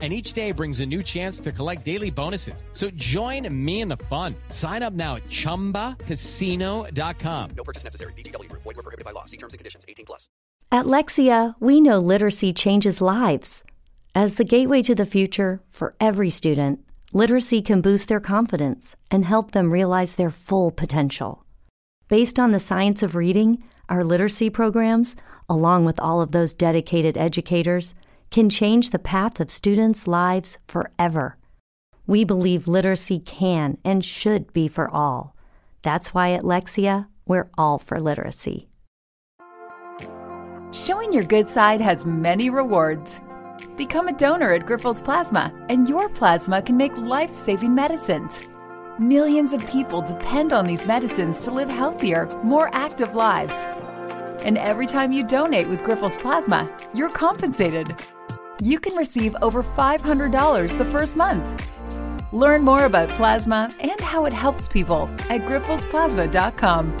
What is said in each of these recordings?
And each day brings a new chance to collect daily bonuses. So join me in the fun. Sign up now at chumbacasino.com. No purchase necessary. VGW Group. Void were prohibited by law. See terms and conditions. 18 plus. At Lexia, we know literacy changes lives. As the gateway to the future for every student, literacy can boost their confidence and help them realize their full potential. Based on the science of reading, our literacy programs, along with all of those dedicated educators, can change the path of students' lives forever. We believe literacy can and should be for all. That's why at Lexia, we're all for literacy. Showing your good side has many rewards. Become a donor at Grifols Plasma, and your plasma can make life saving medicines. Millions of people depend on these medicines to live healthier, more active lives. And every time you donate with Grifols Plasma, you're compensated. You can receive over $500 the first month. Learn more about plasma and how it helps people at grifolsplasma.com.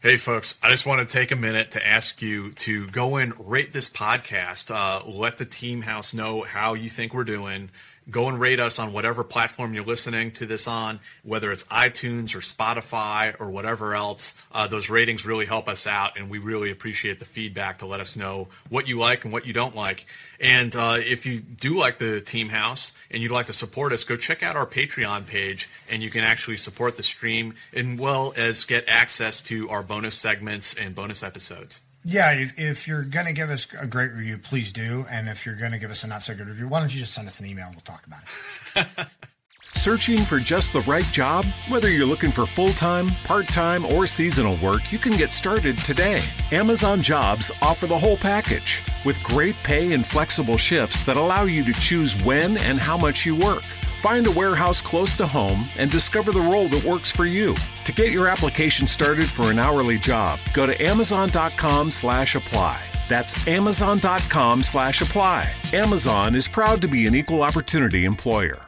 Hey, folks, I just want to take a minute to ask you to go and rate this podcast. Uh, let the team house know how you think we're doing. Go and rate us on whatever platform you're listening to this on, whether it's iTunes or Spotify or whatever else. Uh, those ratings really help us out, and we really appreciate the feedback to let us know what you like and what you don't like. And uh, if you do like the Team House and you'd like to support us, go check out our Patreon page, and you can actually support the stream as well as get access to our bonus segments and bonus episodes. Yeah, if, if you're going to give us a great review, please do. And if you're going to give us a not so good review, why don't you just send us an email and we'll talk about it. Searching for just the right job? Whether you're looking for full time, part time, or seasonal work, you can get started today. Amazon Jobs offer the whole package with great pay and flexible shifts that allow you to choose when and how much you work. Find a warehouse close to home and discover the role that works for you. To get your application started for an hourly job, go to amazon.com slash apply. That's amazon.com slash apply. Amazon is proud to be an equal opportunity employer.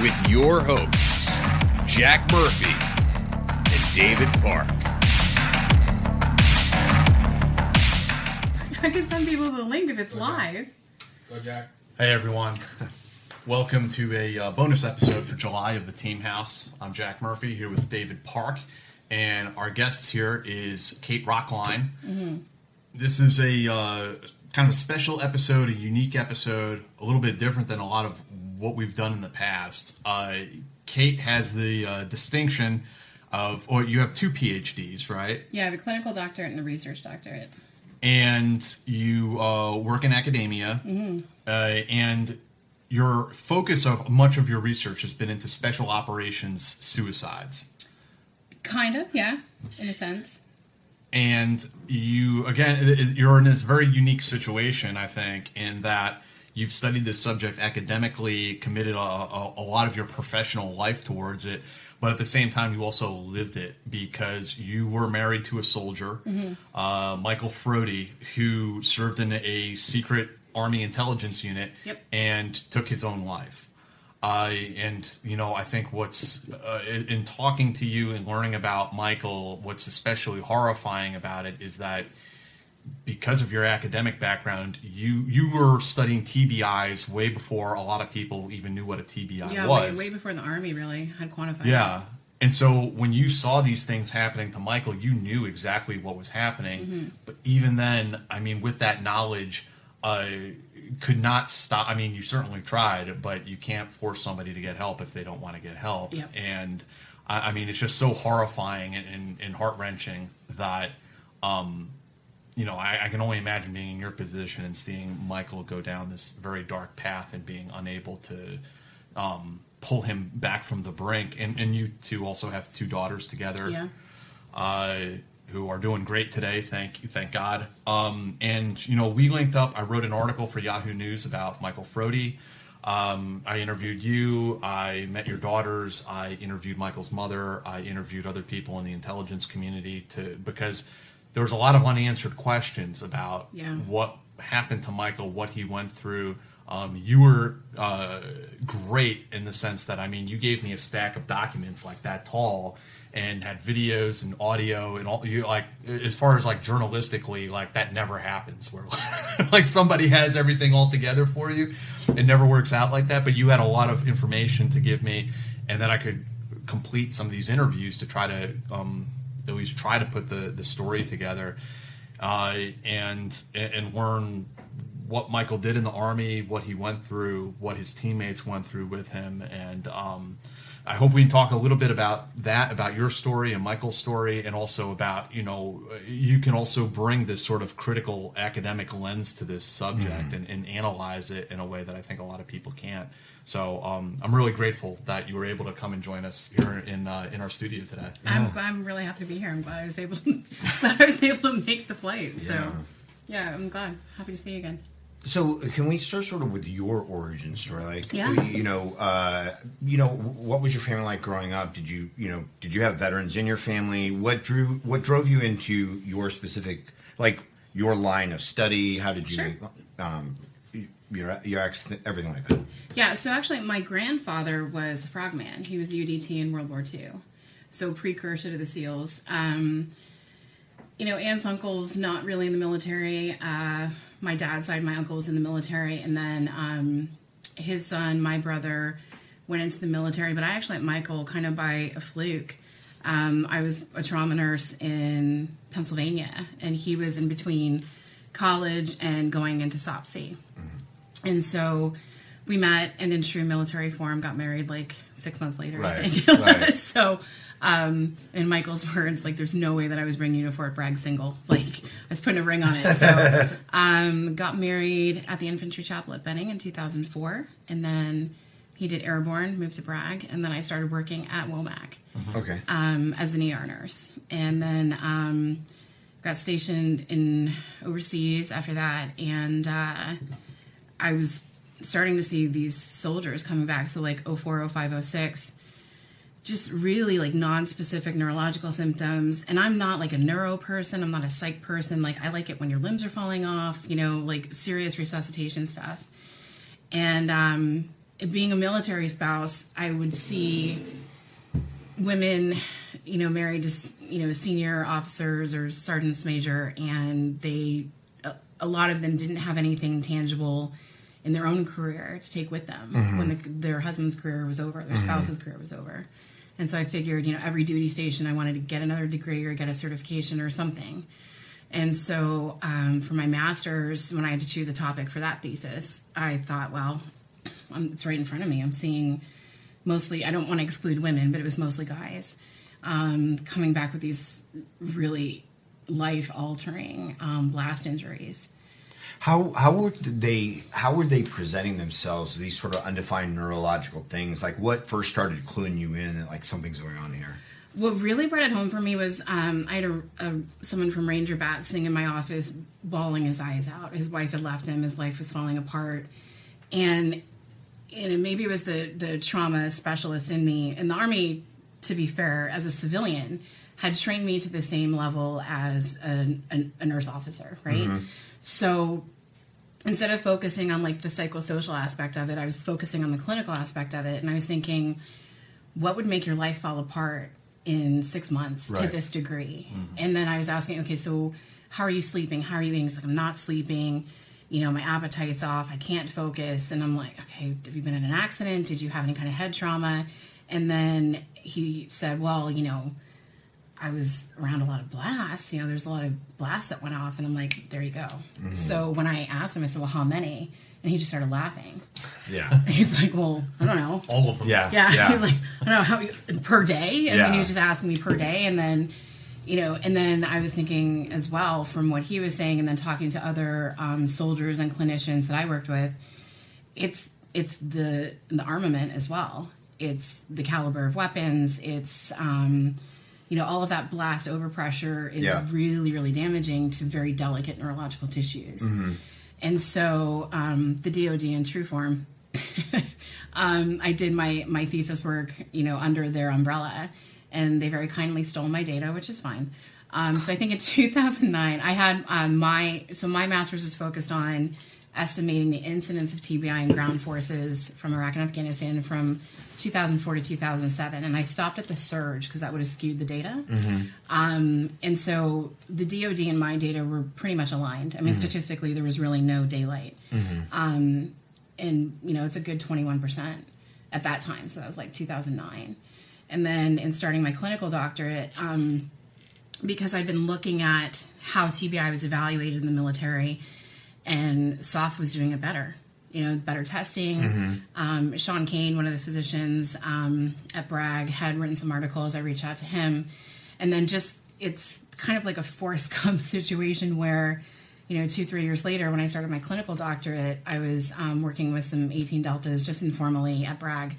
with your hosts, Jack Murphy and David Park. I can send people the link if it's live. Go, Jack. Hey, everyone. Welcome to a uh, bonus episode for July of the Team House. I'm Jack Murphy here with David Park, and our guest here is Kate Rockline. Mm-hmm. This is a uh, kind of a special episode, a unique episode, a little bit different than a lot of what we've done in the past. Uh, Kate has the uh, distinction of, or you have two PhDs, right? Yeah, I have a clinical doctorate and a research doctorate. And you uh, work in academia, Mhm. uh, and your focus of much of your research has been into special operations suicides. Kind of, yeah, in a sense. and you again you're in this very unique situation i think in that you've studied this subject academically committed a, a, a lot of your professional life towards it but at the same time you also lived it because you were married to a soldier Mhm. uh, michael frody who served in a secret army intelligence unit Yep. and took his own life uh, and you know, I think what's uh, in talking to you and learning about Michael, what's especially horrifying about it is that because of your academic background, you you were studying TBIs way before a lot of people even knew what a TBI was. yeah, way, was. way before the army really had quantified. Yeah. And so when you saw these things happening to Michael, you knew exactly what was happening. Mhm. But even then, I mean, with that knowledge, uh, could not stop. I mean, you certainly tried, but you can't force somebody to get help if they don't want to get help. Yep. And I, I mean, it's just so horrifying and, and, and heart wrenching that, um, you know, I, I can only imagine being in your position and seeing Michael go down this very dark path and being unable to um, pull him back from the brink. And, and you two also have two daughters together. Yeah. Uh, who are doing great today. Thank you, thank God. Um, and you know, we linked up. I wrote an article for Yahoo News about Michael Frody. Um, I interviewed you. I met your daughters. I interviewed Michael's mother. I interviewed other people in the intelligence community to because there was a lot of unanswered questions about Yeah. what happened to Michael, what he went through. Um, you were uh, great in the sense that I mean, you gave me a stack of documents like that tall and had videos and audio and all. You like as far as like journalistically, like that never happens where like somebody has everything all together for you. It never works out like that. But you had a lot of information to give me, and then I could complete some of these interviews to try to um, least try to put the the story together uh, and and learn what Michael did in the army, what he went through, what his teammates went through with him, and um, I hope we can talk a little bit about that, about your story and Michael's story, and also about you know you can also bring this sort of critical academic lens to this subject and, and analyze it in a way that I think a lot of people can't. So um, I'm really grateful that you were able to come and join us here in uh, in our studio today. I'm, I'm really happy to be here. I'm glad I was able to, glad I was able to make the flight. So, yeah, I'm glad. Happy to see you again. So can we start sort of with your origin story? Like, Yeah. you know, uh, you know, what was your family like growing up? Did you, you know, did you have veterans in your family? What drew, what drove you into your specific, like, your line of study? How did you, Sure. um, your your ex, everything like that? Yeah, so actually, my grandfather was a frogman. He was the UDT in World War II, so precursor to the SEALs. Um, you know, aunts, uncles, not really in the military. Uh, my dad's side, my uncle was in the military, and then um, his son, my brother, went into the military. But I actually met Michael kind of by a fluke. Um, I was a trauma nurse in Pennsylvania, and he was in between college and going into SOPSI. And so we met and in true military form got married like six months later, I Right, think. right. so, um, in Michael's words, like there's no way that I was bringing you to Fort Bragg single. Like I was putting a ring on it. So, um, got married at the Infantry Chapel at Benning in 2004. And then he did airborne, moved to Bragg. And then I started working at Womack Okay. um, as an ER nurse, and then um, got stationed in overseas after that, and uh, I was starting to see these soldiers coming back. So like 04, 05, 06, just really like non-specific neurological symptoms. And I'm not like a neuro person. I'm not a psych person. Like I like it when your limbs are falling off. You know, like serious resuscitation stuff. And um, being a military spouse, I would see women, you know, married to you know senior officers or sergeants major, and they a, lot of them didn't have anything tangible in their own career to take with them when the, their husband's career was over, their spouse's career was over. And so I figured, you know, every duty station, I wanted to get another degree or get a certification or something. And so um, for my master's, when I had to choose a topic for that thesis, I thought, well, um, it's right in front of me. I'm seeing mostly, I don't want to exclude women, but it was mostly guys um, coming back with these really life altering um, blast injuries. How how were they how were they presenting themselves? These sort of undefined neurological things. Like what first started cluing you in that like something's going on here? What really brought it home for me was um, I had a, a someone from Ranger Bat sitting in my office, bawling his eyes out. His wife had left him. His life was falling apart, and and maybe it was the the trauma specialist in me in the army. To be fair, as a civilian, had trained me to the same level as a, a, a nurse officer, right? So instead of focusing on like the psychosocial aspect of it, I was focusing on the clinical aspect of it, and I was thinking, what would make your life fall apart in six months to this degree? Mm-hmm. And then I was asking, okay, so how are you sleeping? How are you eating? He's like, I'm not sleeping. You know, my appetite's off. I can't focus. And I'm like, okay, have you been in an accident? Did you have any kind of head trauma? And then he said, well, you know, I was around a lot of blasts. You know, there's a lot of blasts that went off, and I'm like, there you go. So when I asked him, I said, well, how many? And he just started laughing. Yeah. He's like, well, I don't know. All of them. Yeah. Yeah. He's like, I don't know how per day. I Yeah. mean, he was just asking me per day, and then you know, and then I was thinking as well from what he was saying, and then talking to other um, soldiers and clinicians that I worked with, it's it's the the armament as well. It's the caliber of weapons. It's um, you know all of that blast overpressure is Yeah. really really damaging to very delicate neurological tissues. Mm-hmm. And so um, the DoD in true form, um, I did my my thesis work, you know, under their umbrella, and they very kindly stole my data, which is fine. Um, so I think in 2009, I had um, my so my master's was focused on estimating the incidence of TBI in ground forces from Iraq and Afghanistan from 2004 to 2007, and I stopped at the surge because that would have skewed the data. Um, and so the DoD and my data were pretty much aligned. I mean, statistically, there was really no daylight. Um, and, you know, it's a good 21% at that time. So that was like 2009. And then in starting my clinical doctorate, um, because I'd been looking at how TBI was evaluated in the military, and SOF was doing it better. You know, better testing. Um, Shawn Kane, one of the physicians um, at Bragg, had written some articles. I reached out to him, and then just it's kind of like a force come situation where, you know, two three years later, when I started my clinical doctorate, I was um, working with some 18 deltas just informally at Bragg,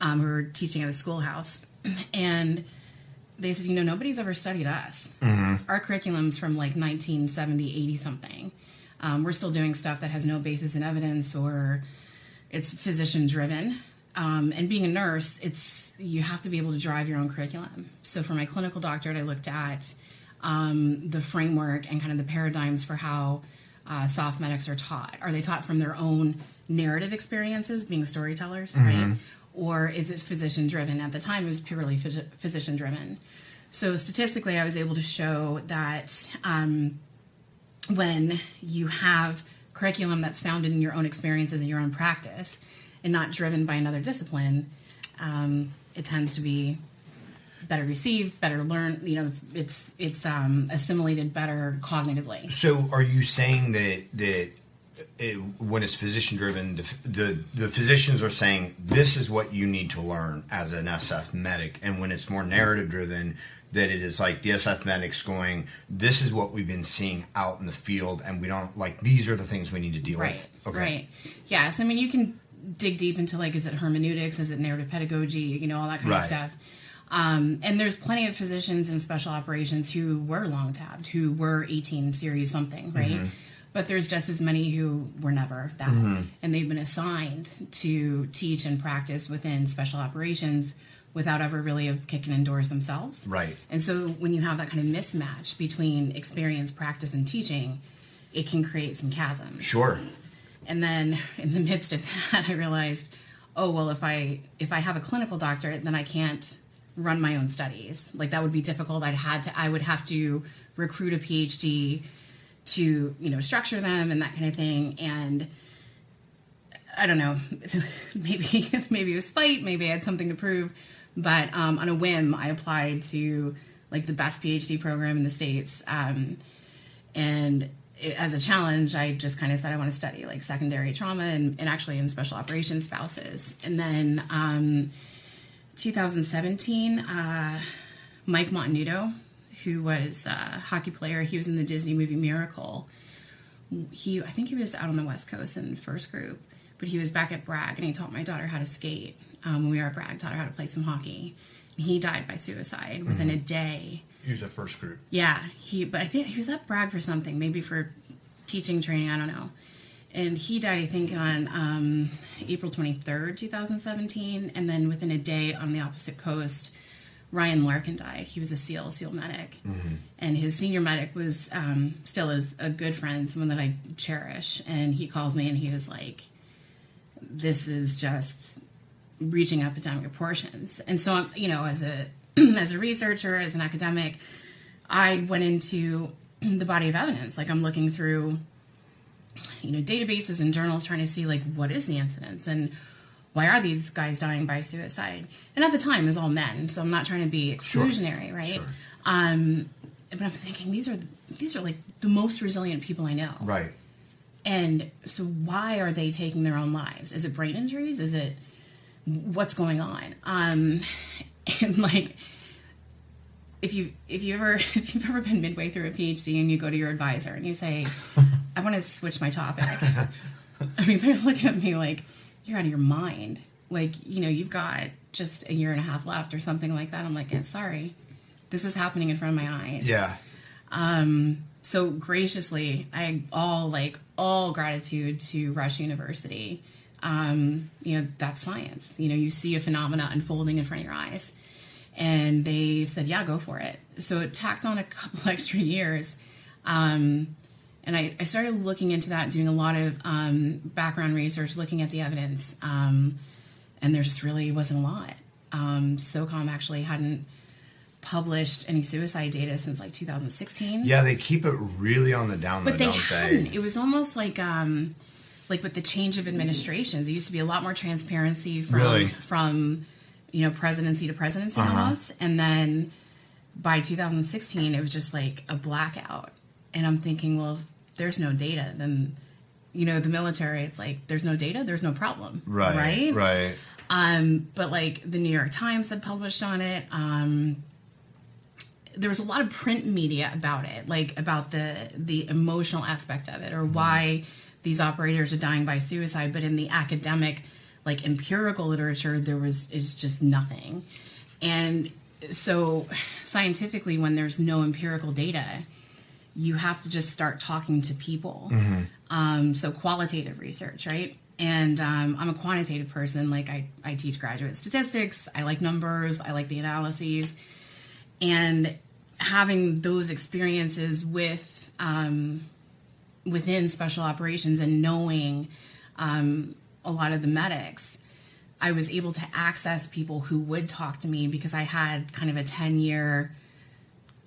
um, who were teaching at the schoolhouse, and they said, you know, nobody's ever studied us. Our curriculum's from like 1970, 80 something. Um, we're still doing stuff that has no basis in evidence or it's physician driven. Um, and being a nurse, it's you have to be able to drive your own curriculum. So for my clinical doctorate, I looked at um, the framework and kind of the paradigms for how uh, SOF medics are taught. Are they taught from their own narrative experiences, being storytellers, right? Or is it physician driven? At the time, it was purely phys- physician driven. So statistically, I was able to show that um, when you have curriculum that's founded in your own experiences and your own practice and not driven by another discipline, um, it tends to be better received, better learned. You know, it's it's, it's um, assimilated better cognitively. So, are you saying that that it, when it's physician driven, the, the the physicians are saying this is what you need to learn as an SF medic, and when it's more narrative driven, that it is like the SF medics going, this is what we've been seeing out in the field, and we don't like these are the things we need to deal Right. with. Right. Yes. I mean, you can dig deep into like, is it hermeneutics? Is it narrative pedagogy? You know, all that kind of stuff. Um, and there's plenty of physicians in special operations who were long tabbed, who were 18 series something, right? Mm-hmm. But there's just as many who were never that. And they've been assigned to teach and practice within special operations without ever really kicking indoors themselves. Right. And so when you have that kind of mismatch between experience, practice, and teaching, it can create some chasms. Sure. And then in the midst of that, I realized, oh well, if I if I have a clinical doctorate, then I can't run my own studies. Like that would be difficult. I'd had to I would have to recruit a PhD to you know structure them and that kind of thing. And I don't know, maybe maybe it was spite, maybe I had something to prove. But um, on a whim, I applied to like the best PhD program in the states. Um, and it, as a challenge, I just kind of said I want to study like secondary trauma and, and actually in special operations spouses. And then um, 2017, uh, Mike Mantenuto, who was a hockey player, he was in the Disney movie Miracle. He, I think he was out on the West Coast in first group, but he was back at Bragg and he taught my daughter how to skate. Um, when we were at Bragg, taught her how to play some hockey. And he died by suicide within a day. He was at first group. Yeah, he. But I think he was at Bragg for something, maybe for teaching training. I don't know. And he died, I think, on um, April twenty third, two thousand seventeen. And then within a day, on the opposite coast, Ryan Larkin died. He was a SEAL, SEAL medic, and his senior medic was um, still is a good friend, someone that I cherish. And he called me, and he was like, "This is just." reaching epidemic proportions. And so, I'm, you know, as a as a researcher, as an academic, I went into the body of evidence. Like I'm looking through, you know, databases and journals, trying to see like what is the incidence and why are these guys dying by suicide. And at the time, it was all men, so I'm not trying to be exclusionary, right? Um, but I'm thinking these are these are like the most resilient people I know. Right. And so, why are they taking their own lives? Is it brain injuries? Is it what's going on? Um, and like, if you if you ever if you've ever been midway through a PhD and you go to your advisor and you say, "I want to switch my topic," I mean, they're looking at me like, "You're out of your mind." Like, you know, you've got just a year and a half left or something like that. I'm like, yeah, "Sorry, this is happening in front of my eyes." Yeah. Um, so graciously, I all like all gratitude to Rush University. Um, you know, that's science. You know, you see a phenomena unfolding in front of your eyes. And they said, yeah, go for it. So it tacked on a couple extra years. Um, and I, I started looking into that, doing a lot of um, background research, looking at the evidence. Um, and there just really wasn't a lot. Um, SOCOM actually hadn't published any suicide data since like 2016. Yeah, they keep it really on the down low, but they hadn't. they? It was almost like um, like with the change of administrations, it used to be a lot more transparency from Really? from you know presidency to presidency Uh-huh. almost, and then by 2016, it was just like a blackout. And I'm thinking, well, if there's no data, then you know the military. It's like there's no data, there's no problem, Right. Right. Right. Um, but like the New York Times had published on it. Um, there was a lot of print media about it, like about the the emotional aspect of it, or why these operators are dying by suicide. But in the academic, like empirical literature, there was is just nothing. And so scientifically, when there's no empirical data, you have to just start talking to people. Um, so qualitative research, right? And um, I'm a quantitative person. Like I, I teach graduate statistics. I like numbers. I like the analyses. And having those experiences with um, within special operations and knowing um, a lot of the medics, I was able to access people who would talk to me because I had kind of a 10 year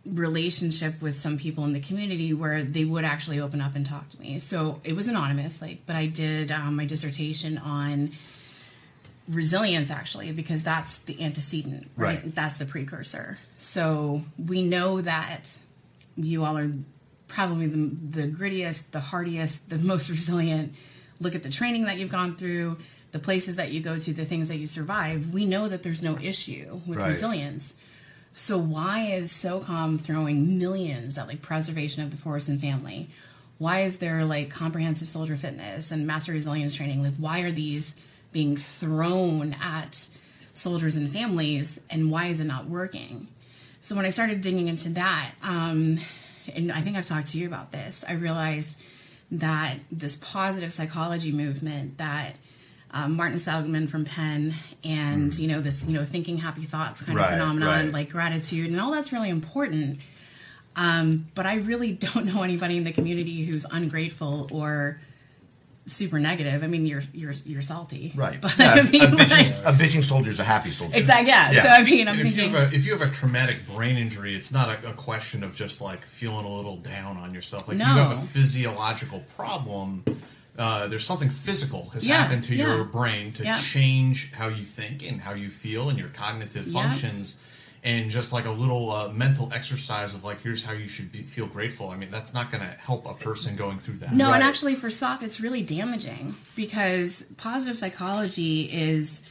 relationship with some people in the community where they would actually open up and talk to me. So it was anonymous, like, but I did um, my dissertation on resilience actually because that's the antecedent, right? Right. That's the precursor. So we know that you all are probably the, the grittiest, the hardiest, the most resilient. Look at the training that you've gone through, the places that you go to, the things that you survive. We know that there's no issue with Right. resilience. So why is SOCOM throwing millions at like preservation of the force and family? Why is there like comprehensive soldier fitness and master resilience training? Like why are these being thrown at soldiers and families and why is it not working? So when I started digging into that, um, and I think I've talked to you about this, I realized that this positive psychology movement that um, Martin Seligman from Penn and you know this you know thinking happy thoughts kind Right, of phenomenon right. like gratitude and all that's really important. Um, but I really don't know anybody in the community who's ungrateful or super negative. I mean, you're you're you're salty, Right. But Yeah, I mean, a, bitching, like- a bitching soldier's a happy soldier. exactly. Yeah. So I mean, I'm And if you, thinking. have a, if you have a traumatic brain injury, it's not a, a question of just like feeling a little down on yourself. Like if you have a physiological problem, uh, there's something physical has Yeah, happened to yeah. your brain to Yeah. change how you think and how you feel and your cognitive Yeah. functions. And just like a little uh, mental exercise of like, here's how you should be, feel grateful. I mean, that's not going to help a person going through that. No, and actually for SOF, it's really damaging because positive psychology is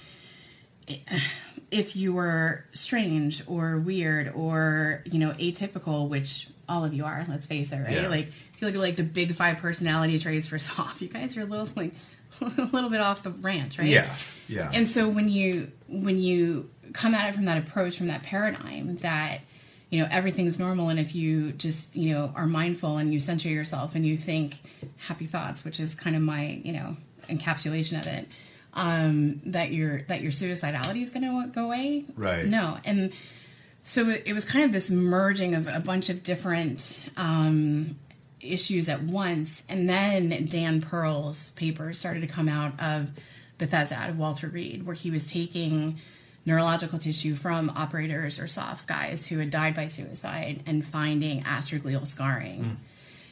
if you were strange or weird or you know atypical, which all of you are. Let's face it, right? Yeah. Like if you look at like the big five personality traits for SOF you guys are a little like a little bit off the ranch, right? Yeah, yeah. And so when you when you come at it from that approach, from that paradigm that you know everything's normal, and if you just you know are mindful and you center yourself and you think happy thoughts, which is kind of my you know encapsulation of it, um, that your that your suicidality is going to go away. Right. No, and so it, it was kind of this merging of a bunch of different um, issues at once, and then Dan Perl's paper started to come out of Bethesda, out of Walter Reed, where he was taking neurological tissue from operators or SOF guys who had died by suicide and finding astroglial scarring.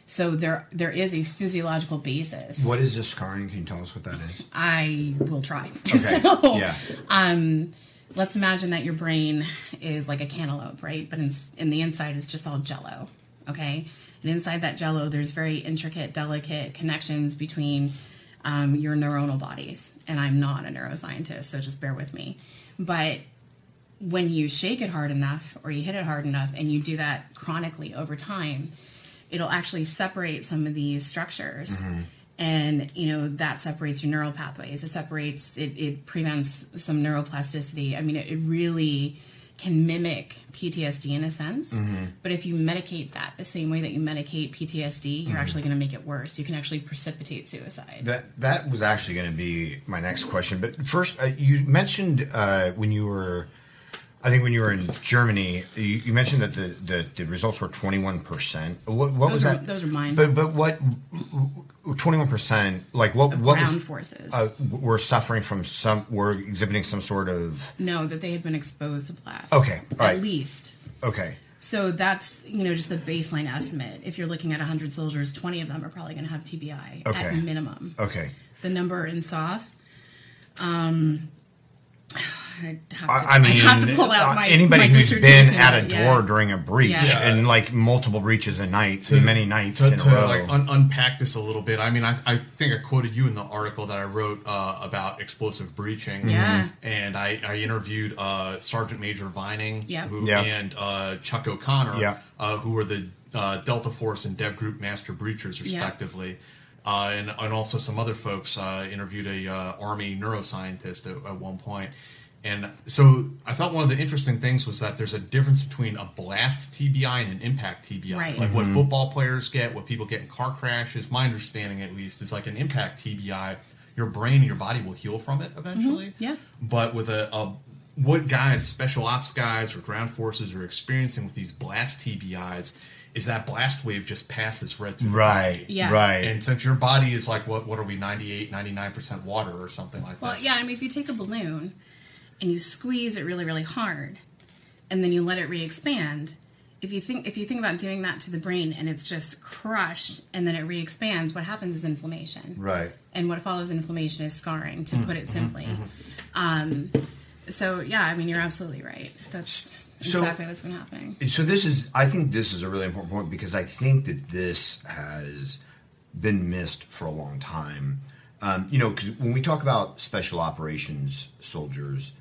So there there is a physiological basis. What is this scarring? Can you tell us what that is? I will try. Okay. so, yeah. um, let's imagine that your brain is like a cantaloupe, right? But in, in the inside is just all jello, okay? And inside that jello, there's very intricate, delicate connections between um, your neuronal bodies. And I'm not a neuroscientist, so just bear with me. But when you shake it hard enough or you hit it hard enough and you do that chronically over time, it'll actually separate some of these structures. And you know that separates your neural pathways. It separates. It, it prevents some neuroplasticity. I mean, it, it really can mimic PTSD in a sense. But if you medicate that the same way that you medicate PTSD, you're actually going to make it worse. You can actually precipitate suicide. That that was actually going to be my next question. But first, uh, you mentioned uh, when you were, I think when you were in Germany, you, you mentioned that the, the, the results were twenty one percent. What, what was are- that? those are mine. But but what twenty one percent? Like what? What ground was, forces. Uh, were suffering from some. Were exhibiting some sort of. No, that they had been exposed to blast. Okay, all right. At least. Okay. So that's you know just the baseline estimate. If you're looking at 100 soldiers, 20 of them are probably going to have TBI Okay. at minimum. Okay. The number in SOF. Um, I'd have to, I, I mean, have to pull out uh, my anybody my who's been at a door yeah. during a breach Yeah. and like multiple breaches a night, To- many nights to, in to a row. like un- unpack this a little bit. I mean, I, I think I quoted you in the article that I wrote uh, about explosive breaching. Yeah. And I, I interviewed uh, Sergeant Major Vining Yeah. who, Yeah. and uh, Chuck O'Connor, Yeah. uh, who were the uh, Delta Force and Dev Group Master Breachers, Yeah. respectively. Uh, and, and also some other folks uh, interviewed a uh, Army neuroscientist at, at one point. And so I thought one of the interesting things was that there's a difference between a blast TBI and an impact TBI. Right. Like what mm-hmm. football players get, what people get in car crashes, my understanding at least, is like an impact TBI, your brain and your body will heal from it mm-hmm. eventually. Yeah. But with a, a what guys, special ops guys or ground forces are experiencing with these blast TBIs is that blast wave just passes right through the right. body. Yeah. Right. And since your body is like what what are we 98 99% water or something like that Well, that. yeah. I mean, if you take a balloon and you squeeze it really, really hard, and then you let it re-expand. If you think if you think about doing that to the brain and it's just crushed and then it re-expands, what happens is inflammation. right. and what follows inflammation is scarring to put Mm-hmm, it simply um, so yeah i mean you're absolutely right that's So- exactly what's been happening So this is, I think this is a really important point because I think that this has been missed for a long time. Um, you know, because when we talk about special operations soldiers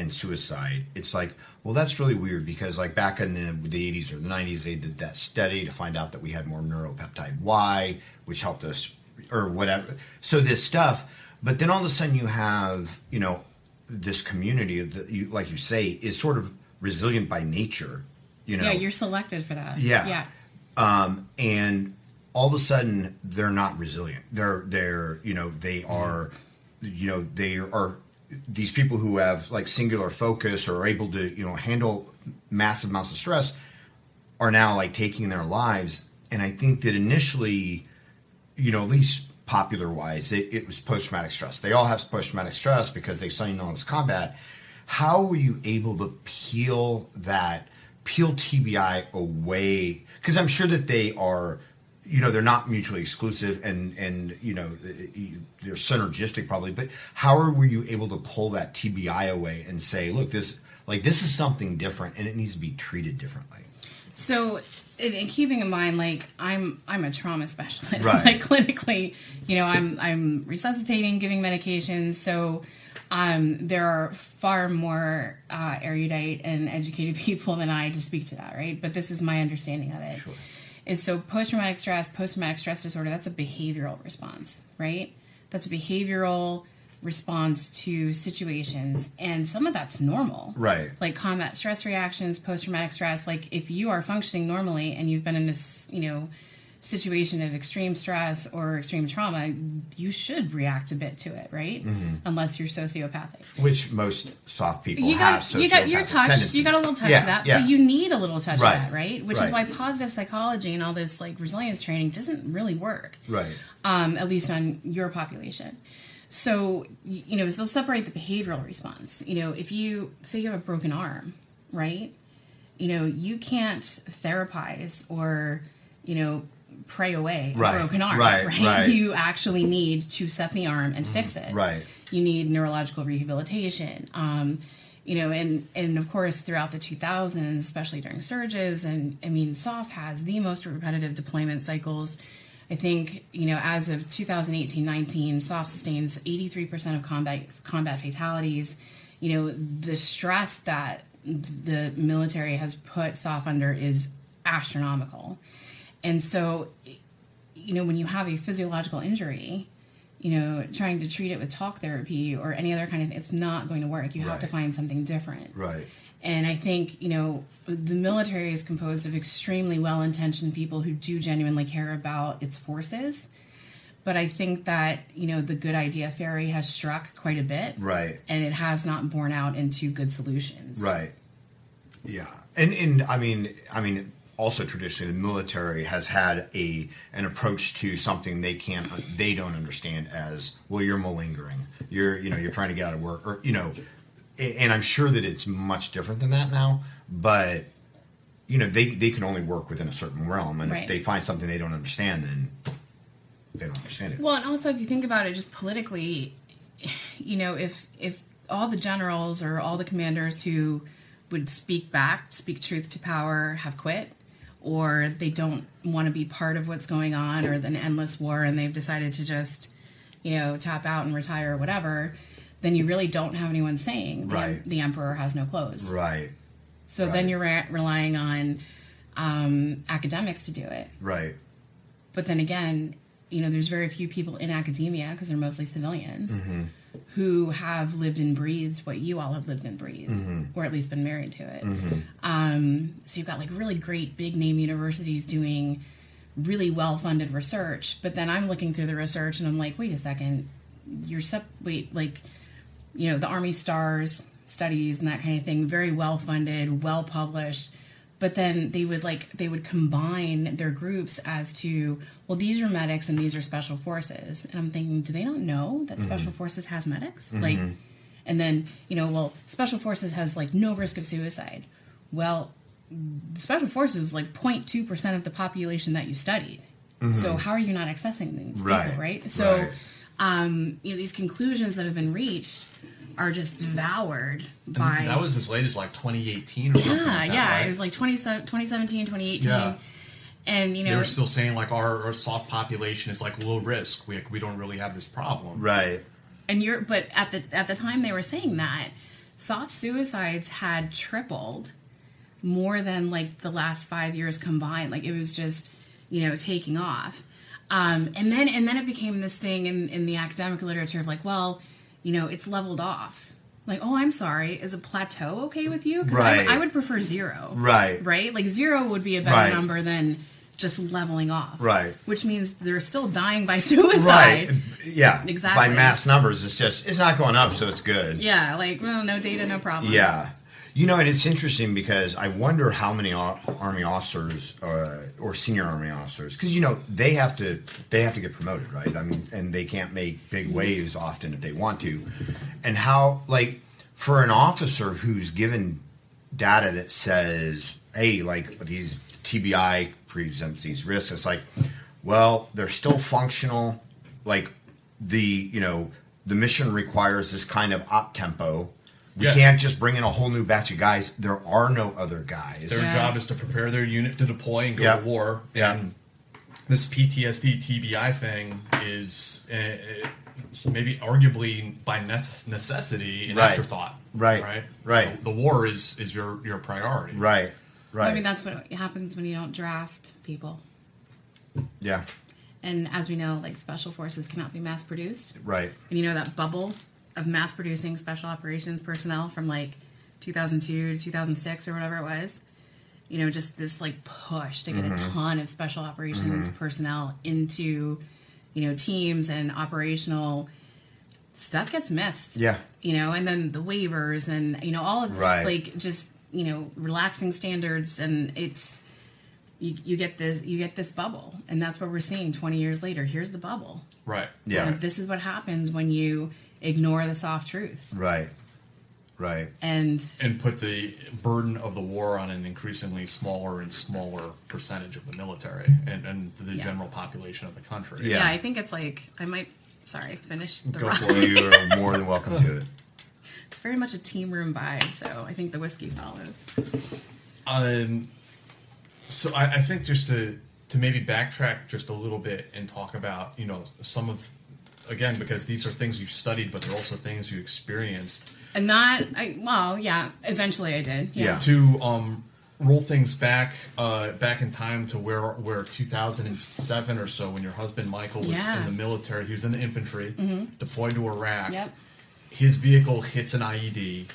and suicide, it's like, well, that's really weird because like back in the, the 80s or the 90s, they did that study to find out that we had more neuropeptide Y, which helped us or whatever. So this stuff, but then all of a sudden you have, you know, this community that you, like you say, is sort of resilient by nature. You know, yeah you're selected for that Yeah. yeah um, and all of a sudden they're not resilient. They're they're you know they are you know they are these people who have like singular focus or are able to you know handle massive amounts of stress are now like taking their lives. And I think that initially, you know, at least popular wise, it, it was post traumatic stress. They all have post traumatic stress because they've seen all this combat. How were you able to peel that, peel TBI away? Because I'm sure that they are, you know, they're not mutually exclusive and, and you know, they're synergistic probably. But how were you able to pull that TBI away and say, look, this, like, this is something different and it needs to be treated differently? so and, keeping in mind like i'm i'm a trauma specialist Right. like clinically you know i'm i'm resuscitating giving medications so um, there are far more uh, erudite and educated people than I to speak to that, right? But this is my understanding of it. Is so post traumatic stress, post traumatic stress disorder, that's a behavioral response, right? That's a behavioral response to situations. And some of that's normal. Right. Like combat stress reactions, post traumatic stress. Like if you are functioning normally and you've been in this, you know, situation of extreme stress or extreme trauma, you should react a bit to it, right? Mm-hmm. Unless you're sociopathic. Which most SOF people You got, have. got, you got your touch. You got a little touch tendencies. of that, yeah, but you need a little touch Right. of that, right? Which Right. is why positive psychology and all this like resilience training doesn't really work, Right. um, at least on your population. So you know, so they'll separate the behavioral response. You know, if you say you have a broken arm, right? You know, you can't therapize or you know pray away Right, a broken arm, right, right. You actually need to set the arm and fix it, Right. you need neurological rehabilitation um, you know and and of course throughout the 2000s especially during surges and i mean SOF has the most repetitive deployment cycles i think you know as of 2018-19 SOF sustains 83% of combat combat fatalities you know the stress that the military has put SOF under is astronomical. And so, you know, when you have a physiological injury, you know, trying to treat it with talk therapy or any other kind of it's not going to work. You have to find something different. Right. And I think, you know, the military is composed of extremely well intentioned people who do genuinely care about its forces. But I think that, you know, the good idea fairy has struck quite a bit. Right. And it has not borne out into good solutions. Right. Yeah. And and I mean I mean also traditionally the military has had a an approach to something they can't they don't understand as well you're malingering. You're you know you're trying to get out of work or you know and I'm sure that it's much different than that now, but you know they they can only work within a certain realm and Right. if they find something they don't understand then they don't understand it. Well, and also if you think about it just politically, you know, if if all the generals or all the commanders who would speak back, speak truth to power, have quit, or they don't want to be part of what's going on, or an endless war, and they've decided to just, you know, tap out and retire or whatever, then you really don't have anyone saying the, Right. the emperor has no clothes. Right. So then you're re- relying on um, academics to do it. Right. But then again, you know, there's very few people in academia because they're mostly civilians Mhm. Who have lived and breathed what you all have lived and breathed, Mhm. or at least been married to it. Mhm. Um, so you've got like really great big name universities doing really well funded research, but then I'm looking through the research and I'm like, wait a second, you're sep- wait like, you know, the Army STARRS studies and that kind of thing, very well funded, well published. But then they would like they would combine their groups as to well these are medics and these are special forces and I'm thinking do they not know that special Mhm. forces has medics like Mhm. and then you know well special forces has like no risk of suicide well the special forces is like 0.2% of the population that you studied so Mhm. how are you not accessing these Right, people right so right. um you know these conclusions that have been reached are just devoured And by that was as late as like 2018 or something. yeah like that, yeah right? it was like 20, 2017 2018 Yeah. and you know, they know were still saying like our, our SOF population is like low risk. We, we don't really have this problem. Right. and you're but at the at the time they were saying that SOF suicides had tripled more than like the last five years combined like it was just you know taking off um, and then and then it became this thing in in the academic literature of like well you know it's leveled off like oh i'm sorry is a plateau okay with you because I, would- I would prefer zero Right. right like zero would be a better Right. number than just leveling off Right. which means they're still dying by suicide Right. Yeah. Exactly. By mass numbers, it's just it's not going up, so it's good. Yeah, like well, no data, no problem. Yeah. You know, and it's interesting because I wonder how many army officers uh, or senior army officers, because you know they have to they have to get promoted, right? I mean, and they can't make big waves often if they want to, and how like for an officer who's given data that says, hey, like these TBI presents these risks, it's like, well, they're still functional, like the you know the mission requires this kind of op tempo. We Yeah. can't just bring in a whole new batch of guys. There are no other guys. Their job is to prepare their unit to deploy and go Yeah. to war. Yeah. And this PTSD TBI thing is uh, uh, maybe arguably by necessity an Right. afterthought. Right. Right. Right. The, the war is is your your priority. Right. Well, I mean, that's what happens when you don't draft people. yeah. And as we know, like special forces cannot be mass produced. Right. And you know that bubble of mass producing special operations personnel from like 2002 to 2006 or whatever it was. You know, just this like push to get Mhm. a ton of special operations Mhm. personnel into, you know, teams and operational stuff gets missed. Yeah. You know, and then the waivers and you know all of this Right. like just you know relaxing standards and it's you, you get this you get this bubble and that's what we're seeing 20 years later here's the bubble Right. Yeah. And this is what happens when you ignore the SOF truths Right. Right. and and put the burden of the war on an increasingly smaller and smaller percentage of the military and, and the Yeah. general population of the country. yeah. i think it's like i might sorry finish the Go run. for it. You are more than welcome to it. it's very much a team room vibe so i think the whiskey follows Um, so I, I think just to to maybe backtrack just a little bit and talk about you know some of again because these are things you've studied, but they're also things you experienced. And not, I, well, yeah, eventually I did. Yeah. To um, roll things back uh, back in time to where where 2007 or so, when your husband Michael was Yeah. in the military, he was in the infantry, Mhm. deployed to Iraq. Yep. His vehicle hits an IED,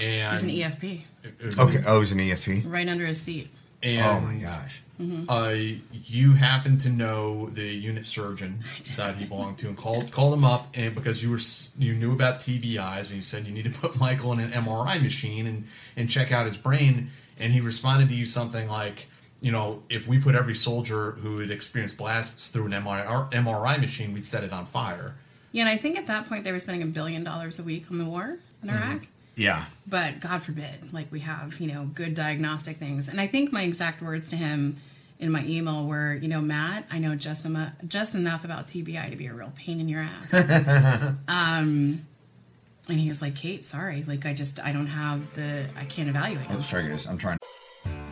and It was an EFP It was Okay. an- Oh, it was an EFP. right under his seat. And, Oh my gosh. Mhm. Uh, you happen to know the unit surgeon that he belonged to, and called called him up, and because you were you knew about TBIs, and you said you need to put Michael in an MRI machine and and check out his brain, and he responded to you something like. You know, if we put every soldier who had experienced blasts through an MRI, MRI machine, we'd set it on fire. Yeah, and I think at that point they were spending a billion dollars a week on the war in Mhm. Iraq. Yeah. But God forbid, like we have, you know, good diagnostic things. And I think my exact words to him in my email were, you know, Matt, I know just enough, just enough about TBI to be a real pain in your ass. um, and he was like, Kate, sorry, like I just, I don't have the, I can't evaluate. Oh, sorry, guys. I'm trying.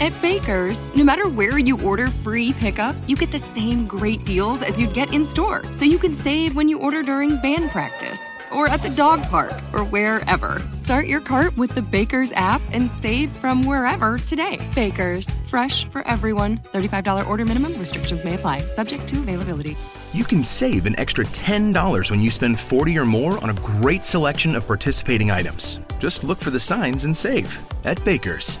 At Baker's, no matter where you order free pickup, you get the same great deals as you'd get in store. So you can save when you order during band practice or at the dog park or wherever. Start your cart with the Baker's app and save from wherever today. Baker's, fresh for everyone. $35 order minimum restrictions may apply, subject to availability. You can save an extra $10 when you spend 40 or more on a great selection of participating items. Just look for the signs and save at Baker's.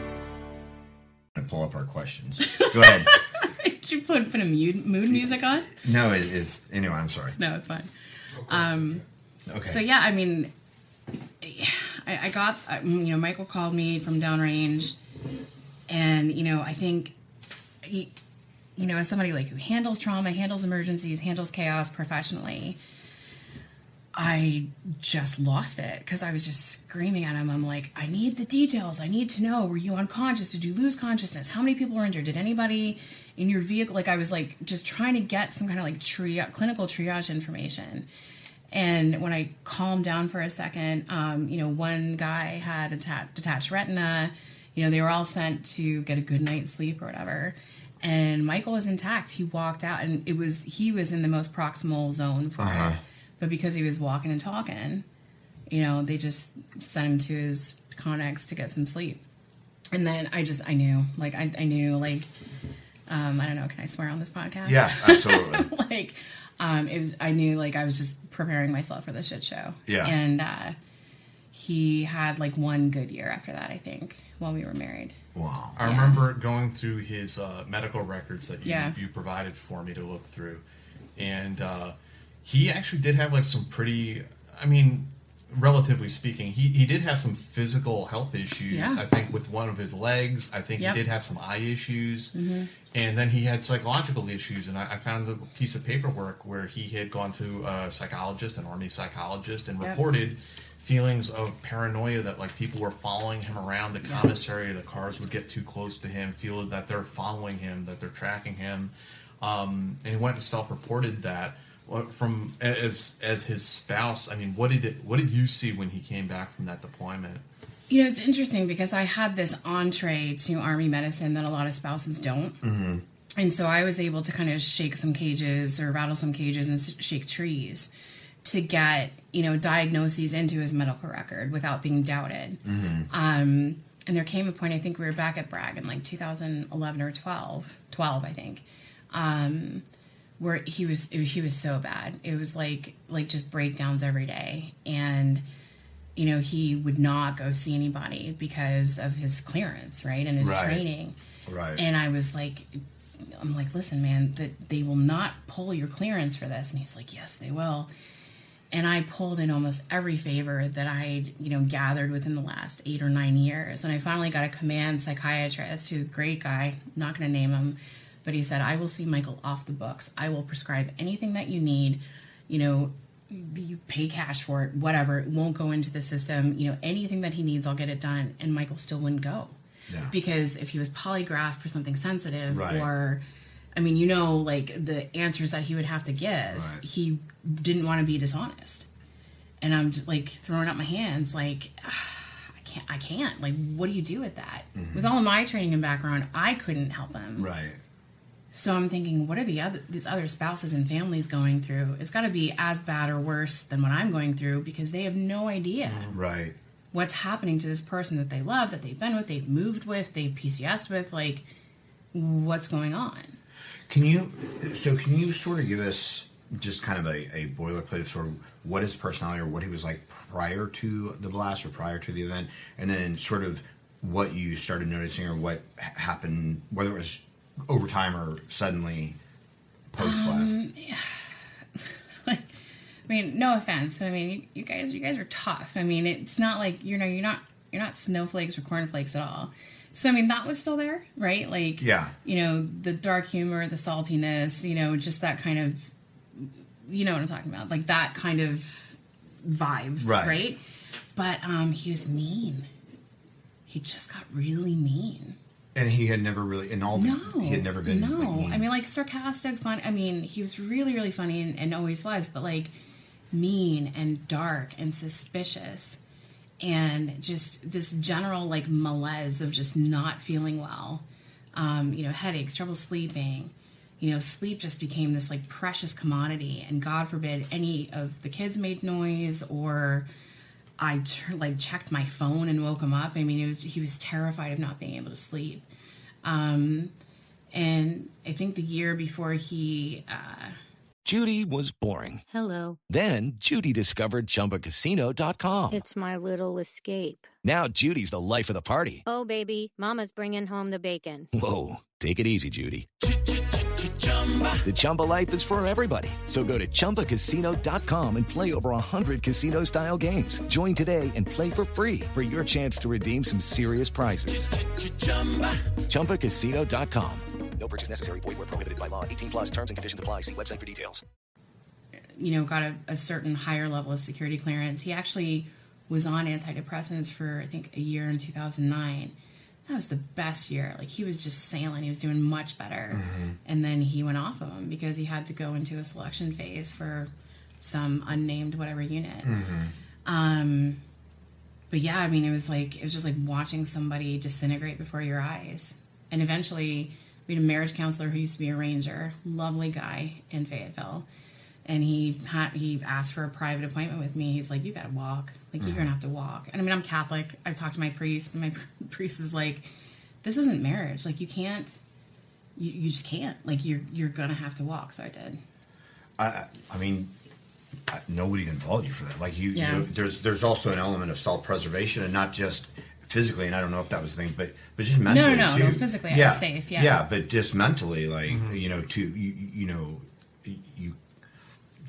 To pull up our questions. Go ahead. Did you put, put a mood, mood music on? no, it is. Anyway, I'm sorry. No, it's fine. Um, Okay. So yeah, I mean, I, I got I- you know Michael called me from downrange, and you know I think, he, you know, as somebody like who handles trauma, handles emergencies, handles chaos professionally, I just lost it because I was just screaming at him. I'm like, I need the details. I need to know. Were you unconscious? Did you lose consciousness? How many people were injured? Did anybody in your vehicle? Like, I was like just trying to get some kind of like clinical triage information. And when I calmed down for a second, um, you know, one guy had a ta- detached retina. You know, they were all sent to get a good night's sleep or whatever. And Michael was intact. He walked out, and it was he was in the most proximal zone for Uh-huh. It. But because he was walking and talking, you know, they just sent him to his Connex to get some sleep. And then I just I knew, like I, I knew, like um, I don't know, can I swear on this podcast? Yeah, absolutely. like um, it was I knew like I was just preparing myself for the shit show. Yeah. And uh, he had like one good year after that, I think, while we were married. Wow. I Yeah. remember going through his uh, medical records that you, Yeah. you provided for me to look through, and uh, he actually did have like some pretty. I mean, relatively speaking, he, he did have some physical health issues. Yeah. I think with one of his legs. I think Yep. he did have some eye issues. Mhm. And then he had psychological issues, and I, I found a piece of paperwork where he had gone to a psychologist, an army psychologist, and Yep. reported feelings of paranoia that like people were following him around the commissary, the cars would get too close to him, feel that they're following him, that they're tracking him, um, and he went and self-reported that. What- From as as his spouse, I mean, what did it, what did you see when he came back from that deployment? You know, it's interesting because I had this entree to Army medicine that a lot of spouses don't. Mm-hmm. And so I was able to kind of shake some cages or rattle some cages and shake trees to get, you know, diagnoses into his medical record without being doubted. Mm-hmm. Um, and there came a point, I think we were back at Bragg in like 2011 or 12, 12, I think, um, where he was he was so bad. It was like like just breakdowns every day, and you know he would not go see anybody because of his clearance, right, and his Right. training. Right. And I was like, I'm like, listen, man, that they will not pull your clearance for this. And he's like, yes, they will. And I pulled in almost every favor that I'd, you know, gathered within the last eight or nine years. And I finally got a command psychiatrist who's a great guy, not going to name him, but he said, I will see Michael off the books. I will prescribe anything that you need. You know, you pay cash for it, whatever. It won't go into the system. You know, anything that he needs, I'll get it done. And Michael still wouldn't go. Yeah. Because if he was polygraphed for something sensitive Right. or I mean, you know, like the answers that he would have to give, he didn't want to be dishonest. And I'm like throwing up my hands, like, "Ah, I can't, I can't. Like, what do you do with that? Mhm. With all my training and background, I couldn't help him. Right. So I'm thinking, what are the other these other spouses and families going through? It's got to be as bad or worse than what I'm going through because they have no idea mm-hmm. Right. what's happening to this person that they love, that they've been with, they've moved with, they've PCSed with. Like, what's going on? Can you, so can you sort of give us just kind of a, a boilerplate of sort of what his personality or what he was like prior to the blast or prior to the event, and then sort of what you started noticing or what happened, whether it was over time or suddenly post blast? Um, I mean, no offense, but I mean, you, you guys, you guys are tough. I mean, it's not like you know, you're not, you're not snowflakes or cornflakes at all. So I mean, that was still there, right? Like, Yeah. you know, the dark humor, the saltiness, you know, just that kind of, you know what I'm talking about, like that kind of vibe, Right. right? But um, he was mean. He just got really mean. And he had never really, in all the, No, he had never been. No, like. I mean like sarcastic, fun. I mean, he was really, really funny and, and always was, but like mean and dark and suspicious, and just this general like malaise of just not feeling well. Um, you know, headaches, trouble sleeping. You know, sleep just became this like precious commodity, and God forbid any of the kids made noise or I tur- like checked my phone and woke him up. I mean, it was, he was terrified of not being able to sleep. Um, and I think the year before he, uh, Judy was boring. Hello. Then Judy discovered ChumbaCasino.com. It's my little escape. Now Judy's the life of the party. Oh, baby, Mama's bringing home the bacon. Whoa, take it easy, Judy. The Chumba life is for everybody. So go to ChumbaCasino.com and play over 100 casino-style games. Join today and play for free for your chance to redeem some serious prizes. ChumbaCasino.com. No purchase necessary. Void where prohibited by law. 18 plus terms and conditions apply. See website for details. you know, got a, a certain higher level of security clearance. He actually was on antidepressants for I think a year in 2009. That was the best year. Like he was just sailing. He was doing much better. And then he went off of him because he had to go into a selection phase for some unnamed whatever unit. Um, but yeah, I mean, it was like it was just like watching somebody disintegrate before your eyes. And eventually, we had a marriage counselor who used to be a ranger, lovely guy in Fayetteville, and he had he asked for a private appointment with me. He's like, "You got to walk. Like you're gonna mm-hmm. have to walk." And I mean, I'm Catholic. I talked to my priest, and my priest was like, "This isn't marriage. Like you can't. You, you just can't. Like you're you're gonna have to walk." So I did. I, I mean, I- nobody can fault you for that. Like you, Yeah. you know, there's there's also an element of self preservation, and not just physically. And I don't know if that was the thing, but but just No, mentally no, too. no, physically I was safe, yeah. yeah, but just mentally, like mm-hmm. you know, to you, you know, you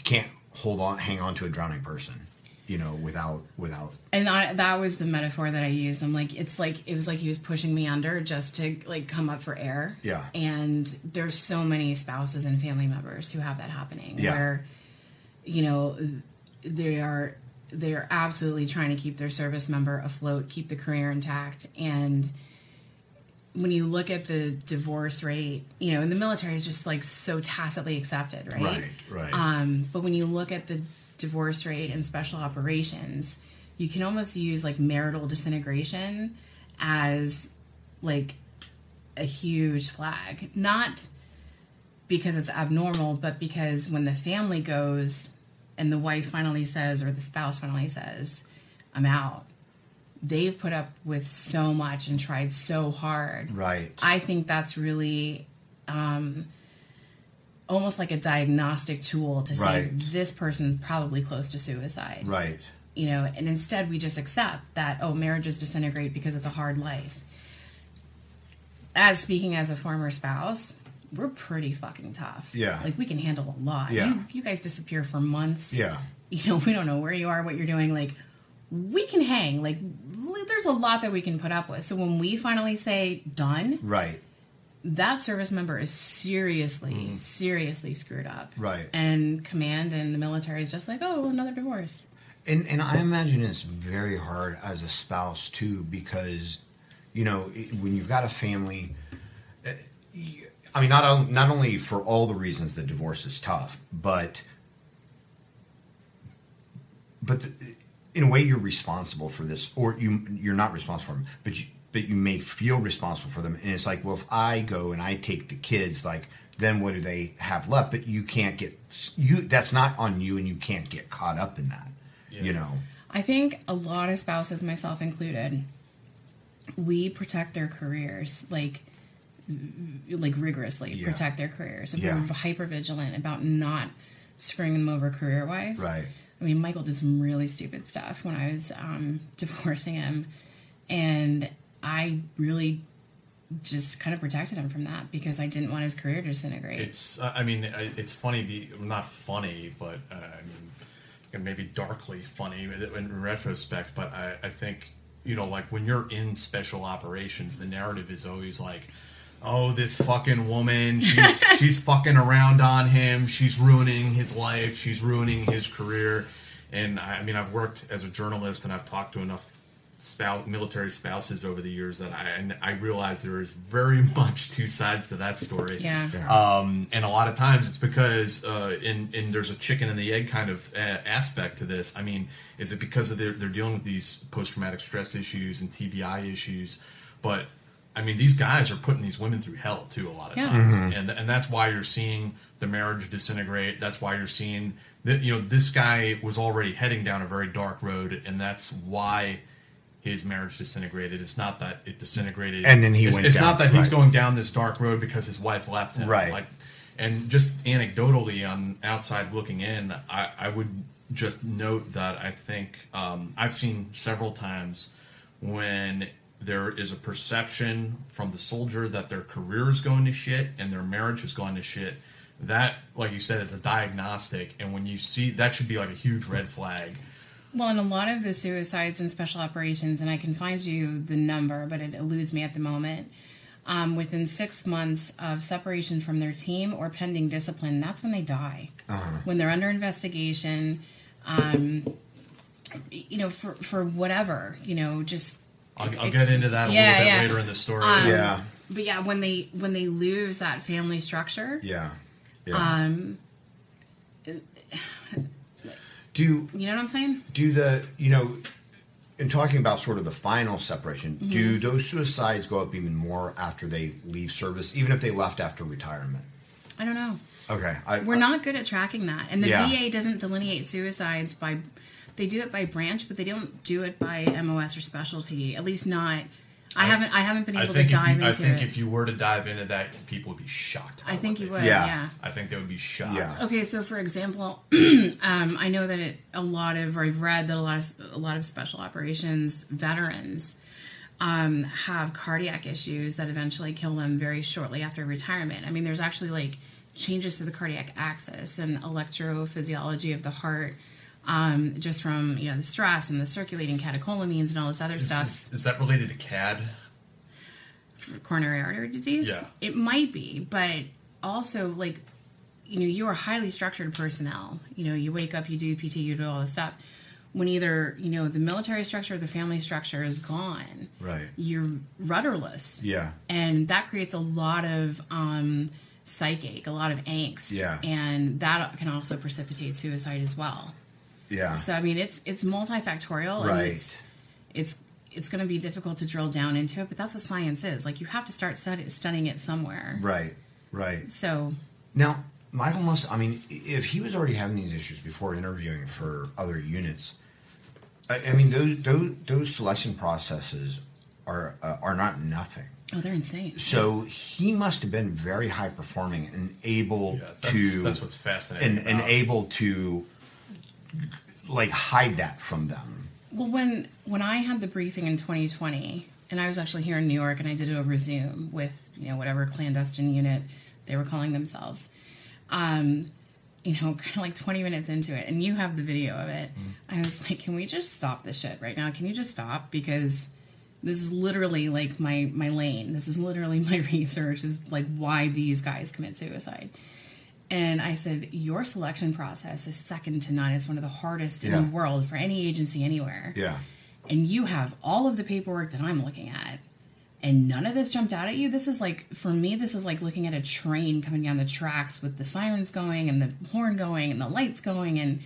can't hold on, hang on to a drowning person, you know, without without. And that, that was the metaphor that I used. I'm like, it's like it was like he was pushing me under just to like come up for air. Yeah. And there's so many spouses and family members who have that happening Yeah. where, you know, they are they are absolutely trying to keep their service member afloat, keep the career intact, and when you look at the divorce rate, you know, in the military is just like so tacitly accepted, right? Right, right. Um, but when you look at the divorce rate and special operations, you can almost use like marital disintegration as like a huge flag. Not because it's abnormal, but because when the family goes and the wife finally says, or the spouse finally says, I'm out, they've put up with so much and tried so hard. Right. I think that's really um, almost like a diagnostic tool to say Right. this person's probably close to suicide. Right. You know, and instead we just accept that oh, marriages disintegrate because it's a hard life. As speaking as a former spouse, we're pretty fucking tough. Yeah. Like we can handle a lot. Yeah. You, you guys disappear for months. Yeah. You know, we don't know where you are, what you're doing. Like we can hang. Like there's a lot that we can put up with. So when we finally say done, Right. That service member is seriously, seriously screwed up. Right. And command and the military is just like, oh, another divorce. And and I imagine it's very hard as a spouse too because you know when you've got a family. uh, I mean, not not only for all the reasons that divorce is tough, but but the, in a way you're responsible for this, or you you're not responsible for them, but you but you may feel responsible for them, and it's like, well, if I go and I take the kids, like then what do they have left? But you can't get you. That's not on you, and you can't get caught up in that. You know. I think a lot of spouses, myself included, we protect their careers like like rigorously Yeah. protect their careers. Yeah. We're hyper vigilant about not screwing them over career wise. Right. I mean, Michael did some really stupid stuff when I was um, divorcing him, and I really just kind of protected him from that because I didn't want his career to disintegrate. It's, uh, I mean, it's funny, not funny, but uh, I mean, maybe darkly funny in retrospect. But I, I think, you know, like when you're in special operations, the narrative is always like, oh, this fucking woman, she's she's fucking around on him, she's ruining his life, she's ruining his career. And I, I mean, I've worked as a journalist and I've talked to enough spouse, military spouses over the years that I and I realize there is very much two sides to that story. Yeah. Um, and a lot of times it's because uh, in in there's a chicken and the egg kind of uh, aspect to this. I mean, is it because of they're, they're dealing with these post traumatic stress issues and TBI issues? But I mean, these guys are putting these women through hell too a lot of Yeah. times, Mm-hmm. and and that's why you're seeing the marriage disintegrate. That's why you're seeing that you know this guy was already heading down a very dark road, and that's why his marriage disintegrated. It's not that it disintegrated, And then he it's, went It's down- not that he's going down this dark road because his wife left him, Right. Like, and just anecdotally on outside looking in, I, I would just note that I think um, I've seen several times when there is a perception from the soldier that their career is going to shit and their marriage has gone to shit. That, like you said, is a diagnostic, and when you see that, should be like a huge red flag. Well, and a lot of the suicides and special operations, and I can find you the number, but it eludes me at the moment. Um, within six months of separation from their team or pending discipline, that's when they die. Uh-huh. When they're under investigation, um, you know, for for whatever, you know, just I'll, I'll get into that a Yeah, little bit yeah. later in the story. Um, Yeah. But yeah, when they when they lose that family structure, Yeah. Yeah. um, do you know what I'm saying? do the you know in talking about sort of the final separation do Mhm. those suicides go up even more after they leave service even if they left after retirement I don't know. okay I, We're not good at tracking that, and the Yeah. VA doesn't delineate suicides by. They do it by branch, but they don't do it by MOS or specialty. At least not. I, haven't. I haven't been I able to think, if dive you, I think it. if you were to dive into that, people would be shocked. I think you would. Yeah. Yeah. I think they would be shocked. Okay, so for example, um, I know that it, a lot of, or I've read that a lot of a lot of special operations veterans um, have cardiac issues that eventually kill them very shortly after retirement. I mean, there's actually like changes to the cardiac axis and electrophysiology of the heart, um, just from you know the stress and the circulating catecholamines and all this other Is, stuff is, is that related to CAD? coronary artery disease. Yeah. It might be, but also like you know, you are highly structured personnel. You know, you wake up, you do PT, you do all this stuff. When either, you know, the military structure or the family structure is gone, right you're rudderless. yeah And that creates a lot of um psychic, a lot of angst. Yeah. And that can also precipitate suicide as well. Yeah So I mean it's it's multifactorial and Right. it's it's it's going to be difficult to drill down into it, but that's what science is. Like you have to start study, studying it somewhere. right right So Now, Michael must. I mean, if he was already having these issues before interviewing for other units, I, I mean, those, those those selection processes are uh, are not nothing. Oh, they're insane. So he must have been very high performing and able that's- to. that's what's fascinating And, and able to like hide that from them. Well, when when I had the briefing in 2020, and I was actually here in New York, and I did it over Zoom with you know whatever clandestine unit they were calling themselves. Um, you know, kind of like 20 minutes into it, and you have the video of it. I was like, can we just stop this shit right now? Can you just stop because this is literally like my my lane. This is literally my research. Is like why these guys commit suicide. And I said, Your selection process is second to none. It's one of the hardest in the world for any agency anywhere. Yeah. And you have all of the paperwork that I'm looking at. And none of this jumped out at you. This is like, for me, this is like looking at a train coming down the tracks with the sirens going and the horn going and the lights going. And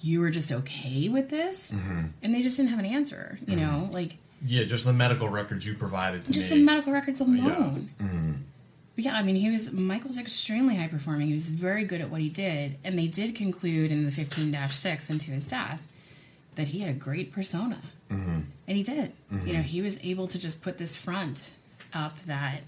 you were just okay with this. Mhm. And they just didn't have an answer, you know? Like, Yeah, just the medical records you provided to just me. Just the medical records alone. Mhm. But yeah, I mean, he was Michael's extremely high performing. He was very good at what he did, and they did conclude in the fifteen six into his death that he had a great persona, Mhm. and he did. Mhm. You know, he was able to just put this front up that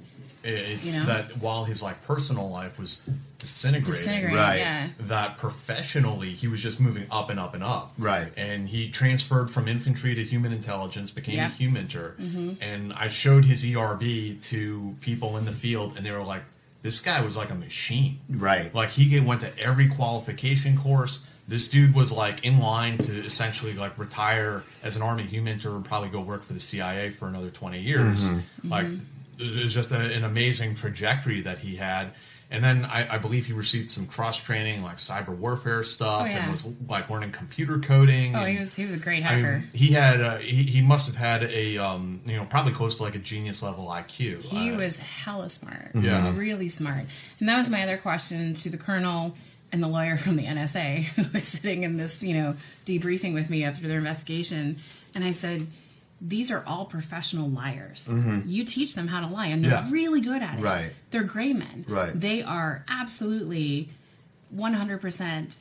It's You know? that while his like personal life was disintegrating, Disintegrating, Right. yeah. that professionally he was just moving up and up and up. Right. And he transferred from infantry to human intelligence, became Yeah. a HUMINTer. Mhm. And I showed his ERB to people in the field, and they were like, "This guy was like a machine." Right. Like he went to every qualification course. This dude was like in line to essentially like retire as an army HUMINTer and probably go work for the CIA for another twenty years. Mhm. Like Mhm. It was just a, an amazing trajectory that he had. And then I, I believe he received some cross training, like cyber warfare stuff, Oh, yeah. and was like learning computer coding. Oh, and- he was he was a great I mean, hacker. he had uh, he, he must have had a um, you know probably close to like a genius level IQ. He Uh, was hella smart. Yeah. Really smart. And that was my other question to the colonel and the lawyer from the NSA who was sitting in this, you know, debriefing with me after their investigation. And I said, these are all professional liars. Mhm. You teach them how to lie, and they're Yeah. really good at it. Right. They're gray men. Right. They are absolutely 100%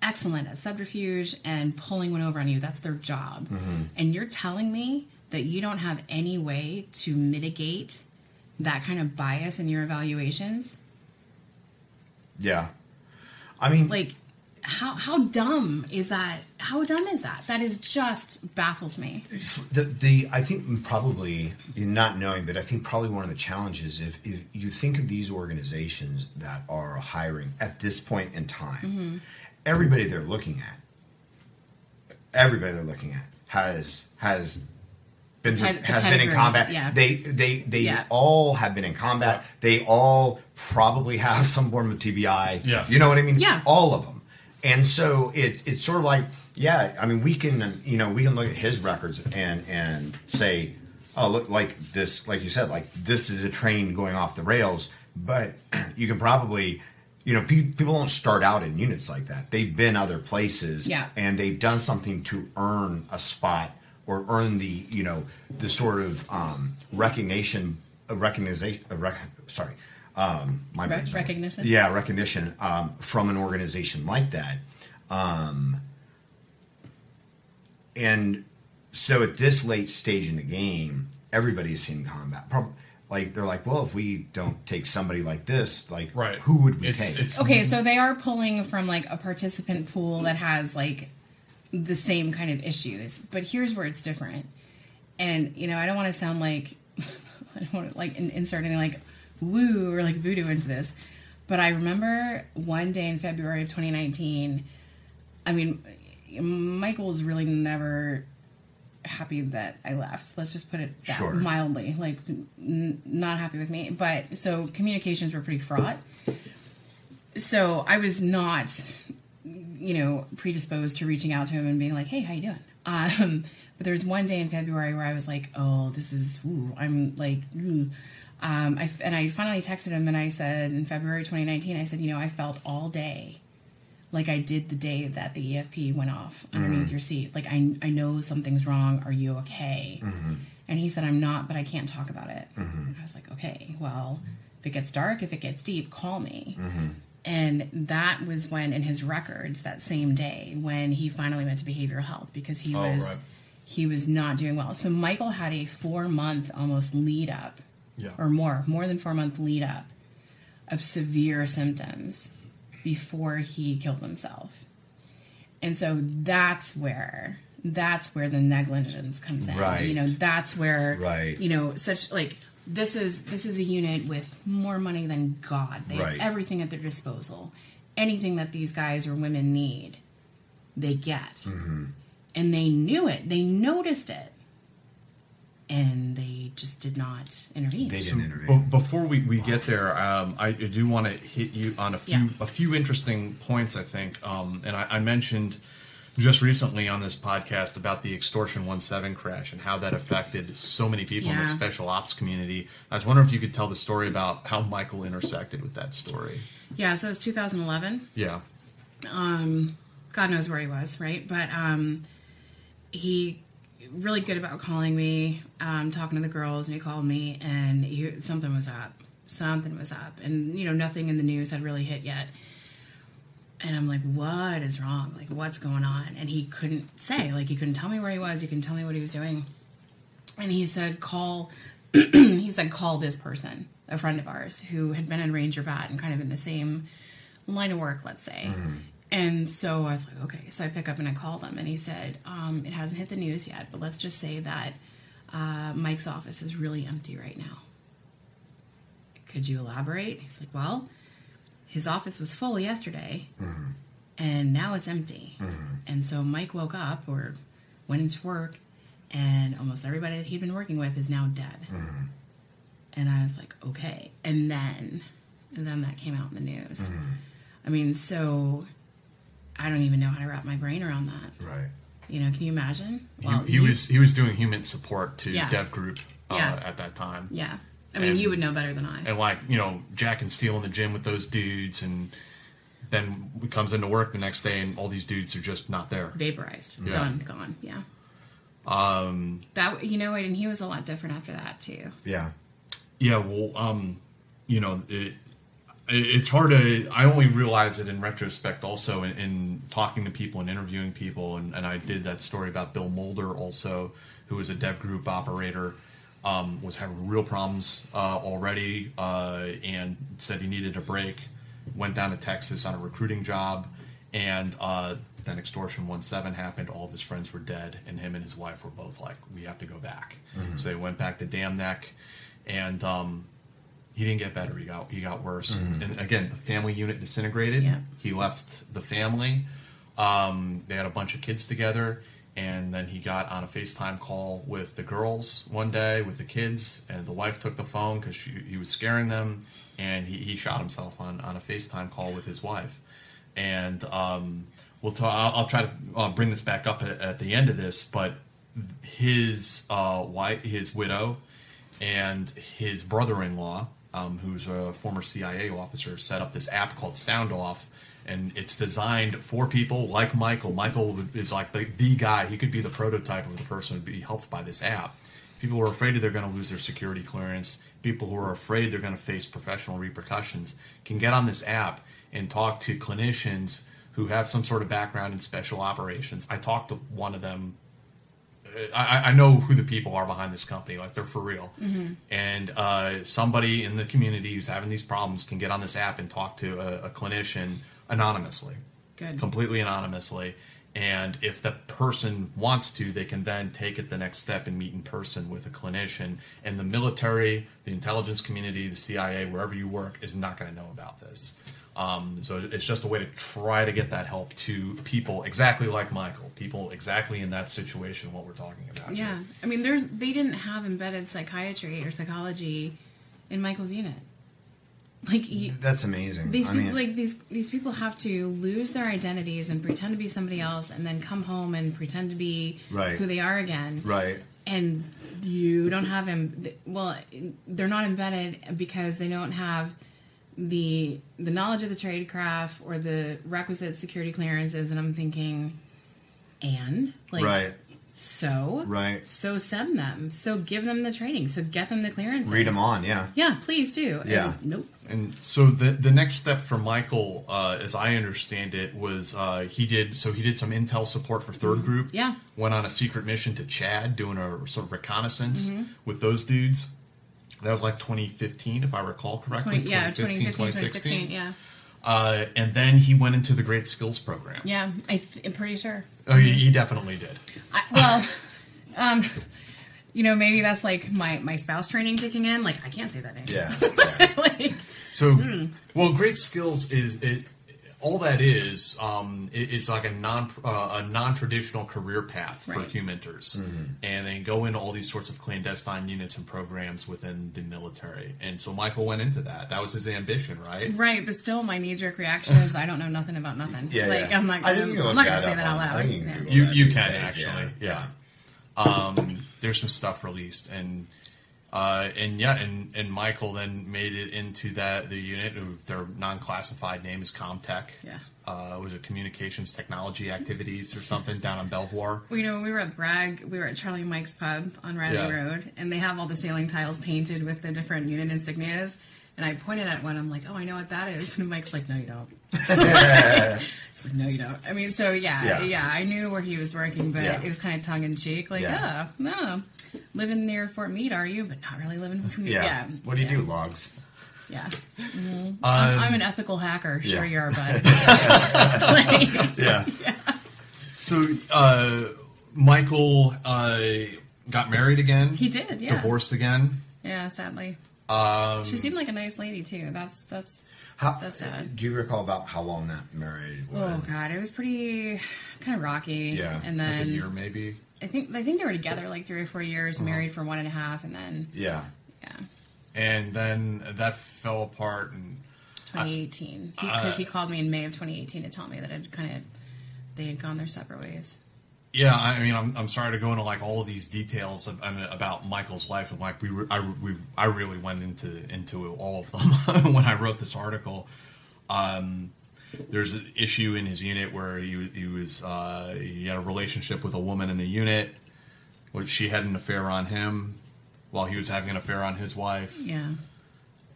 excellent at subterfuge and pulling one over on you. That's their job. Mhm. And you're telling me that you don't have any way to mitigate that kind of bias in your evaluations? Yeah. I mean, Like, how how dumb is that? How dumb is that? That is just baffles me. the the I think probably not knowing, but I think probably one of the challenges if, if you think of these organizations that are hiring at this point in time, Mhm. everybody they're looking at, everybody they're looking at has has been The ped- has been in combat. yeah. They they they Yeah. all have been in combat. They all probably have some form of TBI. Yeah. you know what I mean. Yeah. all of them. And so it it's sort of like yeah. I mean, we can you know we can look at his records and and say oh look like this like you said like this is a train going off the rails. But you can probably you know pe- people don't start out in units like that. They've been other places Yeah. and they've done something to earn a spot or earn the you know the sort of um, recognition a recognition a rec- sorry um, my Re- recognition? yeah recognition um, from an organization like that um, and so at this late stage in the game everybody's seen combat probably like they're like well if we don't take somebody like this like Right. who would we It's- take it's- Okay, so they are pulling from like a participant pool that has like the same kind of issues, but here's where it's different. And you know, I don't want to sound like I don't want to like insert any like woo or like voodoo into this, but I remember one day in February of 2019. I mean, Michael was really never happy that I left. Let's just put it that Sure. mildly, like n- not happy with me. But so communications were pretty fraught. So I was not, you know, predisposed to reaching out to him and being like, "Hey, how you doing?" Um, but there was one day in February where I was like, "Oh, this is," ooh, I'm like, ooh. Um, I, and I finally texted him and I said in February 2019, I said, you know, I felt all day like I did the day that the EFP went off underneath Mhm. your seat. Like I, I know something's wrong. Are you okay? Mhm. And he said, I'm not, but I can't talk about it. Mhm. I was like, okay, well, if it gets dark, if it gets deep, call me. Mhm. And that was when, in his records, that same day, when he finally went to behavioral health because he Oh, was right. he was not doing well. So Michael had a four month almost lead up Yeah. or more, more than four month lead up of severe symptoms before he killed himself. And so that's where that's where the negligence comes in. Right. You know, that's where Right. you know, such like this is this is a unit with more money than God. They Right. have everything at their disposal. Anything that these guys or women need, they get. Mm-hmm. And they knew it. They noticed it. And they just did not intervene. They didn't Be- before we, we get there, um, I do want to hit you on a few Yeah. a few interesting points. I think, um, and I, I mentioned just recently on this podcast about the extortion one seven crash and how that affected so many people in the special ops community. I was wondering if you could tell the story about how Michael intersected with that story. Yeah, so it was 2011. Yeah, um, God knows where he was, right? But um, he really good about calling me, um, talking to the girls, and he called me, and he, something was up. Something was up, and you know nothing in the news had really hit yet. And I'm like, what is wrong? Like, what's going on? And he couldn't say. Like, he couldn't tell me where he was. He couldn't tell me what he was doing. And he said, call. he said, call this person, a friend of ours who had been in Ranger Bat and kind of in the same line of work, let's say. And so I was like, okay. So I pick up and I call them, and he said, um, it hasn't hit the news yet, but let's just say that uh, Mike's office is really empty right now. Could you elaborate? He's like, well, his office was full yesterday, and now it's empty. And so Mike woke up or went into work, and almost everybody that he'd been working with is now dead. And I was like, okay. And then, and then that came out in the news. I mean, so I don't even know how to wrap my brain around that. Right. You know, can you imagine? he, he was he was doing human support to Yeah. Dev Group uh, Yeah. at that time. Yeah. I mean, And- you would know better than I. and like you know Jack and Steel in the gym with those dudes, and then he comes into work the next day, and all these dudes are just not there. Vaporized, Yeah. done, gone. Yeah. Um, That you know, and he was a lot different after that too. Yeah. yeah, well, um, you know, it, it's hard to. I only realize it in retrospect, also in, in talking to people and interviewing people, and, and I did that story about Bill Mulder, also, who was a Dev Group operator. Um, was having real problems uh, already, uh, and said he needed a break. Went down to Texas on a recruiting job, and uh, then extortion one seven happened. All of his friends were dead, and him and his wife were both like, "We have to go back." Mhm. So they went back to Dam Neck, and um, he didn't get better. He got he got worse. Mhm. And again, the family unit disintegrated. Yeah. He left the family. Um, they had a bunch of kids together, and then he got on a FaceTime call with the girls one day with the kids, and the wife took the phone because he was scaring them, and he, he shot himself on on a FaceTime call with his wife. And um, we'll talk. I'll, I'll try to uh, bring this back up at, at the end of this, but his uh, wife, his widow, and his brother-in-law, um, who's a former CIA officer, set up this app called Sound Off, and it's designed for people like Michael. Michael is like the, the guy; he could be the prototype of the person who'd be helped by this app. People who are afraid they're going to lose their security clearance, people who are afraid they're going to face professional repercussions, can get on this app and talk to clinicians who have some sort of background in special operations. I talked to one of them I, I know who the people are behind this company. Like they're for real. Mhm. And uh, somebody in the community who's having these problems can get on this app and talk to a, a clinician anonymously, Good. completely anonymously. And if the person wants to, they can then take it the next step and meet in person with a clinician. And the military, the intelligence community, the CIA, wherever you work, is not going to know about this. Um, so it's just a way to try to get that help to people exactly like Michael, people exactly in that situation. What we're talking about. here. Yeah, I mean, there's they didn't have embedded psychiatry or psychology in Michael's unit. Like you, That's amazing. these I people, mean- like these these people have to lose their identities and pretend to be somebody else, and then come home and pretend to be Right. who they are again. Right. And you don't have him. Well, they're not embedded because they don't have the the knowledge of the trade craft or the requisite security clearances. And I'm thinking, and like, Right. So Right. So send them. So give them the training. So get them the clearances. read them on, yeah. Yeah, please do. And Yeah. nope. And so the the next step for Michael, uh, as I understand it, was uh, he did so he did some intel support for Third Group. Yeah. Went on a secret mission to Chad, doing a sort of reconnaissance Mhm. with those dudes. That was like 2015, if I recall correctly. 20, yeah, 2015, 2016. Yeah. Uh, and then he went into the Great Skills Program. Yeah, I th- I'm pretty sure. Oh, he, he definitely did. I, well, um, you know, maybe that's like my my spouse training kicking in. Like, I can't say that name. Yeah. So, Hmm. well, Great Skills is it. All that is, um, it, it's like a non uh, a non traditional career path for Right. HUMINTers, Mm-hmm. and they go into all these sorts of clandestine units and programs within the military. And so Michael went into that. That was his ambition, right? Right, but still, my knee jerk reaction is I don't know nothing about nothing. Yeah, like yeah. I'm not. I think I'm, you can I'm not gonna say that out loud. you can Yeah. You you can days, actually, yeah. Um, there's some stuff released, and uh, and yeah, and, and Michael then made it into that the unit. Their non-classified name is Comtech. Yeah. Uh, was it communications technology activities or something down on Belvoir? Well, you know, we were at Bragg, we were at Charlie Mike's pub on Riley Yeah. Road, and they have all the sailing tiles painted with the different unit insignias. And I pointed at one, I'm like, oh, I know what that is. And Mike's like, no, you don't. He's like, no, you don't. I mean, so yeah, Yeah. yeah, I knew where he was working, but Yeah. it was kind of tongue in cheek. Like, Yeah. yeah, no, living near Fort Meade, are you? But not really living. Yeah. yeah. What do you do? Logs. Yeah. Mhm. Um, I'm, I'm an ethical hacker. Sure, yeah. you are, bud. Like- Yeah. So uh, Michael uh, got married again. He did, yeah. Divorced again. Yeah, sadly. Um, She seemed like a nice lady too. That's that's How, that's sad. Do you recall about how long that marriage was? Oh god, it was pretty kind of rocky. Yeah, and like a then year maybe. I think I think they were together like three or four years, married for one and a half, and then Yeah. yeah, and then that fell apart in 2018 Uh, because he called me in May of 2018 to tell me that it kind of they had gone their separate ways. yeah i mean i'm, I'm sorry to go into like all of these details of, I mean, about michael's life and like we, re- I, we i really went into into all of them when i wrote this article um there's an issue in his unit where he, he was uh, he had a relationship with a woman in the unit which she had an affair on him while he was having an affair on his wife Yeah.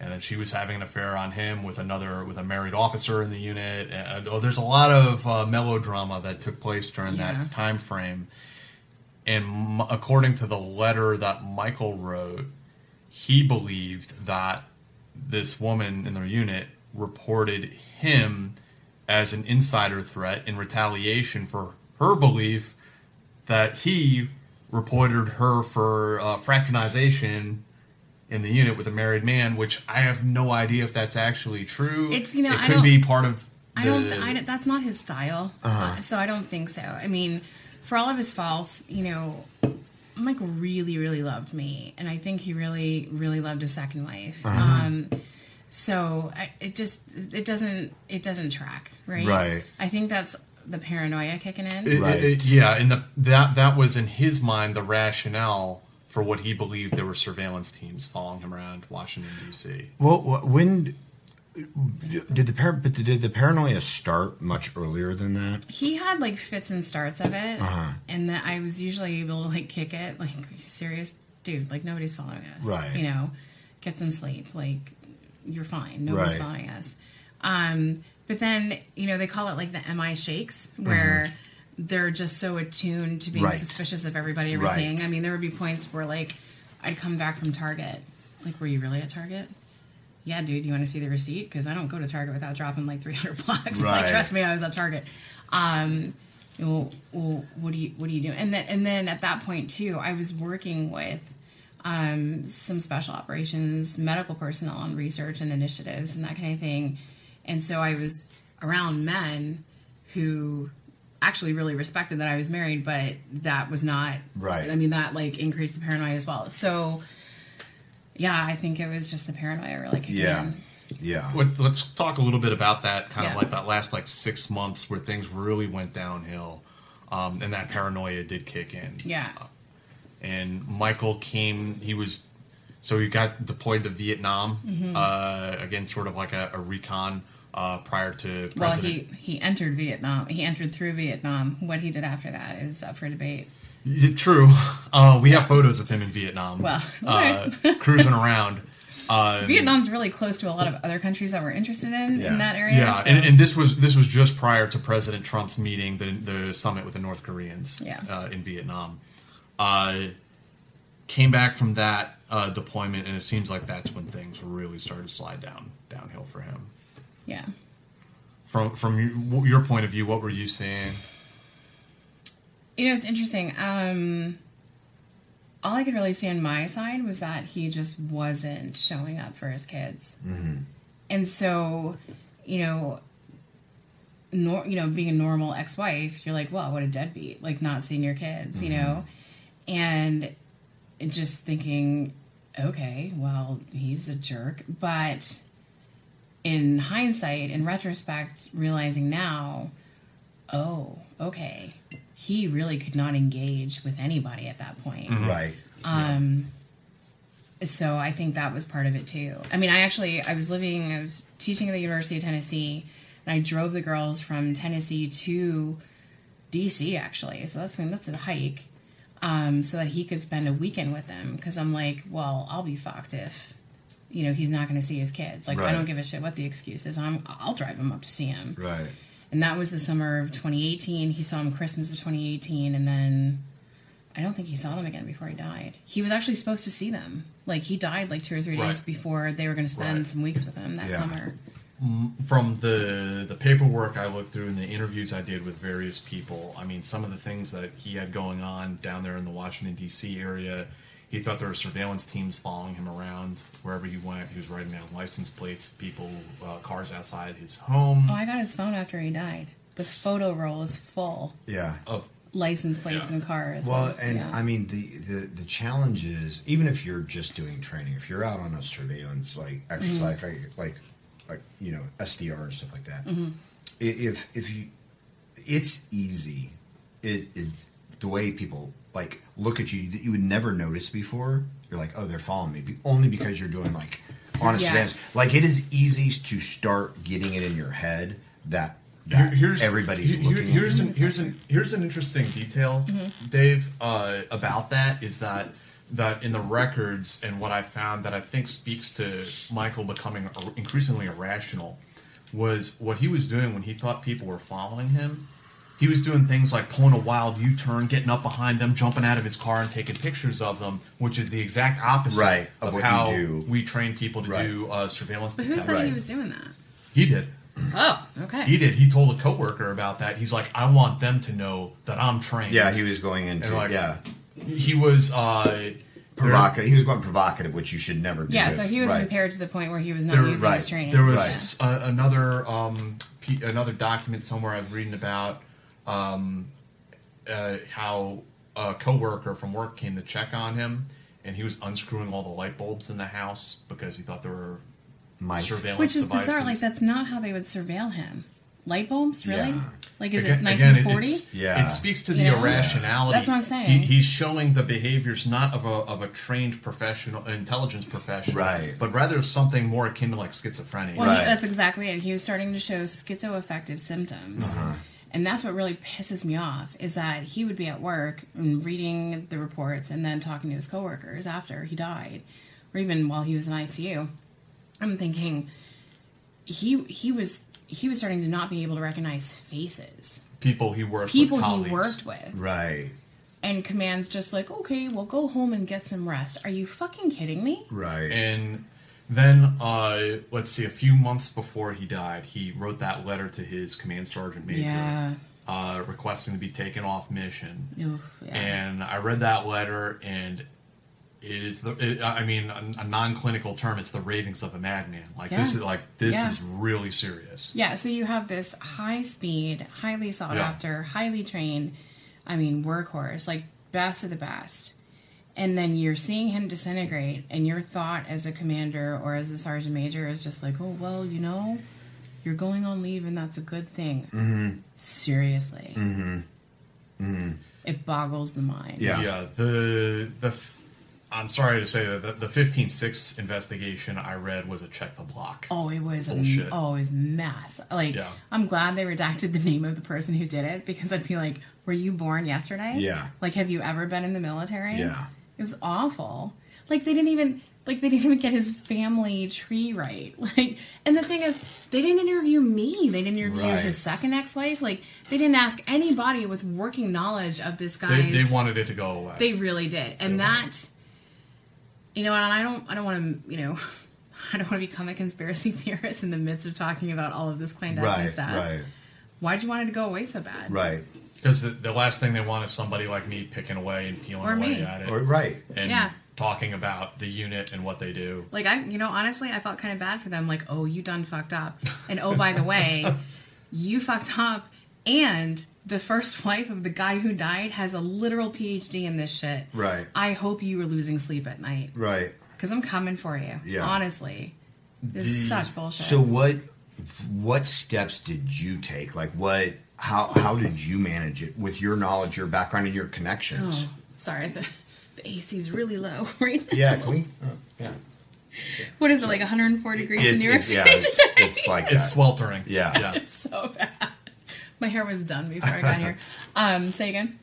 and then she was having an affair on him with another with a married officer in the unit. And, oh, there's a lot of uh, melodrama that took place during Yeah. that time frame. And m- according to the letter that Michael wrote, he believed that this woman in their unit reported him as an insider threat in retaliation for her belief that he reported her for uh, fraternization in the unit with a married man, which I have no idea if that's actually true. It's, you know, it I could be part of. I don't. the- I, don't- that's not his style. Uh-huh. Uh, so I don't think so. I mean, for all of his faults, you know, Michael really, really loved me, and I think he really, really loved his second wife. Uh-huh. Um, so I, it just it doesn't it doesn't track, right? Right. I think that's the paranoia kicking in. It- it- it- yeah, and the, that that was in his mind the rationale for what he believed there were surveillance teams following him around Washington D.C. Well, when did the par- but did the paranoia start much earlier than that? he had like fits and starts of it, Uh-huh. and that I was usually able to like kick it. Like, serious, dude? Like nobody's following us, Right. You know, get some sleep. Like, you're fine. Nobody's Right. following us. Um, but then you know they call it like the MI shakes, where they're just so attuned to being Mm-hmm. Right. suspicious of everybody, everything. Right. I mean, there would be points where like I'd come back from Target, like, were you really at Target? Yeah, dude, you want to see the receipt? Because I don't go to Target without dropping like 300 bucks. Like, trust me, I was at Target. Um, well, well, what do you what do you do? And then and then at that point too, I was working with um, some special operations medical personnel on research and initiatives and that kind of thing. And so I was around men who actually really respected that I was married, but that was not Right. I mean, that like increased the paranoia as well. So yeah, I think it was just the paranoia really kicking Yeah. in. Yeah. Let, let's talk a little bit about that kind Yeah. of like that last like six months where things really went downhill, um, and that paranoia did kick in. Yeah. And Michael came. He was so he got deployed to Vietnam Mhm. uh, again, sort of like a, a recon uh, prior to Well, he, he entered Vietnam. He entered through Vietnam. What he did after that is up for debate. Yeah, True. Uh, we have photos of him in Vietnam. Well, uh, cruising around. Um, Vietnam's really close to a lot of other countries that we're interested in in that area. Yeah, so- and, and this was this was just prior to President Trump's meeting the the summit with the North Koreans Yeah. uh, in Vietnam. Uh, came back from that uh, deployment, and it seems like that's when things really started to slide down downhill for him. Yeah. From from your, your point of view, what were you seeing? You know, it's interesting. Um, all I could really see on my side was that he just wasn't showing up for his kids. Mm-hmm. And so, you know, nor, you know, being a normal ex-wife, you're like, well, what a deadbeat, like not seeing your kids, you know, and just thinking, okay, well, he's a jerk, but in hindsight, in retrospect, realizing now, oh, okay, he really could not engage with anybody at that point, Mhm. Right. Um, so I think that was part of it too. I mean, I actually I was living, I was teaching at the University of Tennessee, and I drove the girls from Tennessee to DC actually. So that's I mean that's a hike, um, so that he could spend a weekend with them. Because I'm like, well, I'll be fucked if you know he's not going to see his kids. Like I don't give a shit what the excuse is. I'm I'll drive him up to see him. Right. And that was the summer of 2018. He saw him Christmas of 2018, and then I don't think he saw them again before he died. He was actually supposed to see them. Like he died like two or three days before they were going to spend Right. some weeks with him that Yeah. summer. Mm, From the the paperwork I looked through and the interviews I did with various people, I mean, some of the things that he had going on down there in the Washington D.C. area, he thought there were surveillance teams following him around wherever he went. He was writing down license plates, people, uh, cars outside his home. Oh, I got his phone after he died. The photo roll is full Yeah. Of license plates and cars. Well, Like, and yeah. I mean the, the the challenge is even if you're just doing training, if you're out on a surveillance like Mm-hmm. exercise like, like like you know SDR and stuff like that, Mhm. if if you, it's easy. It is the way people like look at you that you would never notice before. You're like, oh, they're following me, be- only because you're doing like honest a Yeah. surveillance. Like it is easy to start getting it in your head that. That here's everybody's here- looking. here's at an here's an here's an interesting detail, Mm-hmm. Dave, uh, about that is that that in the records and what I found that I think speaks to Michael becoming increasingly irrational was what he was doing when he thought people were following him. He was doing things like pulling a wild U-turn, getting up behind them, jumping out of his car, and taking pictures of them, which is the exact opposite Right, of of, what you how do. we train people to Right. do uh, surveillance. but who detection. said he was doing that? He did. Oh, okay. He did. He told a coworker about that. He's like, I want them to know that I'm trained. Yeah, he was going into like, yeah He was uh provocative. He was going provocative, which you should never do. Yeah, if- so he was right. impaired to the point where he was not There, using his training. there was uh, another um, p- another document somewhere I was reading about um, uh, how a coworker from work came to check on him, and he was unscrewing all the light bulbs in the house because he thought there were surveillance Which is devices. bizarre. Like that's not how they would surveil him. Light bulbs, really? Yeah. Like is Again- it again, 1940? yeah. It speaks to the know? irrationality. That's what I'm saying. He, he's showing the behaviors not of a of a trained professional, intelligence professional, Right. But rather something more akin to like schizophrenia. Well, he, that's exactly it. He was starting to show schizoaffective symptoms. Uh-huh. And that's what really pisses me off is that he would be at work and reading the reports and then talking to his coworkers after he died, or even while he was in ICU. I'm thinking he he was he was starting to not be able to recognize faces, people he worked people with, he colleagues. worked with, Right, and commands just like, okay, well, go home and get some rest. Are you fucking kidding me? right. And then, uh, let's see, a few months before he died, he wrote that letter to his command sergeant major, Yeah. uh, requesting to be taken off mission. Oof, yeah. And I read that letter, and it is the. It, I mean, a, a non-clinical term. It's the ravings of a madman. Like this is like this Yeah. is really serious. Yeah, so you have this high speed, highly sought Yeah. after, highly trained, I mean, workhorse, like best of the best. And then you're seeing him disintegrate, and your thought as a commander or as a sergeant major is just like, oh, well, you know, you're going on leave and that's a good thing. Mm-hmm. Seriously. Mm-hmm. Mm-hmm. It boggles the mind. Yeah yeah. The the. F- I'm sorry to say that the, the 15-6 investigation I read was a check the block. Oh, it was a, Bullshit. oh, it was mess. Like, Yeah. I'm glad they redacted the name of the person who did it because I'd be like, "Were you born yesterday? Yeah. Like, have you ever been in the military? Yeah. It was awful. Like, they didn't even like they didn't even get his family tree right. Like, and the thing is, they didn't interview me. They didn't interview Right. his second ex-wife. Like, they didn't ask anybody with working knowledge of this guy. They, they wanted it to go away. They really did, and that you know, and I don't, I don't want to, you know, I don't want to become a conspiracy theorist in the midst of talking about all of this clandestine Right, stuff. right. Why'd you want it to go away so bad? Right. Because the, the last thing they want is somebody like me picking away and peeling Or away me. at it. Or- right. And Yeah. talking about the unit and what they do. Like I, you know, honestly, I felt kind of bad for them. Like, oh, you done fucked up, and oh, by the way, you fucked up, and the first wife of the guy who died has a literal PhD in this shit. Right. I hope you were losing sleep at night Right. because I'm coming for you. Yeah. Honestly, this is such bullshit. So what what steps did you take? Like what how how did you manage it with your knowledge, your background, and your connections? Oh, sorry. The, the AC is really low right now. Yeah, can we? Oh, yeah. What is it, like 104 degrees in It- New York City yeah, it's, today? it's like It's that. sweltering. Yeah. Yeah. It's so bad. My hair was done before I got here. Um, say again.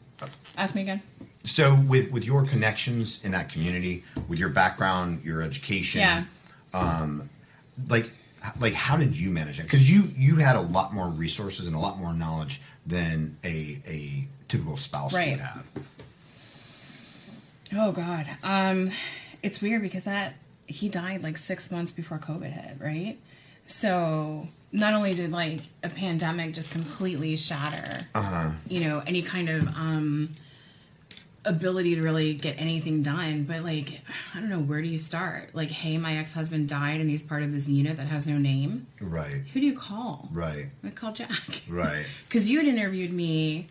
Ask me again. So with with your connections in that community, with your background, your education, Yeah. um, like like how did you manage that? Because you you had a lot more resources and a lot more knowledge than a a typical spouse Right. would have. Oh God. Um, it's weird because that he died like six months before COVID hit, right? So not only did like a pandemic just completely shatter, Uh-huh. you know, any kind of um ability to really get anything done, but like I don't know, where do you start? Like, hey, my ex husband died and he's part of this unit that has no name. Right. Who do you call? Right. I call Jack. Right. Because you had interviewed me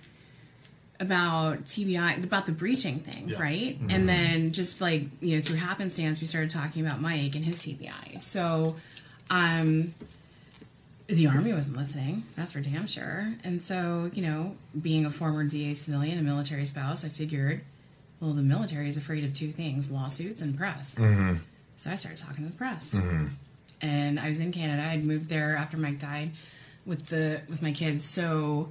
about TBI, about the breaching thing, Yeah. right? Mhm. And then just like, you know, through happenstance, we started talking about Mike and his TBI. So, um, the Army wasn't listening, that's for damn sure. And so, you know, being a former DA civilian, a military spouse, I figured, well, the military is afraid of two things lawsuits and press. Mhm. So I started talking to the press Mhm. and I was in Canada. I'd moved there after Mike died with the with my kids. So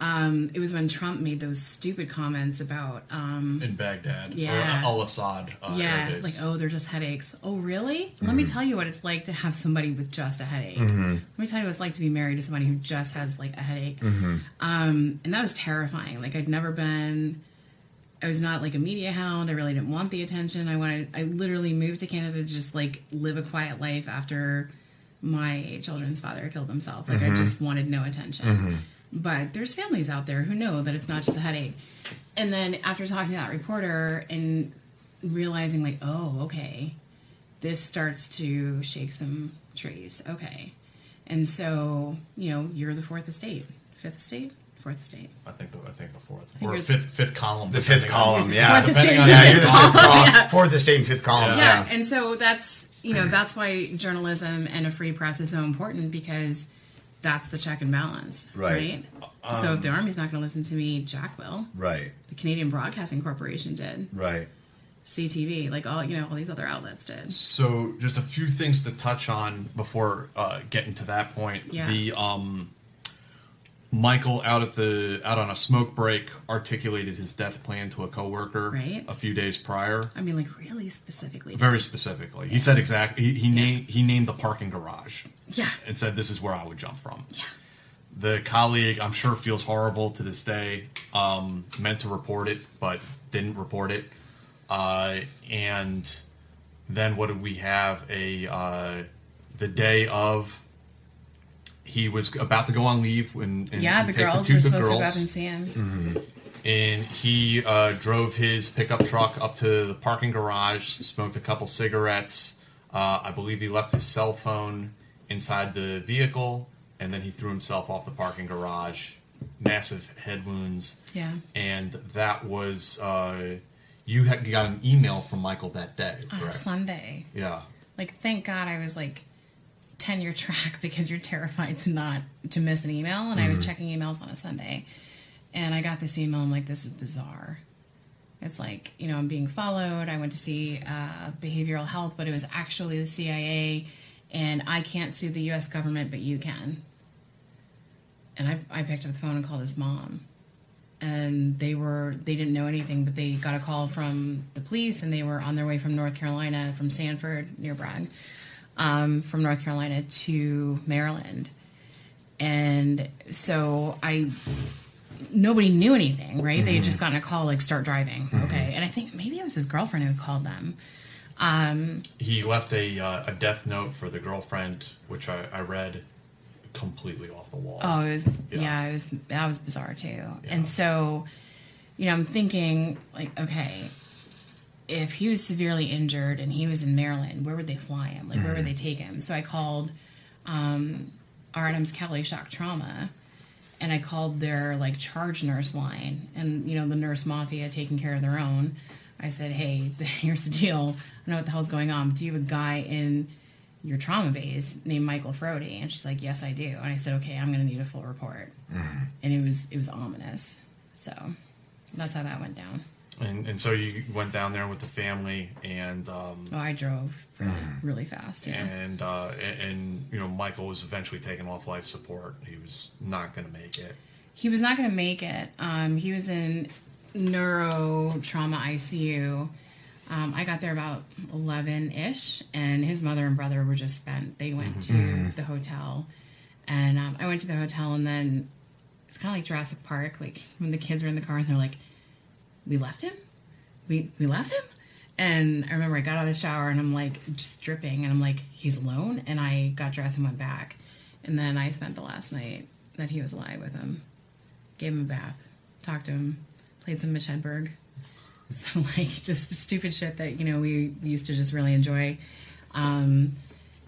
um, it was when Trump made those stupid comments about um, In Baghdad. Yeah. Al Asad. Uh, yeah, like oh, they're just headaches. Oh, really? Let me Mhm. tell you what it's like to have somebody with just a headache. Mhm. Let me tell you what it's like to be married to somebody who just has like a headache. Mhm. Um, and that was terrifying. Like I'd never been. I was not like a media hound. I really didn't want the attention. I wanted. I literally moved to Canada to just like live a quiet life after my children's father killed himself. Like I Mhm. just wanted no attention. But there's families out there who know that it's not just a headache. And then after talking to that reporter and realizing like, oh, okay, this starts to shake some trees. Okay. And so, you know, you're the fourth estate. Fifth estate? Fourth estate. I think the I think the fourth think or fifth fifth column. The fifth column, on- yeah. Fourth Depending estate. on Yeah, you're the fifth column. Yeah. Fourth estate and fifth column. yeah. Yeah. and so that's you know that's why journalism and a free press is so important because that's the check and balance Right. right, so Um, if the army's not going to listen to me jack will Right. the canadian broadcasting corporation did Right. ctv like all you know all these other outlets did So, just a few things to touch on before uh, getting to that point. Yeah. The um, Michael out at the out on a smoke break articulated his death plan to a coworker Right. a few days prior. i mean like really specifically Very specifically, he said exactly. He, he named he named the parking garage. Yeah. and said this is where I would jump from. Yeah. The colleague, I'm sure, feels horrible to this day. Um, meant to report it, but didn't report it. Uh, and then what did we have? A uh, the day of. He was about to go on leave when and, yeah and the girls two- were the supposed to go up and see him and he uh, drove his pickup truck up to the parking garage, smoked a couple cigarettes. Uh, I believe he left his cell phone inside the vehicle, and then he threw himself off the parking garage. Massive head wounds. Yeah. And that was uh, you had got an email from Michael that day, on a correct? sunday Yeah. like thank god i was like tenure track because you're terrified to not to miss an email and i was Mhm. checking emails on a sunday and i got this email i'm like this is bizarre it's like you know i'm being followed i went to see uh, behavioral health but it was actually the cia and i can't sue the us government but you can. And i, I picked up the phone and called his mom. And they were they didn't know anything but they got a call from the police and they were on their way from north carolina from sanford near bragg um, from north carolina to maryland. And so i nobody knew anything right? They had just gotten a call like start driving. Okay. And i think maybe it was his girlfriend who called them Um, He left a uh, a death note for the girlfriend, which I, I read completely off the wall. Oh, it was yeah. it was that was bizarre too. And so, you know, I'm thinking like, okay, if he was severely injured and he was in Maryland, where would they fly him? Like, where would Mhm. they take him? So I called um, R Adams Cowley Shock Trauma, and I called their like charge nurse line, and you know the nurse mafia taking care of their own. I said, hey, here's the deal. I know what the hell's going on. But do you have a guy in your trauma base named Michael Frody? And she's like, yes, I do. And I said, okay, I'm going to need a full report. And it was it was ominous. So that's how that went down. And and so you went down there with the family, and um, Oh, I drove really, really fast. Yeah. and uh, and, and you know Michael was eventually taken off life support. He was not going to make it. He was not going to make it. Um, he was in neuro trauma ICU. Um, I got there about 11 ish, and his mother and brother were just spent. They went to Mhm. the hotel, and um, I went to the hotel, and then it's kind of like Jurassic Park, like when the kids were in the car and they're like, We left him? We, we left him? And I remember I got out of the shower and I'm like just dripping, and I'm like, He's alone? And I got dressed and went back. And then I spent the last night that he was alive with him gave him a bath, talked to him, played some Mitch Hedberg. So like just stupid shit that you know we, used to just really enjoy, um,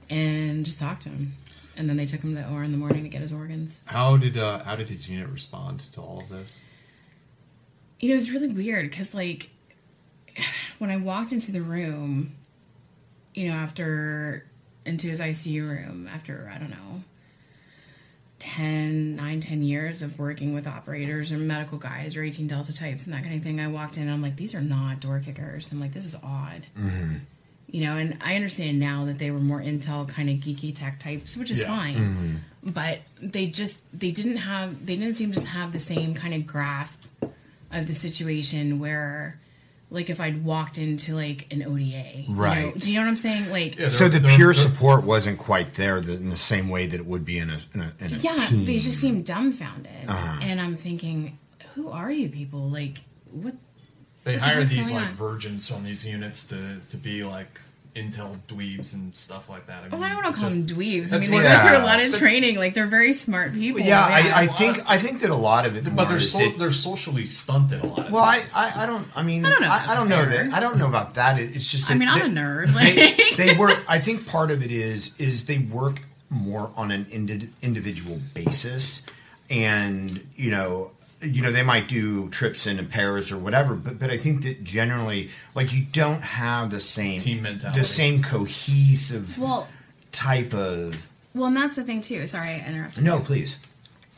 and just talked to him. And then they took him to the OR in the morning to get his organs. How did uh, how did his unit respond to all of this? You know, it was really weird because like when I walked into the room, you know, after into his ICU room after I don't know 10, 9, 10 years of working with operators or medical guys or 18 Delta types and that kind of thing, I walked in and I'm like, these are not door kickers. I'm like, this is odd. Mm-hmm. You know, and I understand now that they were more intel kind of geeky tech types, which is Yeah. fine. Mm-hmm. But they just they didn't have they didn't seem to have the same kind of grasp of the situation where like if I'd walked into like an ODA. you know? Right. do you know what I'm saying? Like so the pure support wasn't quite there the, in the same way that it would be in a in a, in a yeah, team. they just seem dumbfounded. Uh-huh. And I'm thinking, who are you people? Like, what? They what hire these like on? virgins on these units to to be like intel dweebs and stuff like that. I oh, Well, mean, I don't want to call just- them dweebs. I mean, they yeah. go through a lot of That's- training. Like, they're very smart people. yeah, I, I a lot think of- I think that a lot of it. But they're so, it- they're socially stunted a lot. Of Well, I, times. I, I don't. I mean, I don't know I, I don't know that. I don't know about that. It- It's just. I that mean, I'm they- a nerd. They, Like, they work. I think part of it is is they work more on an indi- individual basis, and you know, you know, they might do trips into Paris or whatever. But but I think that generally, like, you don't have the same Team mentality. the same cohesive well, type of. well, and that's the thing too. Sorry, I interrupted. No, you. please.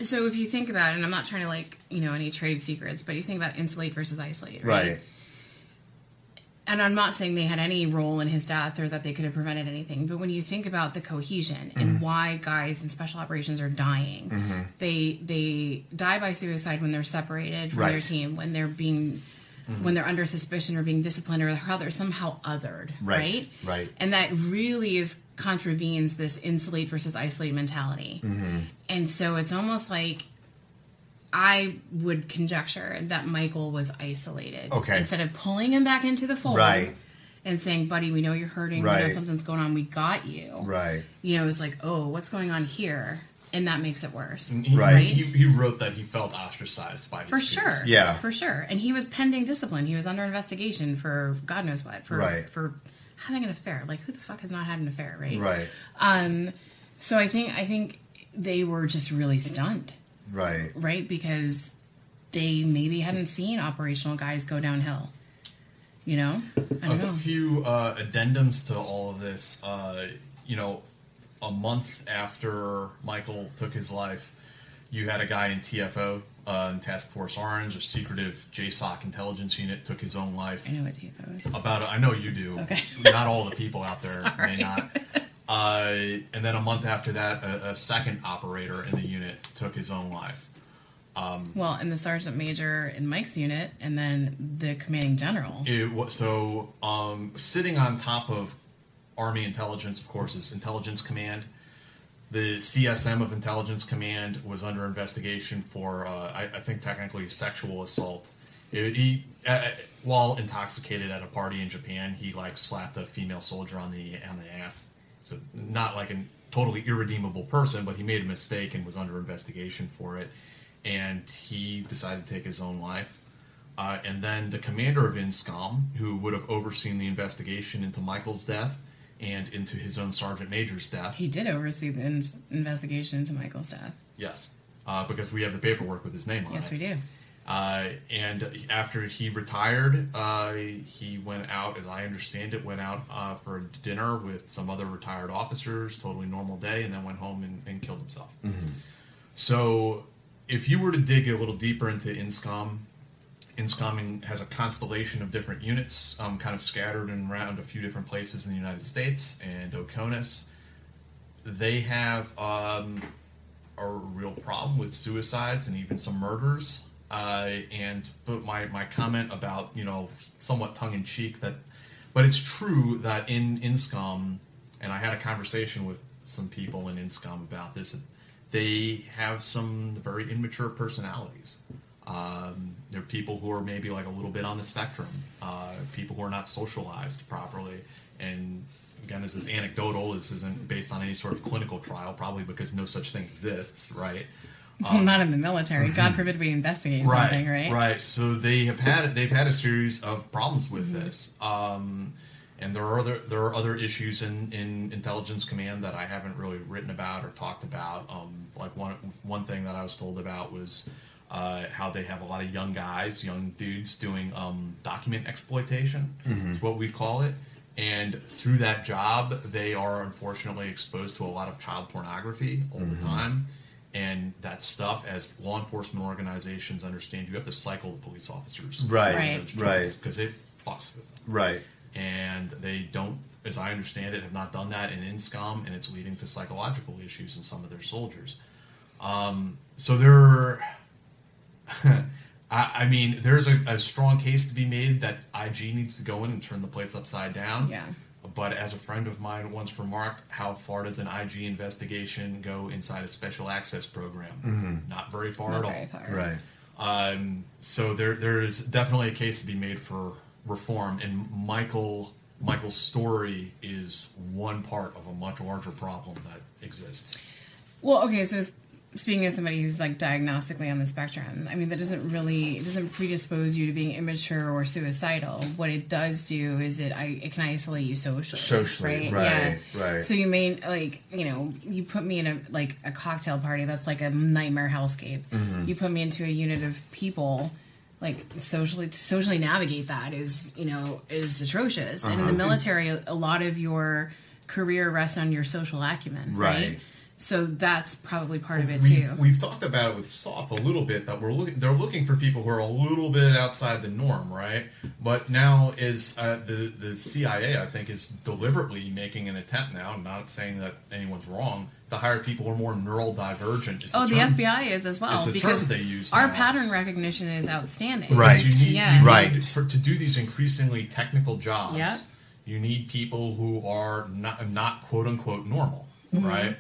So if you think about it, and I'm not trying to like you know any trade secrets, but you think about insulate versus isolate, right? Right. And I'm not saying they had any role in his death or that they could have prevented anything, but when you think about the cohesion and Mhm. why guys in special operations are dying, Mhm. they they die by suicide when they're separated from their team, when they're being Mhm. when they're under suspicion or being disciplined or how they're somehow othered, Right. right? Right. And that really is contravenes this insulate versus isolate mentality. Mm-hmm. And so it's almost like I would conjecture that Michael was isolated. Okay. Instead of pulling him back into the fold. Right. And saying, buddy, we know you're hurting. We know something's going on. We got you. Right. You know, it's like, oh, what's going on here? And that makes it worse. And he, Right. He, he wrote that he felt ostracized by his For peers. sure. Yeah. For sure. And he was pending discipline. He was under investigation for God knows what. For Right. for having an affair. Like who the fuck has not had an affair, right? Right. Um so I think I think they were just really stunned. Right. right? Because they maybe hadn't seen operational guys go downhill. You know, I don't a know. few uh, addendums to all of this. Uh, you know, a month after Michael took his life, you had a guy in TFO, uh, in Task Force Orange, a secretive JSOC intelligence unit, took his own life. I know what TFO is. About, I know you do. Okay. Not all the people out there Sorry. may not. Uh, and then a month after that, a, a second operator in the unit took his own life. Um, Well, and the sergeant major in Mike's unit, and then the commanding general. It so um, sitting on top of Army intelligence, of course, is Intelligence Command. The CSM of Intelligence Command was under investigation for, uh, I, I think, technically sexual assault He, uh, while intoxicated at a party in Japan, he like slapped a female soldier on the on the ass. So not like a totally irredeemable person, but he made a mistake and was under investigation for it. And he decided to take his own life. Uh, and then the commander of INSCOM, who would have overseen the investigation into Michael's death and into his own sergeant major's death, He did oversee the in- investigation into Michael's death. Yes, uh, because we have the paperwork with his name on Yes, it. Yes, we do. Uh, and after he retired, uh, he went out, as I understand it, went out uh, for dinner with some other retired officers, totally normal day, and then went home and, and killed himself. So, if you were to dig a little deeper into INSCOM, INSCOM has a constellation of different units, um, kind of scattered and around a few different places in the United States and Oconus. They have um, a real problem with suicides and even some murders. Uh, and but my, my comment about you know somewhat tongue in cheek that, but it's true that in INSCOM, and I had a conversation with some people in INSCOM about this. They have some very immature personalities. Um, they're people who are maybe like a little bit on the spectrum. Uh, people who are not socialized properly. And again, this is anecdotal. This isn't based on any sort of clinical trial, probably because no such thing exists, right? Um, Not in the military. God forbid we investigate right, something, right? Right. So they have had they've had a series of problems with this, um, and there are other there are other issues in, in intelligence command that I haven't really written about or talked about. Um, like one one thing that I was told about was uh, how they have a lot of young guys, young dudes doing um, document exploitation Mhm. is what we call it. And through that job, they are unfortunately exposed to a lot of child pornography all Mhm. the time. And that stuff, as law enforcement organizations understand, you have to cycle the police officers. Right, Right. right. Because it fucks with them. Right. And they don't, as I understand it, have not done that in INSCOM, and it's leading to psychological issues in some of their soldiers. Um, so there, I, I mean, there's a, a strong case to be made that IG needs to go in and turn the place upside down. Yeah. But as a friend of mine once remarked, how far does an IG investigation go inside a special access program? Mhm. Not very far Not at very all. far. Right. Um, so there, there is definitely a case to be made for reform, and Michael, Michael's story is one part of a much larger problem that exists. Well, okay, so s- speaking as somebody who's like diagnostically on the spectrum, I mean that doesn't really it doesn't predispose you to being immature or suicidal. What it does do is it I it can isolate you socially. Socially, right, right. So you may like you know you put me in a like a cocktail party that's like a nightmare hellscape. Mhm. You put me into a unit of people. Like socially, to socially navigate that is you know is atrocious. And in the Uh-huh. military, a lot of your career rests on your social acumen, right? Right. So that's probably part of it We've, too. we've talked about it with SOF a little bit that we're looking. They're looking for people who are a little bit outside the norm, right? But now is uh, the the CIA, I think, is deliberately making an attempt now. I'm not saying that anyone's wrong to hire people who are more neural divergent. Is Oh, the term- FBI is as well is the because term they use our now. pattern recognition is outstanding. Right. You need, yeah. you need- for, to do these increasingly technical jobs, Yeah. you need people who are not, not quote unquote normal, Mhm. right?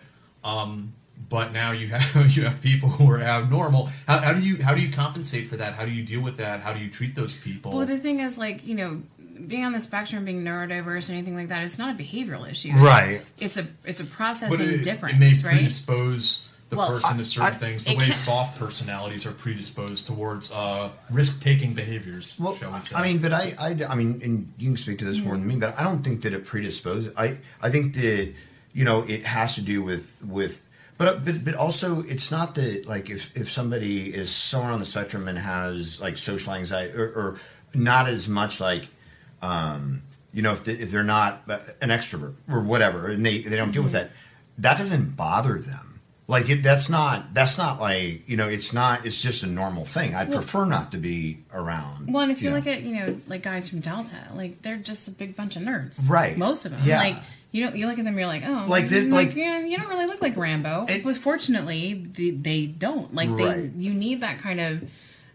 Um, but now you have you have people who are abnormal. How, how do you how do you compensate for that? How do you deal with that? How do you treat those people? Well, the thing is, like you know, being on the spectrum, being neurodiverse, or anything like that, it's not a behavioral issue. Right. It's a it's a process but and it, difference, it may right? predispose the Well, person I- to certain I- things. The way can- SOF personalities are predisposed towards uh, risk taking behaviors. Well, shall we say? I mean, but I, I, I mean, and you can speak to this more than me, but I don't think that it predisposes. I, I think that you know it has to do with with, but but but also it's not that like if if somebody is somewhere on the spectrum and has like social anxiety or, or not as much like. Um, you know, if, they, if they're not an extrovert or whatever, and they, they don't deal with Mm-hmm. that, that doesn't bother them. Like it, that's not that's not like you know it's not it's just a normal thing. I'd Well- prefer not to be around. Well, and if you know. look at you know like guys from Delta, like they're just a big bunch of nerds, Right. Most of them, Yeah. Like you know, you look at them, you're like, oh, Like the- mm, like- yeah, you don't really look like Rambo. but fortunately, they, they don't. Like Right. they, you need that kind of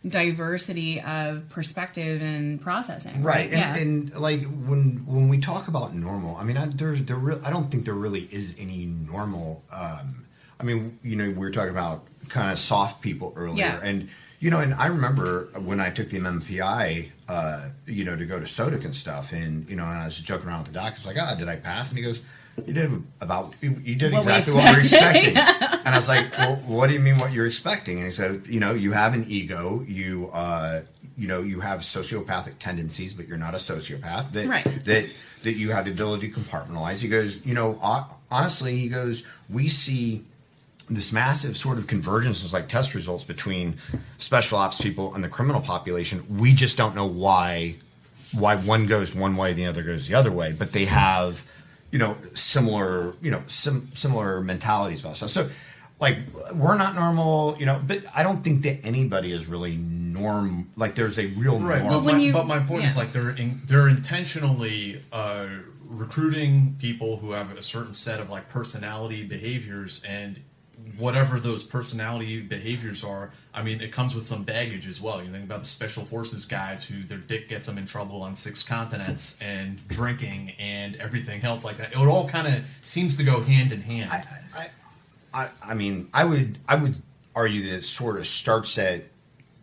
diversity of perspective and processing, right right? and, yeah. and like when when we talk about normal i mean I, there's there real i don't think there really is any normal um i mean you know we were talking about kind of SOF people earlier Yeah. and You know, and I remember when I took the MMPI, uh, you know, to go to SODIC and stuff, and you know, and I was joking around with the doc. I was like, "Ah, did I pass?" And he goes, "You did about you, you did What we exactly what we're expected." expecting." and I was like, "Well, what do you mean what you're expecting?" And he said, "You know, you have an ego. You, uh, you know, you have sociopathic tendencies, but you're not a sociopath. That Right. that that you have the ability to compartmentalize." He goes, "You know, honestly," he goes, "We see." This massive sort of convergence is like test results between special ops people and the criminal population. We just don't know why why one goes one way, the other goes the other way, but they have you know similar you know sim- similar mentalities about stuff. So like we're not normal, you know, but I don't think that anybody is really norm. Like there's a real Right, norm. but, my, but my point is like they're in, they're intentionally uh, recruiting people who have a certain set of like personality behaviors and whatever those personality behaviors are. I mean, it comes with some baggage as well. You think about the special forces guys who their dick gets them in trouble on six continents and drinking and everything else like that. It all kind of seems to go hand in hand. I, I I mean, I would I would argue that it sort of starts at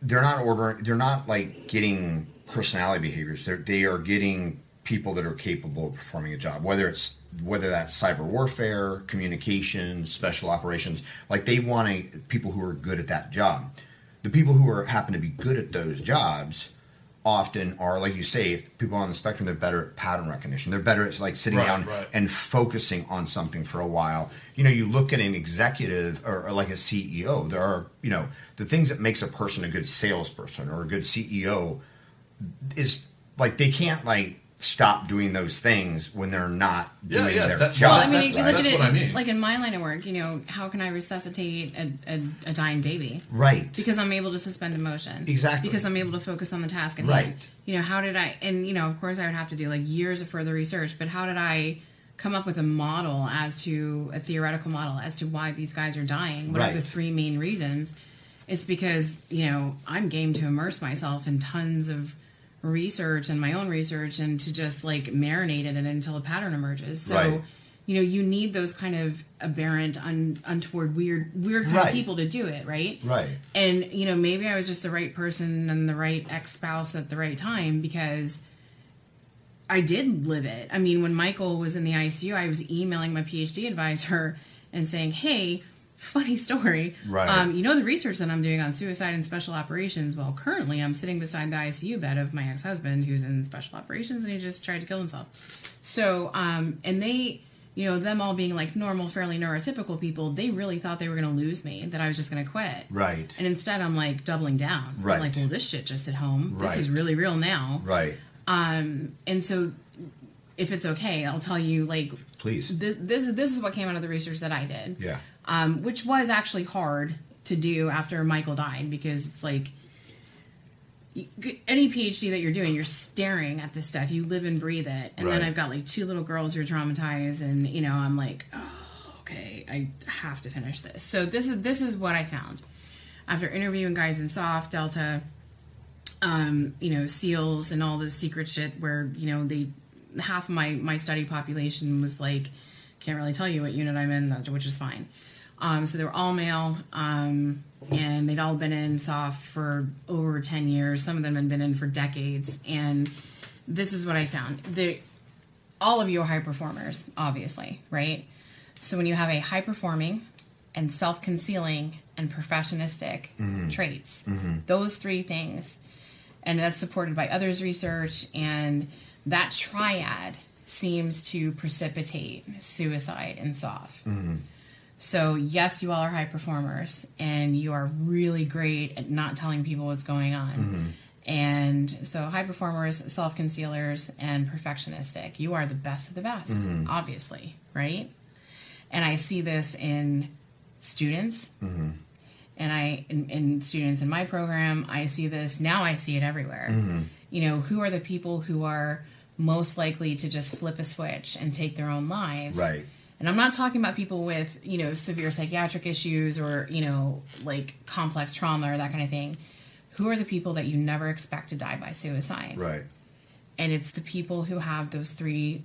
they're not ordering they're not like getting personality behaviors. They're they are getting people that are capable of performing a job, whether it's whether that's cyber warfare, communication, special operations. Like they want a, people who are good at that job. The people who are happen to be good at those jobs often are, like you say, if people on the spectrum, they're better at pattern recognition. They're better at like sitting Right, down right. and focusing on something for a while. You know, you look at an executive or, or like a CEO. There are, you know, the things that makes a person a good salesperson or a good CEO is like they can't like stop doing those things when they're not Yeah, doing yeah, their that- job. Well, I mean, if you look that's at it, I mean. like in my line of work, you know, how can I resuscitate a, a, a dying baby? Right. Because I'm able to suspend emotion. Exactly. Because I'm able to focus on the task at Right. hand. You know, how did I? And you know, of course, I would have to do like years of further research. But how did I come up with a model as to a theoretical model as to why these guys are dying? What are the three main reasons? It's because you know I'm game to immerse myself in tons of research and my own research and to just like marinate in it until a pattern emerges. So Right. you know you need those kind of aberrant, un, untoward, weird, weird kind of people to do it, right? Right. And you know maybe I was just the right person and the right ex spouse at the right time because. I did live it. I mean, when Michael was in the ICU, I was emailing my PhD advisor and saying, "Hey, funny story. Right. Um, you know the research that I'm doing on suicide and special operations. Well, currently I'm sitting beside the ICU bed of my ex-husband who's in special operations and he just tried to kill himself. So, um, and they, you know, them all being like normal, fairly neurotypical people, they really thought they were going to lose me, that I was just going to quit. Right. And instead, I'm like doubling down. I'm Right. like, well, this shit just hit home. This is really real now. Right. Um, and so, if it's okay, I'll tell you like Please. th- this this is what came out of the research that I did Yeah. Um, which was actually hard to do after Michael died because it's like any PhD that you're doing, you're staring at this stuff. You live and breathe it. And then I've got like two little girls who are traumatized, and you know I'm like, oh, okay, I have to finish this. So this is this is what I found after interviewing guys in SOF Delta, um, you know, SEALs and all this secret shit where you know they half of my my study population was like can't really tell you what unit I'm in, which is fine. Um, so they were all male, um, and they'd all been in SOF for over ten years. Some of them had been in for decades, and this is what I found: they, all of you are high performers, obviously, right? So when you have a high performing and self concealing and perfectionistic Mhm. traits, Mhm. those three things, and that's supported by others' research, and that triad seems to precipitate suicide in SOF. Mm-hmm. So, yes, you all are high performers, and you are really great at not telling people what's going on. Mm-hmm. And so, high performers, self concealers, and perfectionistic, you are the best of the best, Mhm. obviously, right? And I see this in students, Mm-hmm. and I in, in students in my program. I see this now. I see it everywhere. Mhm. You know, who are the people who are most likely to just flip a switch and take their own lives? Right. And I'm not talking about people with, you know, severe psychiatric issues or, you know, like complex trauma or that kind of thing. Who are the people that you never expect to die by suicide? Right. And it's the people who have those three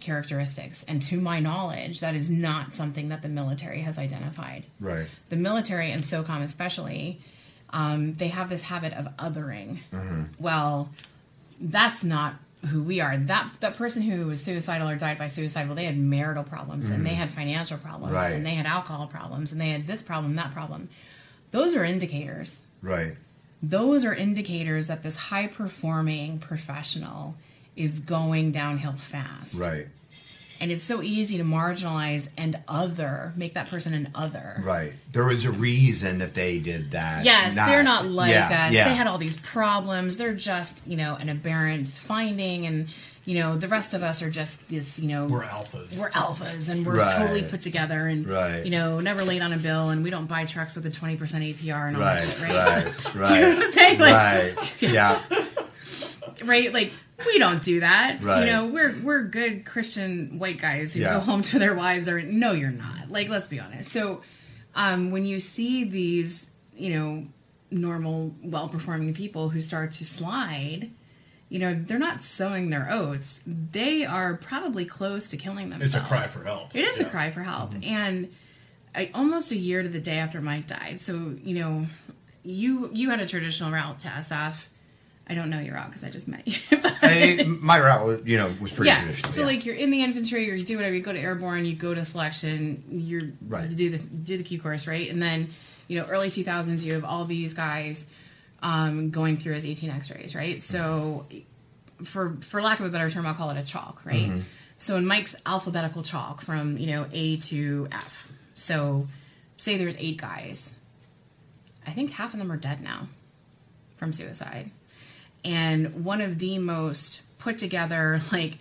characteristics. And to my knowledge, that is not something that the military has identified. Right. The military and SOCOM especially um, they have this habit of othering. Mm-hmm. Well, that's not who we are. That that person who was suicidal or died by suicide, well, they had marital problems and they Mhm. had financial problems Right. and they had alcohol problems and they had this problem, that problem. Those are indicators. Right. Those are indicators that this high performing professional is going downhill fast. Right. And it's so easy to marginalize and other, make that person an other. Right. There was a reason that they did that. Yes, they're not like yeah, us. Yeah. They had all these problems. They're just, you know, an aberrant finding, and you know, the rest of us are just this, you know, We're alphas. We're alphas, and we're Right. totally put together, and Right. you know, never late on a bill, and we don't buy trucks with a twenty percent APR and all Right. that shit, right? Right. Do Right. you know what I'm saying? Like, right. Yeah. Right? Like we don't do that. Right. You know, we're we're good Christian white guys who Yeah. go home to their wives or no you're not. Like let's be honest. So um when you see these, you know, normal well-performing people who start to slide, you know, they're not sowing their oats. They are probably close to killing themselves. It's a cry for help. It is Yeah. a cry for help. And I, almost a year to the day after Mike died. So, you know, you you had a traditional route to SF. I don't know your route because I just met you. I, my route, was, you know, was pretty yeah. traditional. So yeah. like you're in the infantry or you do whatever, you go to airborne, you go to selection, you're Right. you do the do the Q course, right? And then, you know, early two thousands you have all these guys um, going through as eighteen X rays, right? So for for lack of a better term, I'll call it a chalk, right? Mhm. So in Mike's alphabetical chalk from, you know, A to F. So say there's eight guys. I think half of them are dead now from suicide. And one of the most put together, like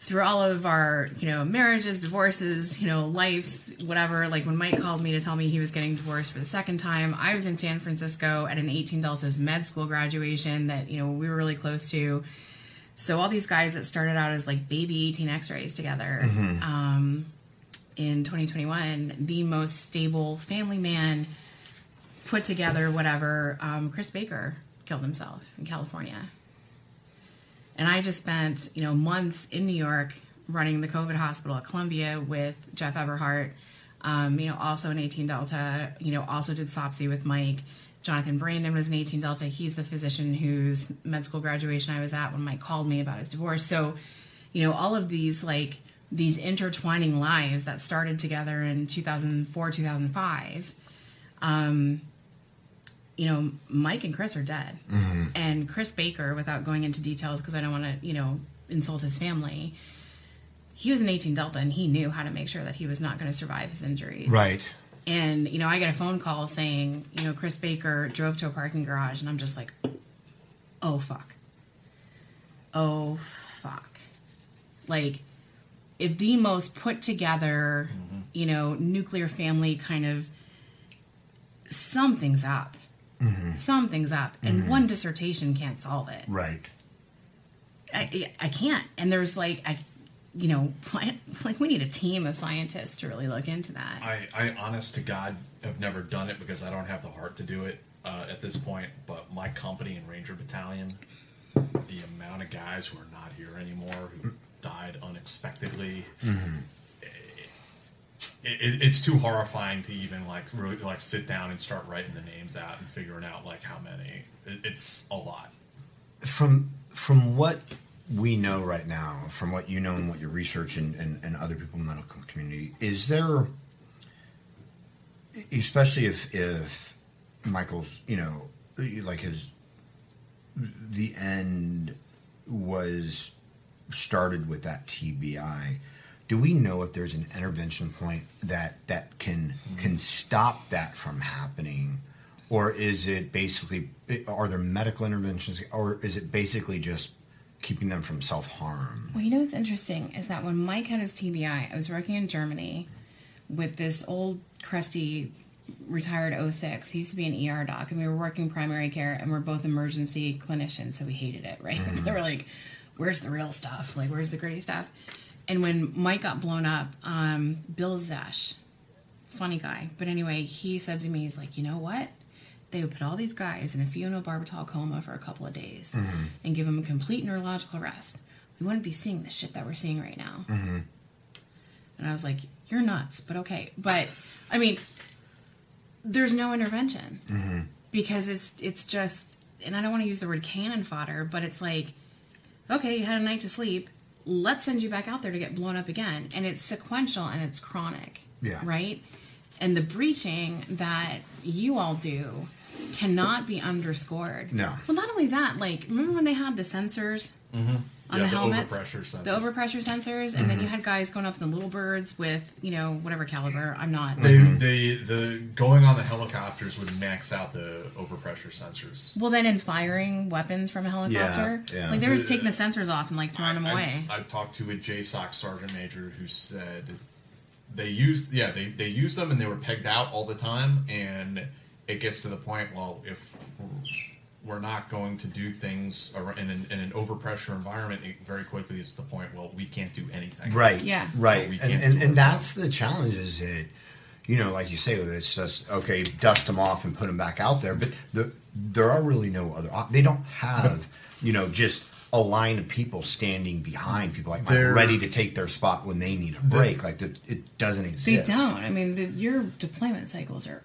through all of our, you know, marriages, divorces, you know, lives, whatever. Like when Mike called me to tell me he was getting divorced for the second time, I was in San Francisco at an 18 Deltas med school graduation that, you know, we were really close to. So all these guys that started out as like baby 18 x-rays together Mhm. um, in 2021, the most stable family man put together, whatever, um, Chris Baker killed himself in California. And I just spent, you know, months in New York running the COVID hospital at Columbia with Jeff Everhart, um, you know, also an 18 Delta, you know, also did SOPSI with Mike. Jonathan Brandon was an 18 Delta. He's the physician whose med school graduation I was at when Mike called me about his divorce. So, you know, all of these like these intertwining lives that started together in 2004, 2005. Um, you know, Mike and Chris are dead. Mhm. And Chris Baker, without going into details because I don't want to, you know, insult his family, he was an 18 Delta and he knew how to make sure that he was not going to survive his injuries. Right. And, you know, I get a phone call saying, you know, Chris Baker drove to a parking garage and I'm just like, oh, fuck. Oh, fuck. Like, if the most put together, you know, nuclear family kind of something's up. Mhm. Something's up. And Mhm. one dissertation can't solve it. Right. I, I can't. And there's like, I, you know, like we need a team of scientists to really look into that. I, I, honest to God, have never done it because I don't have the heart to do it uh, at this point. But my company and Ranger Battalion, the amount of guys who are not here anymore who died unexpectedly, Mhm. It, it, it's too horrifying to even like really like sit down and start writing the names out and figuring out like how many. It, it's a lot. From from what we know right now, from what you know and what your research and, and, and other people in the medical community, is there, especially if if Michael's, you know, like his, the end was started with that TBI. Do we know if there's an intervention point that that can can stop that from happening, or is it basically are there medical interventions, or is it basically just keeping them from self harm? Well, you know what's interesting is that when Mike had his TBI, I was working in Germany with this old crusty retired 06. He used to be an ER doc, and we were working primary care, and we're both emergency clinicians, so we hated it, right? Mm-hmm. they were like, "Where's the real stuff? Like, where's the gritty stuff?" And when Mike got blown up, um, Bill Zesh, funny guy, but anyway, he said to me, "He's like, you know what?" They would put all these guys in a phenobarbital coma for a couple of days Mhm. and give them a complete neurological rest. We wouldn't be seeing the shit that we're seeing right now. Mm-hmm. And I was like, you're nuts, but okay. But I mean, there's no intervention. Mm-hmm. because it's it's just and I don't want to use the word cannon fodder, but it's like okay, you had a night to sleep. Let's send you back out there to get blown up again. And it's sequential and it's chronic. Yeah. Right? And the breaching that you all do cannot be underscored. No. Well, not only that, like, remember when they had the sensors Mm-hmm. On yeah, the helmets? overpressure sensors. The overpressure sensors, and then you had guys going up in the little birds with, you know, whatever caliber. I'm not. They, they, the going on the helicopters would max out the overpressure sensors. Well, then in firing weapons from a helicopter, yeah. like they were just uh, taking the sensors off and like throwing them away. I, I talked to a JSOC sergeant major who said they used yeah they they used them and they were pegged out all the time and it gets to the point well if we're not going to do things in an, in an overpressure environment it very quickly it's the point well we can't do anything Right. Yeah. Right. And and, and that's the challenge is that, you know, like you say, it's just okay, dust them off and put them back out there. But the there are really no other. op- They don't have, you know, just a line of people standing behind people like, like ready to take their spot when they need a break. like the, it doesn't exist. They don't. I mean, the, your deployment cycles are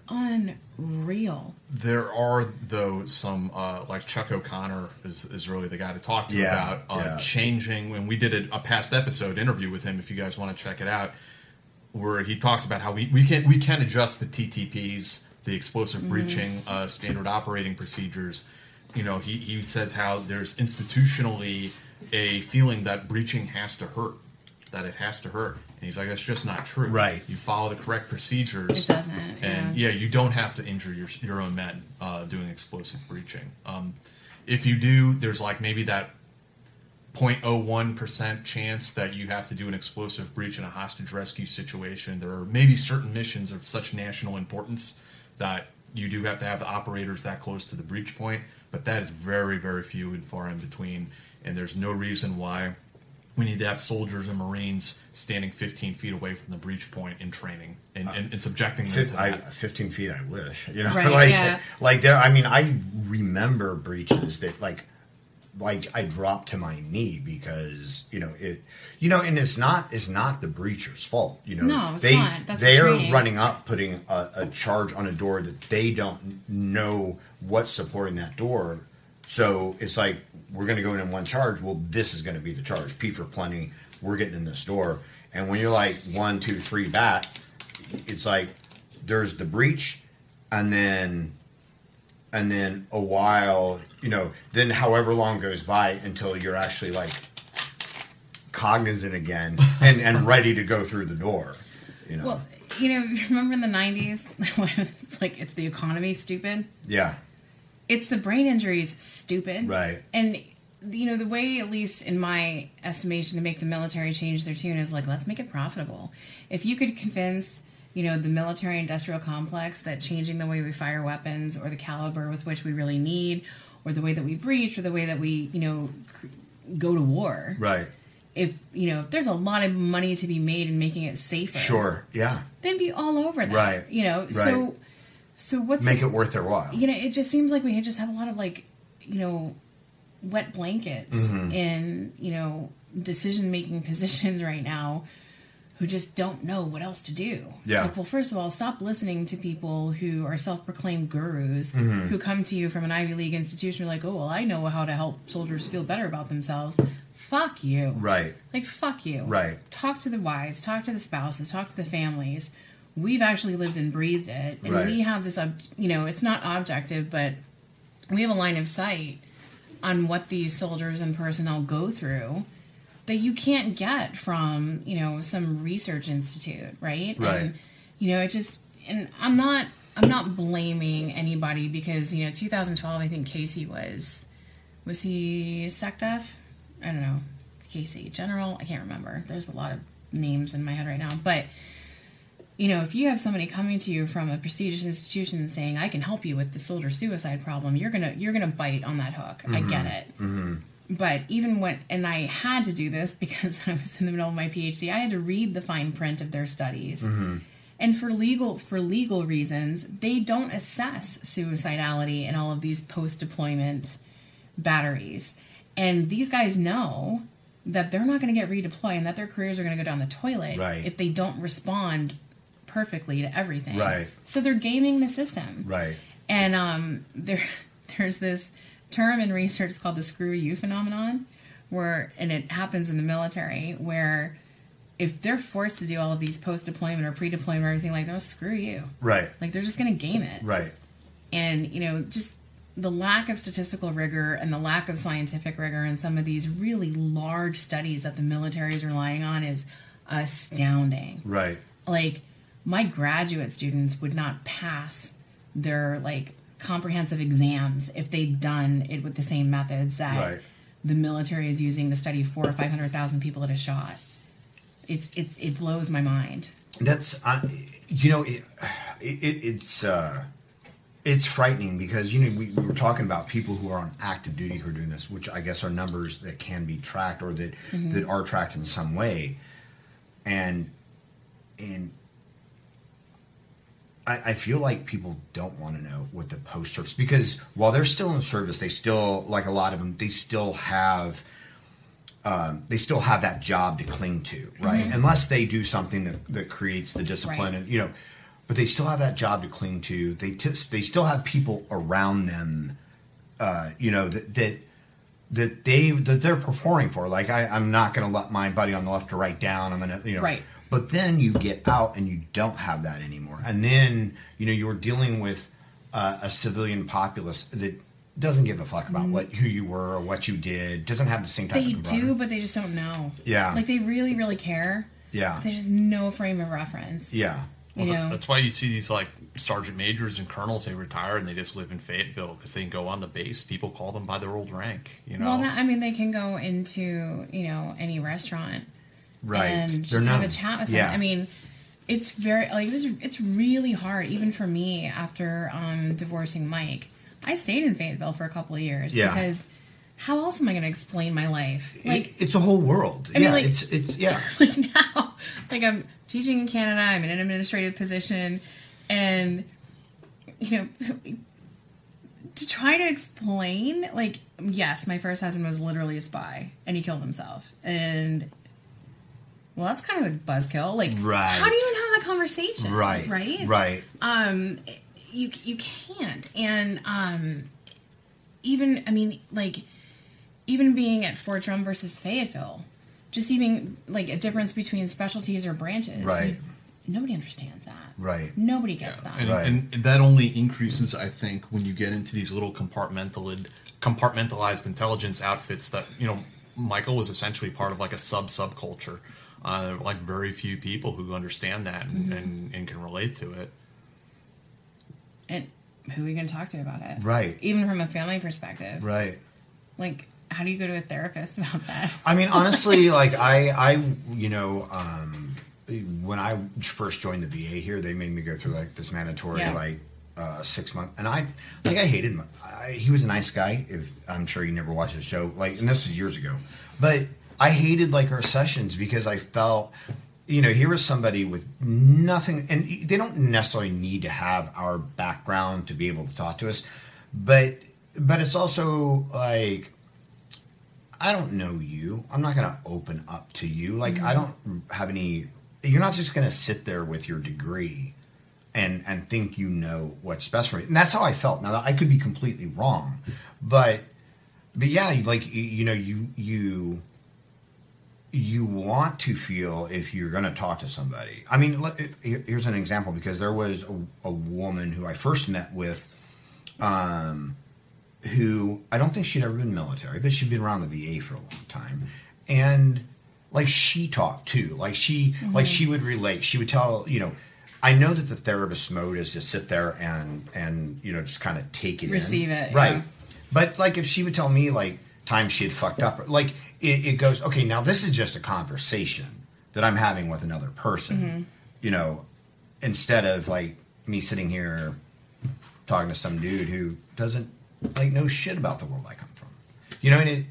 unreal. There are though some uh, like Chuck O'Connor is, is really the guy to talk to Yeah, about uh, yeah. changing. When we did a, a past episode interview with him, if you guys want to check it out, where he talks about how we, we can we can adjust the TTPs, the explosive Mhm. breaching uh, standard operating procedures. You know, he, he says how there's institutionally a feeling that breaching has to hurt, that it has to hurt. And he's like, that's just not true. Right. You follow the correct procedures. It doesn't, And yeah, you don't have to injure your, your own men uh, doing explosive breaching. Um, if you do, there's like maybe that 0.01% chance that you have to do an explosive breach in a hostage rescue situation. There are maybe certain missions of such national importance that you do have to have the operators that close to the breach point, but that is very, very few and far in between. And there's no reason why we need to have soldiers and Marines standing 15 feet away from the breach point in training and, and, and subjecting them Fif- to I, that. 15 feet, I wish. You know, Right, like, yeah. like there. I mean, I remember breaches that, like, like I dropped to my knee because you know it. You know, and it's not it's not the breacher's fault. You know, No, it's they not. That's they are training. running up, putting a, a charge on a door that they don't know what's supporting that door. So it's like we're going to go in in one charge. Well, this is going to be the charge. P for plenty. We're getting in this door. And when you're like one, two, three bat it's like there's the breach, and then and then a while, you know, then however long goes by until you're actually like cognizant again and and ready to go through the door. You know, Well, you know, remember in the 90s when it's like, it's the economy, stupid? yeah, It's the brain injuries, stupid. right, And you know the way, at least in my estimation, to make the military change their tune is like let's make it profitable. If you could convince you know the military industrial complex that changing the way we fire weapons or the caliber with which we really need, or the way that we breach, or the way that we you know go to war. right, If you know if there's a lot of money to be made in making it safer, sure, yeah, they'd be all over that. Right, You know. right. So so what's make it worth their while. you know, it just seems like we just have a lot of like, you know, wet blankets Mhm. in, you know, decision making positions right now who just don't know what else to do. Yeah. like, well, first of all, stop listening to people who are self proclaimed gurus Mhm. who come to you from an Ivy League institution You're like, oh, well, I know how to help soldiers feel better about themselves. Fuck you. Right, Like, fuck you. Right. Talk to the wives, talk to the spouses, talk to the families. We've actually lived and breathed it. And Right. we have this, you know, it's not objective, but we have a line of sight on what these soldiers and personnel go through that you can't get from, you know, some research institute, right? Right. And, you know, it just, and I'm not, I'm not blaming anybody because, you know, 2012, I think Casey was, was he SecDef? I don't know. Casey, General, I can't remember. There's a lot of names in my head right now. But, you know, if you have somebody coming to you from a prestigious institution saying, I can help you with the soldier suicide problem, you're gonna you're gonna bite on that hook. I get it. Mm-hmm. But even when and I had to do this because I was in the middle of my PhD, I had to read the fine print of their studies. Mm-hmm. And for legal for legal reasons, they don't assess suicidality in all of these post deployment batteries. And these guys know that they're not going to get redeployed and that their careers are going to go down the toilet Right. if they don't respond perfectly to everything. Right. So they're gaming the system. right, And um, there, there's this term in research it's called the screw you phenomenon, where and it happens in the military where if they're forced to do all of these post deployment or pre deployment or everything like that, screw you. Right. Like they're just gonna game it. Right. And you know, just the lack of statistical rigor and the lack of scientific rigor in some of these really large studies that the military is relying on is astounding. Right. Like my graduate students would not pass their like comprehensive exams if they'd done it with the same methods that Right. the military is using to study four or five hundred thousand people at a shot. It's it's it blows my mind. That's uh, you know it, it, it's uh, it's frightening because you know we, we were talking about people who are on active duty who are doing this, which I guess are numbers that can be tracked or that Mhm. that are tracked in some way, and and I, I feel like people don't want to know what the post service because while they're still in service, they still like a lot of them, they still have um, they still have that job to cling to, right? Mhm. Unless they do something that, that creates the discipline, Right. and you know, but they still have that job to cling to. They t- they still have people around them, uh, you know, that that that they that they're performing for. Like I, I'm not going to let my buddy on the left or right down. I'm going to, you know, Right. But then you get out and you don't have that anymore, and then you know you're dealing with uh, a civilian populace that doesn't give a fuck about what who you were or what you did. Doesn't have the same type They of camaraderie. do, but they just don't know. Yeah. Like they really, really care. Yeah. There's just no frame of reference. Yeah. You Well, know. that's why you see these like sergeant majors and colonels. They retire and they just live in Fayetteville because they can go on the base. People call them by their old rank. You know. Well, that, I mean, they can go into you know any restaurant, Right. and They're just have a chat with someone. Yeah. I mean, it's very like it was. It's really hard, even for me after um, divorcing Mike. I stayed in Fayetteville for a couple of years Yeah. because how else am I going to explain my life? Like, It- it's a whole world. I mean, yeah, like- it's it's yeah. like now, like I'm teaching in Canada. I'm in an administrative position, and you know, to try to explain, like, yes, my first husband was literally a spy, and he killed himself, and well, that's kind of a buzzkill. Like, Right. how do you even have that conversation? Right. right, Right. Um, you you can't, and um, even I mean, like, even being at Fort Drum versus Fayetteville, just even like a difference between specialties or branches. Right. Nobody understands that. Right. Nobody gets that. And, and that only increases, I think, when you get into these little compartmental, compartmentalized intelligence outfits. That you know, Michael was essentially part of like a sub subculture. Uh, like very few people who understand that and, Mhm. and, and can relate to it. And who are you going to talk to about it? Right. Even from a family perspective. Right. Like, how do you go to a therapist about that? I mean, honestly, like I, I, you know, um, when I first joined the VA here, they made me go through like this mandatory Yeah. like uh, six month, and I, like, I hated him. I, he was a nice guy. If I'm sure you never watched the show, like, and this is years ago, but I hated like our sessions because I felt. You know, here was somebody with nothing, and they don't necessarily need to have our background to be able to talk to us, but but it's also like I don't know you. I'm not going to open up to you. Like I mm-hmm. don't have any. You're not just going to sit there with your degree and and think you know what's best for me. And that's how I felt. Now I could be completely wrong, but but yeah, like you, you know you you you want to feel if you're going to talk to somebody. I mean, here's an example because there was a, a woman who I first met with. Um, who I don't think she'd ever been military, but she'd been around the VA for a long time. And like she talked too. Like she like Mhm. she would relate. She would tell, you know, I know that the therapist mode is to sit there and and you know just kind of take it Receive in. it, Right. yeah. But like if she would tell me like times she had fucked up, like it, it goes, okay, now this is just a conversation that I'm having with another person. Mhm. You know, instead of like me sitting here talking to some dude who doesn't like know shit about the world I come from. You know, and it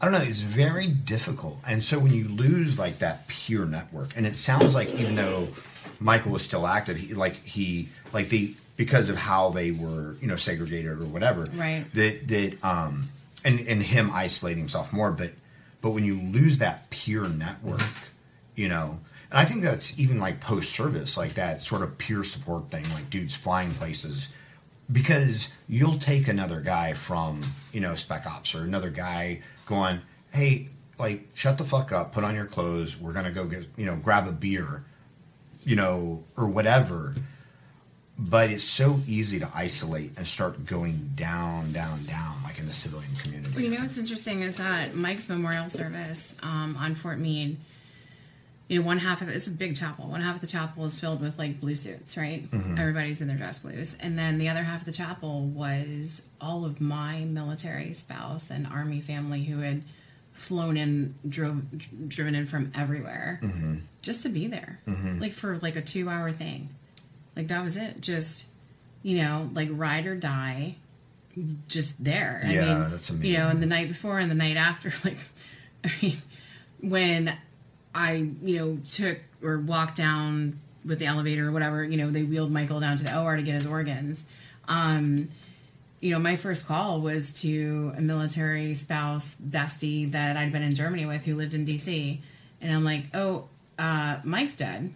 I don't know, it's very difficult. And so when you lose like that peer network, and it sounds like even though Michael was still active, he like he like the because of how they were, you know, segregated or whatever. Right. That that um and and him isolating himself more, but but when you lose that peer network, you know, and I think that's even like post service, like that sort of peer support thing, like dudes flying places. Because you'll take another guy from you know spec ops or another guy going hey like shut the fuck up put on your clothes we're gonna go get you know grab a beer you know or whatever. But it's so easy to isolate and start going down down down like in the civilian community Well, you know what's interesting is that Mike's memorial service um, on Fort Meade, you know, one half of it, it's a big chapel. One half of the chapel is filled with like blue suits, right? Mhm. Everybody's in their dress blues. And then the other half of the chapel was all of my military spouse and army family who had flown in, drove, driven in from everywhere Mm-hmm. just to be there, Mhm. like for like a two hour thing. Like that was it. Just, you know, like ride or die, just there. I Yeah, mean, that's You know, and the night before and the night after, like, I mean, when I, you know, took or walked down with the elevator or whatever, you know, they wheeled Michael down to the OR to get his organs. Um, you know, my first call was to a military spouse bestie that I'd been in Germany with who lived in DC. And I'm like, oh, uh, Mike's dead.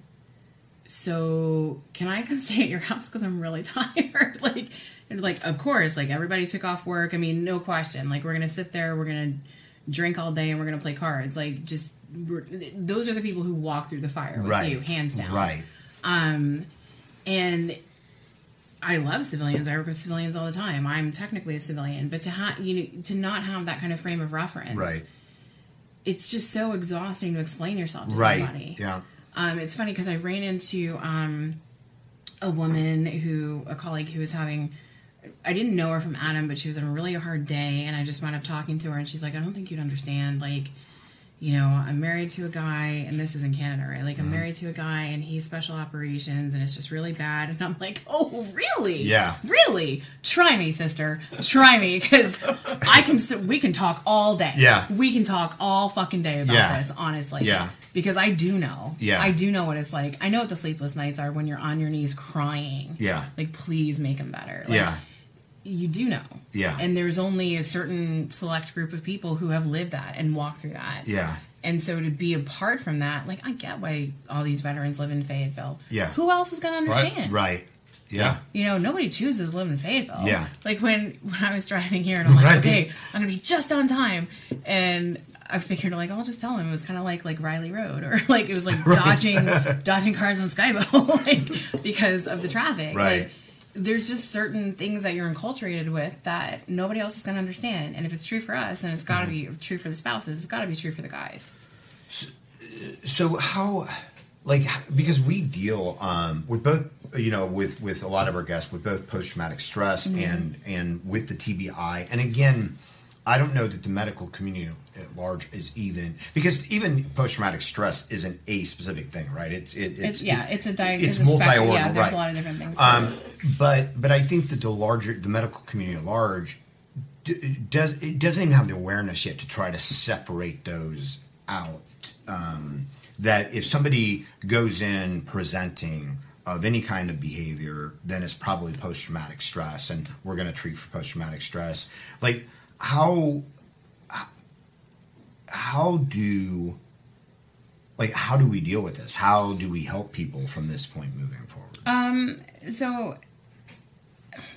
So can I come stay at your house? Because I'm really tired. like, and like, of course, like everybody took off work. I mean, no question. Like, we're going to sit there, we're going to drink all day, and we're going to play cards. Like, just, we're, those are the people who walk through the fire with Right. you, hands down. Right. Um, and I love civilians. I work with civilians all the time. I'm technically a civilian, but to have you know to not have that kind of frame of reference, Right. It's just so exhausting to explain yourself to right somebody. yeah Um, it's funny because I ran into um, a woman who, a colleague who was having, I didn't know her from Adam, but she was having a really hard day, and I just wound up talking to her, and she's like, I don't think you'd understand. Like, you know, I'm married to a guy, and this is in Canada, right? Like, I'm Mhm. married to a guy, and he's special operations, and it's just really bad. And I'm like, oh, really? Yeah. Really? Try me, sister. Try me, because I can. We can talk all day. Yeah. We can talk all fucking day about Yeah. this. Honestly. Yeah. Because I do know. Yeah. I do know what it's like. I know what the sleepless nights are when you're on your knees crying. Yeah. Like, please make him better. Like, yeah You do know. Yeah. And there's only a certain select group of people who have lived that and walked through that. yeah And so to be apart from that, like I get why all these veterans live in Fayetteville. Yeah. Who else is going to understand? right yeah You know, nobody chooses to live in Fayetteville. Yeah. Like when when I was driving here and I'm like, Right. okay, I'm gonna be just on time, and I figured like I'll just tell him it was kind of like like Reilly Road or like it was like Right. dodging dodging cars on Skibo like because of the traffic. Right. Like there's just certain things that you're enculturated with that nobody else is gonna understand, and if it's true for us, then it's got to Mm-hmm. be true for the spouses. It's got to be true for the guys. so how like because we deal um, with both you know with with a lot of our guests with both post traumatic stress Mhm. and and with the TBI and again I don't know that the medical community at large is even because even post traumatic stress isn't a specific thing right it's it, it's It's, yeah, it- it's a diag- it's it's multi-organ Yeah, there's right. a lot of different things. um, but but I think that the larger the medical community at large d- does it doesn't even have the awareness yet to try to separate those out. Um, that if somebody goes in presenting of any kind of behavior, then it's probably post traumatic stress, and we're going to treat for post traumatic stress. Like how how do like how do we deal with this? How do we help people from this point moving forward? Um. So,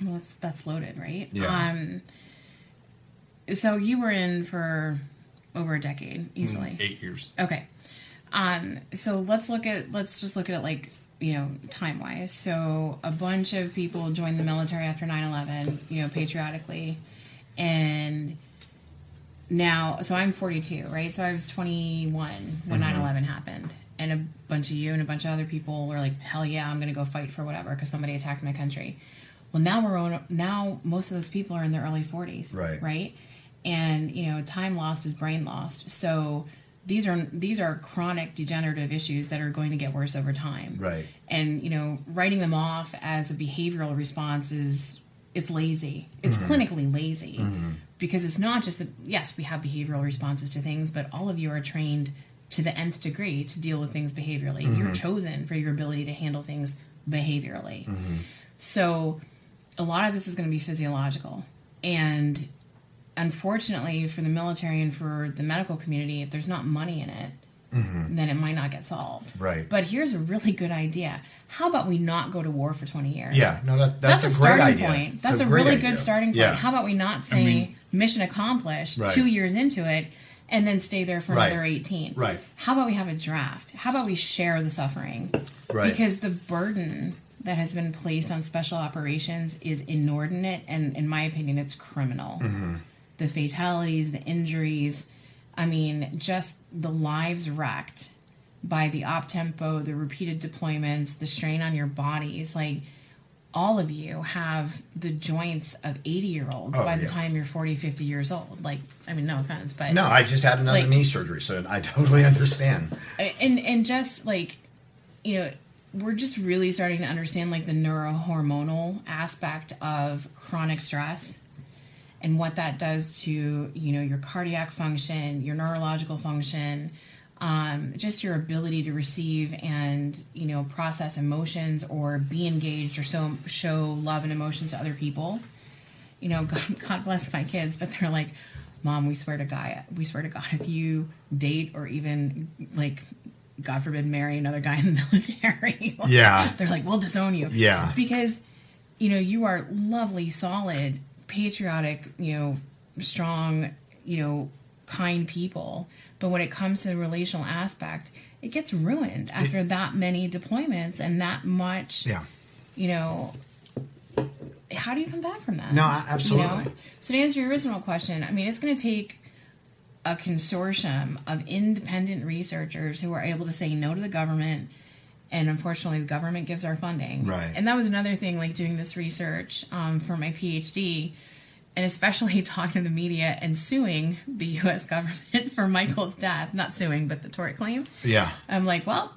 well, that's, that's loaded, right? Yeah. Um. So you were in for over a decade, easily. Mm, Eight years. Okay. Um. So let's look at let's just look at it like you know time wise. So a bunch of people joined the military after 9-11, You know, patriotically, and now so i'm 42 right so i was 21 when Mhm. 9-11 happened and a bunch of you and a bunch of other people were like hell yeah i'm gonna go fight for whatever because somebody attacked my country well now we're on now most of those people are in their early 40s Right. right and you know time lost is brain lost so these are these are chronic degenerative issues that are going to get worse over time Right. and you know writing them off as a behavioral response is it's lazy it's Mhm. clinically lazy Mhm. Because it's not just that yes we have behavioral responses to things but all of you are trained to the nth degree to deal with things behaviorally you're Mhm. chosen for your ability to handle things behaviorally Mhm. so a lot of this is going to be physiological and unfortunately for the military and for the medical community if there's not money in it Mhm. then it might not get solved. Right. But here's a really good idea. How about we not go to war for 20 years? Yeah, no, that- that's a, a great starting idea. point. It's That's a a, really idea. good starting point. Yeah. How about we not say mean- mission accomplished Right. two years into it and then stay there for Right. another 18? Right. How about we have a draft? How about we share the suffering? Right. Because the burden that has been placed on special operations is inordinate and, in my opinion, it's criminal. Mm-hmm. The fatalities, the injuries, I mean, just the lives wrecked by the op tempo, the repeated deployments, the strain on your bodies. Like, all of you have the joints of 80 year olds Oh, by the yeah. time you're 40, 50 years old. Like, I mean, no offense, but. No, I just had another like, knee surgery, so I totally understand. and and just like you know we're just really starting to understand like the neurohormonal aspect of chronic stress and what that does to you know your cardiac function your neurological function um, just your ability to receive and you know process emotions or be engaged or so show love and emotions to other people you know god, god bless my kids but they're like mom we swear to god we swear to god if you date or even like god forbid marry another guy in the military like, Yeah. they're like we'll disown you Yeah. because you know you are lovely solid patriotic you know strong you know kind people but when it comes to the relational aspect it gets ruined after that many deployments and that much Yeah. you know how do you come back from that No, absolutely. so to answer your original question i mean it's going to take a consortium of independent researchers who are able to say no to the government and unfortunately the government gives our funding Right. and that was another thing like doing this research um, for my phd and especially talking to the media and suing the us government for michael's death not suing but the tort claim Yeah. i'm like well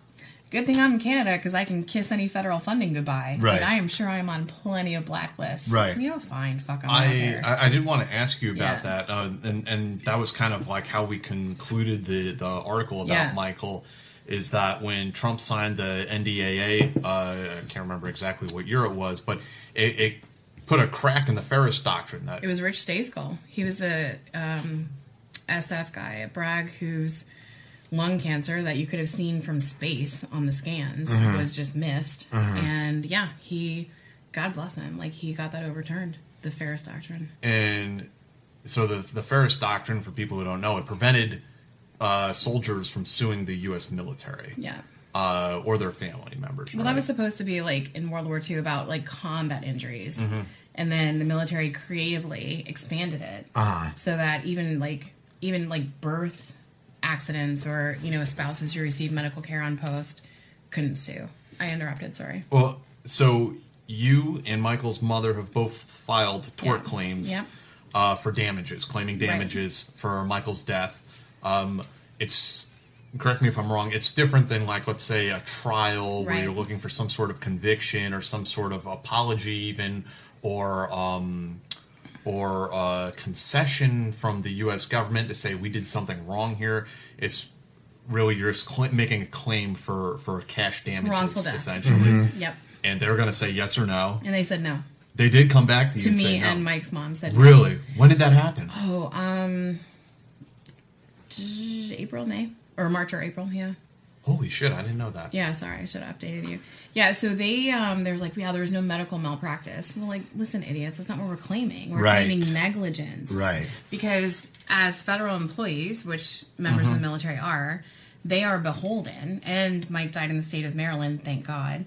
good thing i'm in canada because i can kiss any federal funding goodbye Right. and i am sure i'm on plenty of blacklists Right. you know fine fuck 'em, I, don't I, care. I I did want to ask you about Yeah. that, uh, and and that was kind of like how we concluded the the article about Yeah. Michael. Is that when Trump signed the NDAA? Uh, I can't remember exactly what year it was, but it, it put a crack in the Feres doctrine. That It was Rich Stayskal. He was a um, SF guy at Bragg whose lung cancer that you could have seen from space on the scans Mhm. was just missed. Mhm. And yeah, he, God bless him, like he got that overturned, the Feres Doctrine. and so the the Feres doctrine, for people who don't know, it prevented uh, soldiers from suing the U.S. military. Yeah. Uh, or their family members. Well, that was supposed to be like in World War II about like combat injuries. Mhm. And then the military creatively expanded it Uh-huh. so that even like even like birth accidents or you know spouses who receive medical care on post couldn't sue. I interrupted. Sorry. Well, so you and Michael's mother have both filed tort Yeah. claims Yep. uh, for damages, claiming Right. damages for Michael's death. Um, it's correct me if I'm wrong. It's different than like let's say a trial where you're looking for some sort of conviction or some sort of apology, even or um, or uh, concession from the U.S. government to say we did something wrong here. It's really you're just cl- making a claim for for cash damages Wrongful death. essentially. Mhm. Yep. And they're going to say yes or no. And they said no They did come back to you to and me say no. and Mike's mom said no. Really? When did that happen? Oh, um, April, May, or March or April. Yeah. Holy shit! I didn't know that. Yeah, sorry, I should have updated you. Yeah, so they um there's like, yeah, there was no medical malpractice. Well, like, listen, idiots, that's not what we're claiming. We're Right. claiming negligence. Right. Because as federal employees, which members of Mhm. the military are, they are beholden. And Mike died in the state of Maryland, thank God,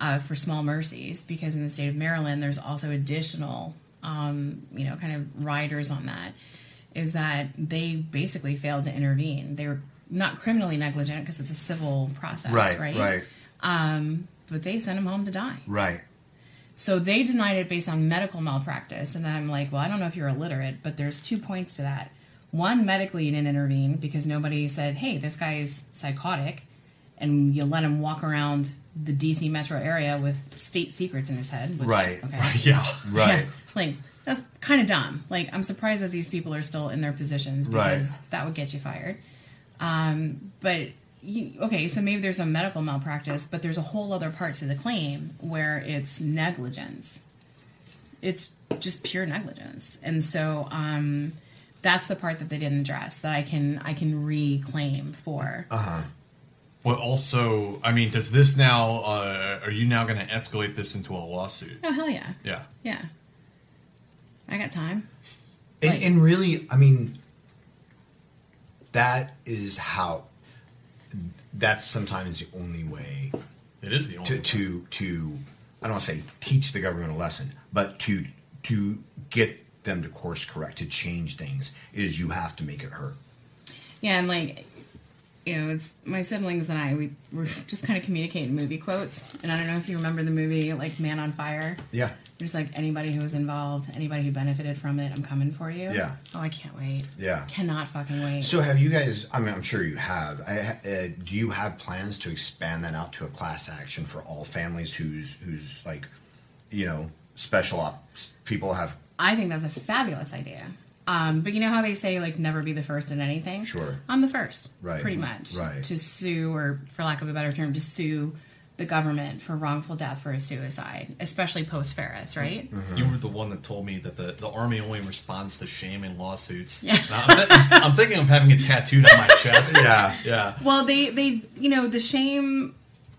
uh, for small mercies. Because in the state of Maryland, there's also additional, um, you know, kind of riders on that. Is that they basically failed to intervene. They were not criminally negligent because it's a civil process, Right, right? right. Um, but they sent him home to die. Right. So they denied it based on medical malpractice. And I'm like, well, I don't know if you're illiterate, but there's two points to that. One, medically, you didn't intervene because nobody said, hey, this guy's psychotic. And you let him walk around the DC metro area with state secrets in his head. Which, Right. Okay. Right, yeah. Right. like, that's kind of dumb. Like, I'm surprised that these people are still in their positions Right. because that would get you fired. Um, but you, okay, so maybe there's a medical malpractice, but there's a whole other part to the claim where it's negligence. It's just pure negligence, and so um, That's the part that they didn't address that I can I can reclaim for. Uh huh. Well, also, I mean, does this now? Uh, are you now going to escalate this into a lawsuit? Oh hell yeah, Yeah. yeah. I got time. And, and really, I mean, that is how. That's sometimes the only way. It is the only to way. to to. I don't want to say teach the government a lesson, but to to get them to course correct, to change things, is you have to make it hurt. Yeah, and like, you know, it's my siblings and I. We were just kind of communicating movie quotes, and I don't know if you remember the movie like Man on Fire. Yeah. Just like anybody who was involved, anybody who benefited from it, I'm coming for you. Yeah. Oh, I can't wait. Yeah. Cannot fucking wait. So have you guys? I mean, I'm sure you have. I, uh, do you have plans to expand that out to a class action for all families who's, whose like, you know, special ops people have? I think that's a fabulous idea. Um, but you know how they say like never be the first in anything. Sure. I'm the first, Right. Pretty much, Right. To sue, or for lack of a better term, to sue the government for wrongful death for a suicide, especially post Feres, right? Mm-hmm. You were the one that told me that the, the army only responds to shame in lawsuits. Yeah. I'm, I'm thinking of having it tattooed on my chest. Yeah. Yeah. Well, they they you know the shame.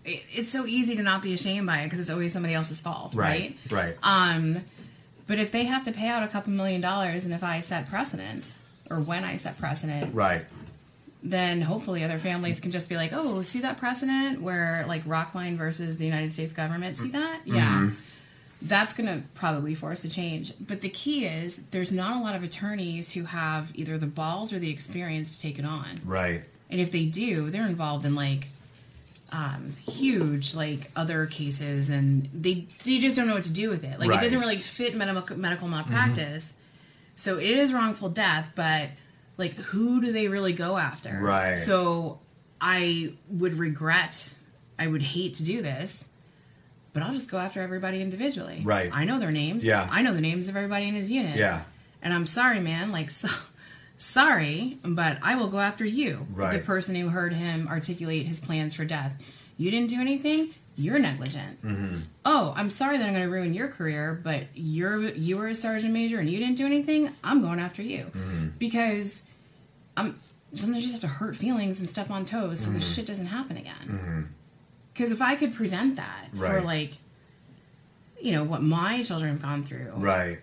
it- It's so easy to not be ashamed by it because it's always somebody else's fault, right? Right. Um, but if they have to pay out a couple million dollars, and if I set precedent, or when I set precedent, Right. then hopefully other families can just be like, oh, see that precedent where like Rockline versus the United States government, see that? Yeah. Mhm. That's going to probably force a change. But the key is there's not a lot of attorneys who have either the balls or the experience to take it on. Right. And if they do, they're involved in like um, huge like other cases, and they they just don't know what to do with it. Like Right. it doesn't really fit medical medical malpractice. So it is wrongful death, but like who do they really go after? Right. So I would regret, I would hate to do this, but I'll just go after everybody individually. Right. I know their names. Yeah. I know the names of everybody in his unit. Yeah. And I'm sorry, man. Like, so, sorry, but I will go after you, Right. the person who heard him articulate his plans for death. You didn't do anything. You're negligent. Mm-hmm. Oh, I'm sorry that I'm going to ruin your career, but you're you were a sergeant major and you didn't do anything. I'm going after you Mm-hmm. because I'm sometimes you just have to hurt feelings and step on toes so Mhm. this shit doesn't happen again. Mm-hmm. Because if I could prevent that for like, you know, what my children have gone through, Right.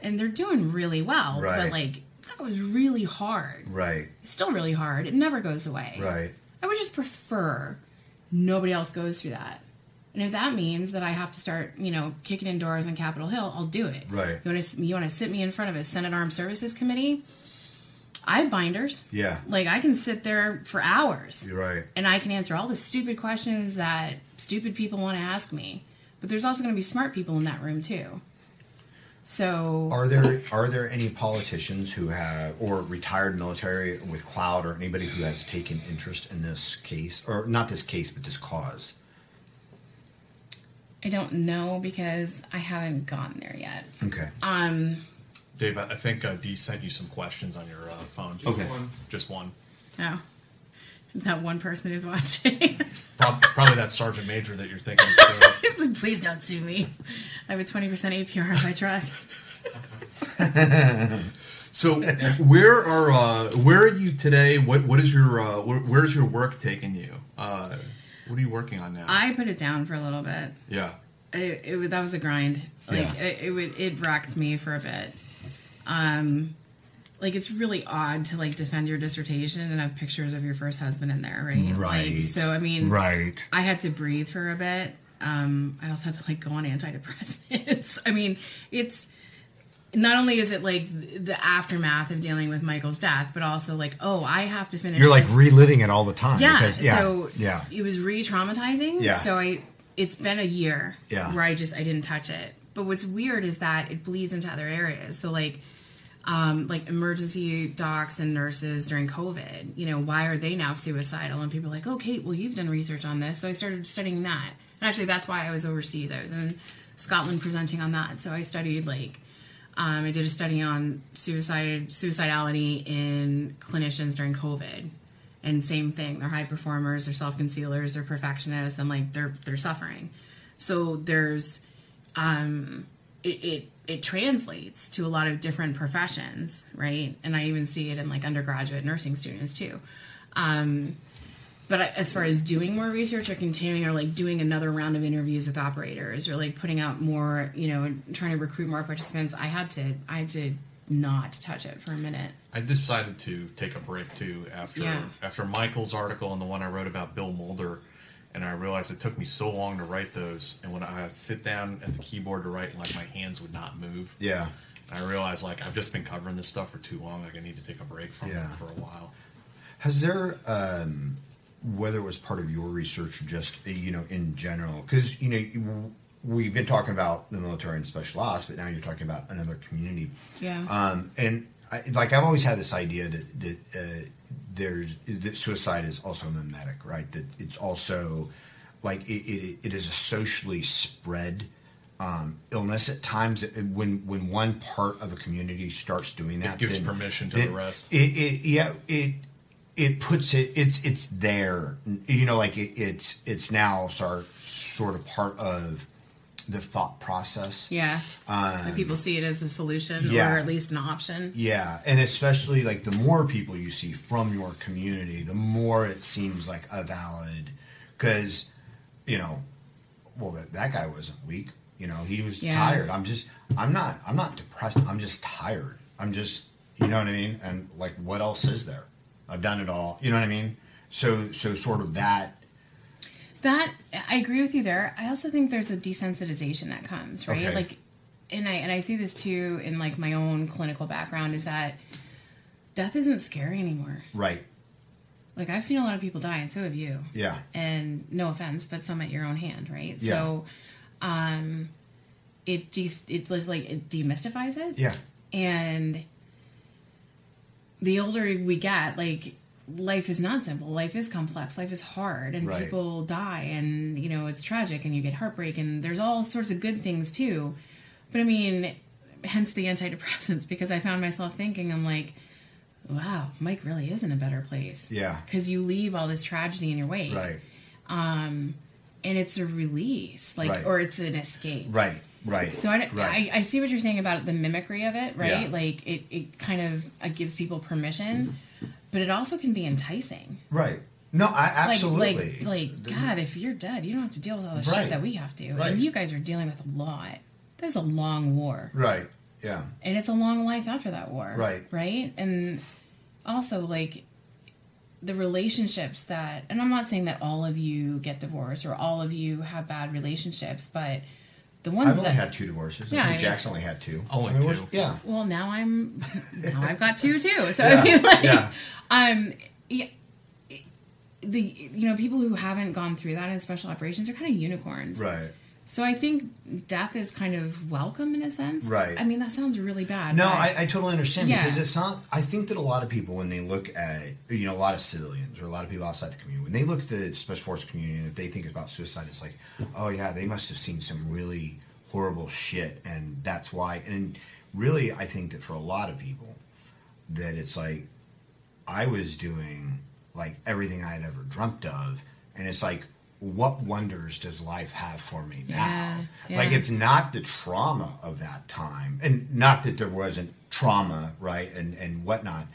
and they're doing really well, Right. but like that was really hard. Right. It's still really hard. It never goes away. Right. I would just prefer nobody else goes through that. And if that means that I have to start, you know, kicking in doors on Capitol Hill, I'll do it. Right. You want to you want to sit me in front of a Senate Armed Services Committee? I have binders. Yeah. Like I can sit there for hours You're right. and I can answer all the stupid questions that stupid people want to ask me. But there's also going to be smart people in that room too. So Are there are there any politicians who have or retired military with cloud or anybody who has taken interest in this case or not this case but this cause? I don't know because I haven't gotten there yet. Okay. Um, Dave, I I think uh, Dee sent you some questions on your uh, phone. Just Okay. one. Just one. no, that one person who's watching. Prob- it's probably that sergeant major that you're thinking. Of too. He said, Please don't sue me. I have a twenty percent APR on my truck. So, where are uh, where are you today? What what is your uh, where, where's your work taking you? Uh, what are you working on now? I put it down for a little bit. yeah. It, it that was a grind. Like Yeah. it, it would it rocked me for a bit. Um, like it's really odd to like defend your dissertation and have pictures of your first husband in there, right? Right. Like, so I mean, Right. I had to breathe for a bit. Um, I also had to like go on antidepressants. I mean, it's not only is it like the aftermath of dealing with Michael's death, but also like, oh, I have to finish. You're like this. reliving it all the time. Yeah. Because, yeah. So yeah. it was re-traumatizing. Yeah. So I, it's been a year. Yeah. Where I just I didn't touch it. But what's weird is that it bleeds into other areas. So like, um, like emergency docs and nurses during COVID. You know, why are they now suicidal? And people are like, oh, Kate, well, you've done research on this. So I started studying that. And actually, that's why I was overseas. I was in Scotland presenting on that. So I studied like um, I did a study on suicide suicidality in clinicians during COVID, and same thing. They're high performers, they're self concealers, they're perfectionists, and like they're they're suffering. So there's um, it, it it translates to a lot of different professions, right? And I even see it in like undergraduate nursing students too. Um, but as far as doing more research or continuing or like doing another round of interviews with operators or like putting out more, you know, trying to recruit more participants, I had to, I had to not touch it for a minute. I decided to take a break too after Yeah. after Michael's article and the one I wrote about Bill Mulder, and I realized it took me so long to write those, and when I would sit down at the keyboard to write, like my hands would not move. Yeah. And I realized like I've just been covering this stuff for too long. Like I need to take a break from Yeah. it for a while. Has there, um, whether it was part of your research or just you know in general, because you know you- we've been talking about the military and special ops, but now you're talking about another community. Yeah. Um, and I, like I've always had this idea that that uh, there's that suicide is also mimetic, right? That it's also like it, it, it is a socially spread um, illness at times. When when one part of a community starts doing that, it gives permission to the rest. It, it yeah it it puts it it's it's there. You know, like it, it's it's now sort sort of part of the thought process. Yeah. Um, Like people see it as a solution yeah. or at least an option. Yeah, and especially like the more people you see from your community, the more it seems like a valid because you know, well that that guy wasn't weak. You know, he was Yeah. tired. I'm just I'm not I'm not depressed. I'm just tired. I'm just you know what I mean? And like what else is there? I've done it all. You know what I mean? So so sort of that That I agree with you there. I also think there's a desensitization that comes, right? Okay. Like and I and I see this too in like my own clinical background is that death isn't scary anymore. right. Like I've seen a lot of people die and so have you. Yeah. And no offense, but some at your own hand, right? Yeah. So um it de- it's like it demystifies it. Yeah. And the older we get, like life is not simple. Life is complex. Life is hard, and Right. people die, and you know it's tragic, and you get heartbreak, and there's all sorts of good things too. But I mean, hence the antidepressants, because I found myself thinking, I'm like, wow, Mike really is in a better place. Yeah. because you leave all this tragedy in your wake, Right. Um, and it's a release, like, Right. or it's an escape, Right. Right. so I, right. I, I see what you're saying about the mimicry of it, right? Yeah. Like it, it kind of uh, gives people permission, but it also can be enticing. right. No, I absolutely. Like, like, like God, if you're dead, you don't have to deal with all the Right. shit that we have to. Right. And you guys are dealing with a lot. There's a long war, right. Yeah. and it's a long life after that war, Right. Right, and also like the relationships that, and I'm not saying that all of you get divorced or all of you have bad relationships, but the ones I've that only had two divorces. Yeah, I I think mean- Jack's only had two. Only I mean, two. Yeah. Well, now I'm now I've got two too. So Yeah, I mean, like, yeah. Um, yeah, the you know people who haven't gone through that in special operations are kind of unicorns, Right. So I think death is kind of welcome in a sense, Right. I mean, that sounds really bad. No, I, I totally understand Yeah. because it's not. I think that a lot of people, when they look at you know a lot of civilians or a lot of people outside the community, when they look at the special forces community and if they think about suicide, it's like, oh yeah, they must have seen some really horrible shit, and that's why. And really, I think that for a lot of people, that it's like I was doing like everything I had ever dreamt of, and it's like. What wonders does life have for me now? Yeah, Like it's not the trauma of that time, and not that there wasn't trauma, right, and and whatnot.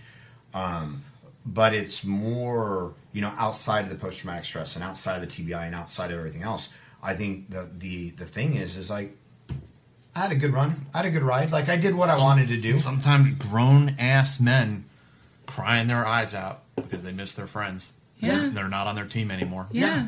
Um, but it's more, you know, outside of the post traumatic stress and outside of the TBI and outside of everything else. I think the the the thing is, is like, I had a good run, I had a good ride. Like I did what I wanted to do. Sometimes grown ass men crying their eyes out because they miss their friends. Yeah. They're not on their team anymore. Yeah.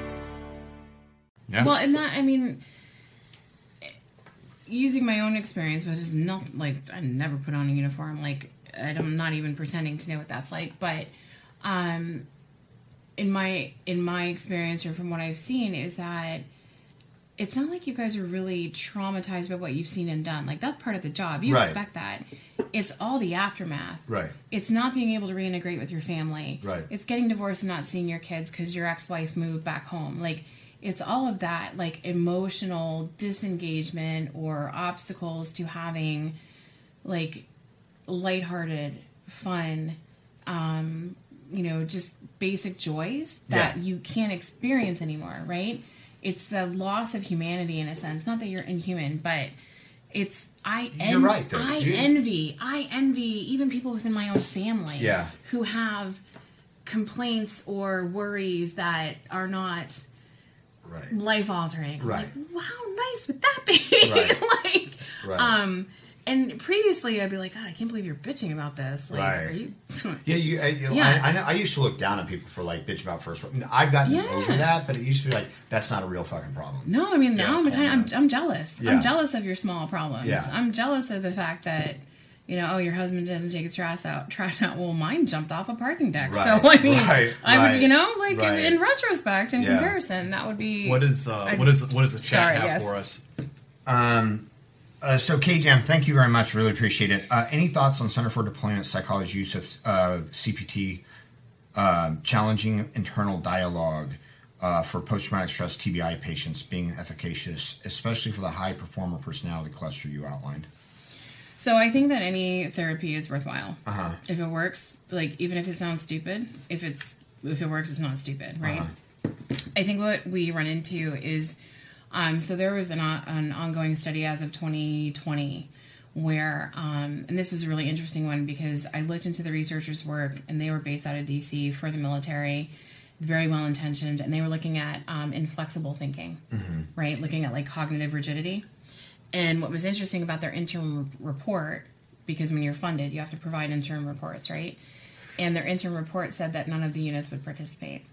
Yeah. Well, and that I mean, using my own experience, which is not like I never put on a uniform. Like I'm not even pretending to know what that's like. But um, in my in my experience or from what I've seen is that it's not like you guys are really traumatized by what you've seen and done. Like that's part of the job. You Right. expect that. It's all the aftermath. Right. It's not being able to reintegrate with your family. Right. It's getting divorced and not seeing your kids because your ex-wife moved back home. Like it's all of that like emotional disengagement or obstacles to having like lighthearted, fun, um, you know, just basic joys that Yeah. you can't experience anymore, right? It's the loss of humanity in a sense. Not that you're inhuman, but it's I You're en- right. I You- envy I envy even people within my own family Yeah. who have complaints or worries that are not right. life altering. Right. Like, wow, how nice would that be? Right. like Right. um and previously I'd be like, God, I can't believe you're bitching about this. Like, Right. are you Yeah, you. I, you know, Yeah. I, I, know, I used to look down on people for like bitch about first. I've gotten Yeah. over that, but it used to be like that's not a real fucking problem. No, I mean now I'm, kind of, I'm I'm jealous. Yeah. I'm jealous of your small problems. Yeah. I'm jealous of the fact that you know, oh, your husband doesn't take his trash out. Trash out. Well, mine jumped off a parking deck. Right, So I mean, right, I would, right, you know, like in, right. in retrospect, in Yeah. comparison, that would be What is uh, I'd- what is the chat Sorry, have yes. for us? Um, uh, so KJM, thank you very much. Really appreciate it. Uh, any thoughts on Center for Deployment Psychology use of uh, CPT, um, challenging internal dialogue uh, for post-traumatic stress TBI patients being efficacious, especially for the high performer personality cluster you outlined? So I think that any therapy is worthwhile. Uh-huh. If it works, like even if it sounds stupid, if it's if it works, it's not stupid, right? I think what we run into is, um, so there was an, o- an ongoing study as of 2020 where, um, and this was a really interesting one because I looked into the researchers' work and they were based out of DC for the military, very well intentioned, and they were looking at um, inflexible thinking, Mhm. right? Looking at like cognitive rigidity. And what was interesting about their interim report, because when you're funded, you have to provide interim reports, right? And their interim report said that none of the units would participate.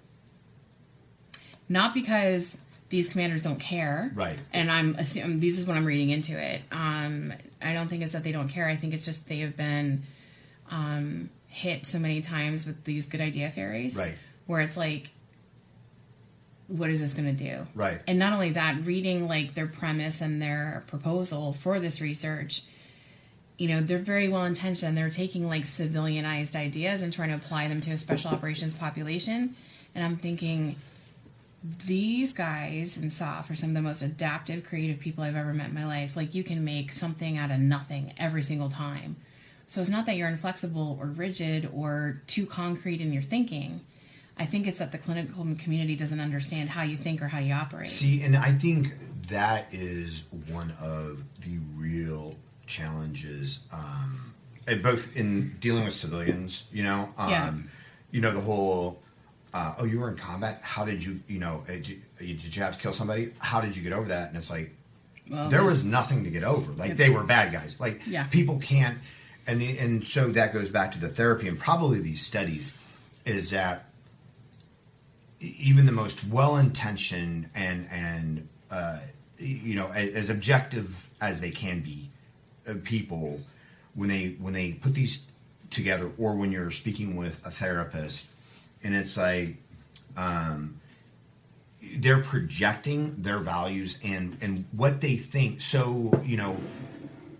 Not because these commanders don't care, Right. And I'm assuming this is what I'm reading into it. Um, I don't think it's that they don't care. I think it's just they have been um, hit so many times with these good idea fairies, Right. Where it's like, what is this going to do? Right. And not only that, reading like their premise and their proposal for this research, you know, they're very well intentioned. They're taking like civilianized ideas and trying to apply them to a special operations population. And I'm thinking, these guys in SOF are some of the most adaptive, creative people I've ever met in my life. Like, you can make something out of nothing every single time. So it's not that you're inflexible or rigid or too concrete in your thinking. I think it's that the clinical community doesn't understand how you think or how you operate. See, and I think that is one of the real challenges, um, eh, both in dealing with civilians. You know, um, Yeah. you know the whole. Uh, oh, you were in combat. How did you? You know, eh, did, did you have to kill somebody? How did you get over that? And it's like Well, there was nothing to get over. Like they were bad guys. Like Yeah. people can't. And the, and so that goes back to the therapy and probably these studies is that even the most well-intentioned and and uh, you know as, as objective as they can be uh, people when they when they put these together or when you're speaking with a therapist and it's like um, they're projecting their values and and what they think. So you know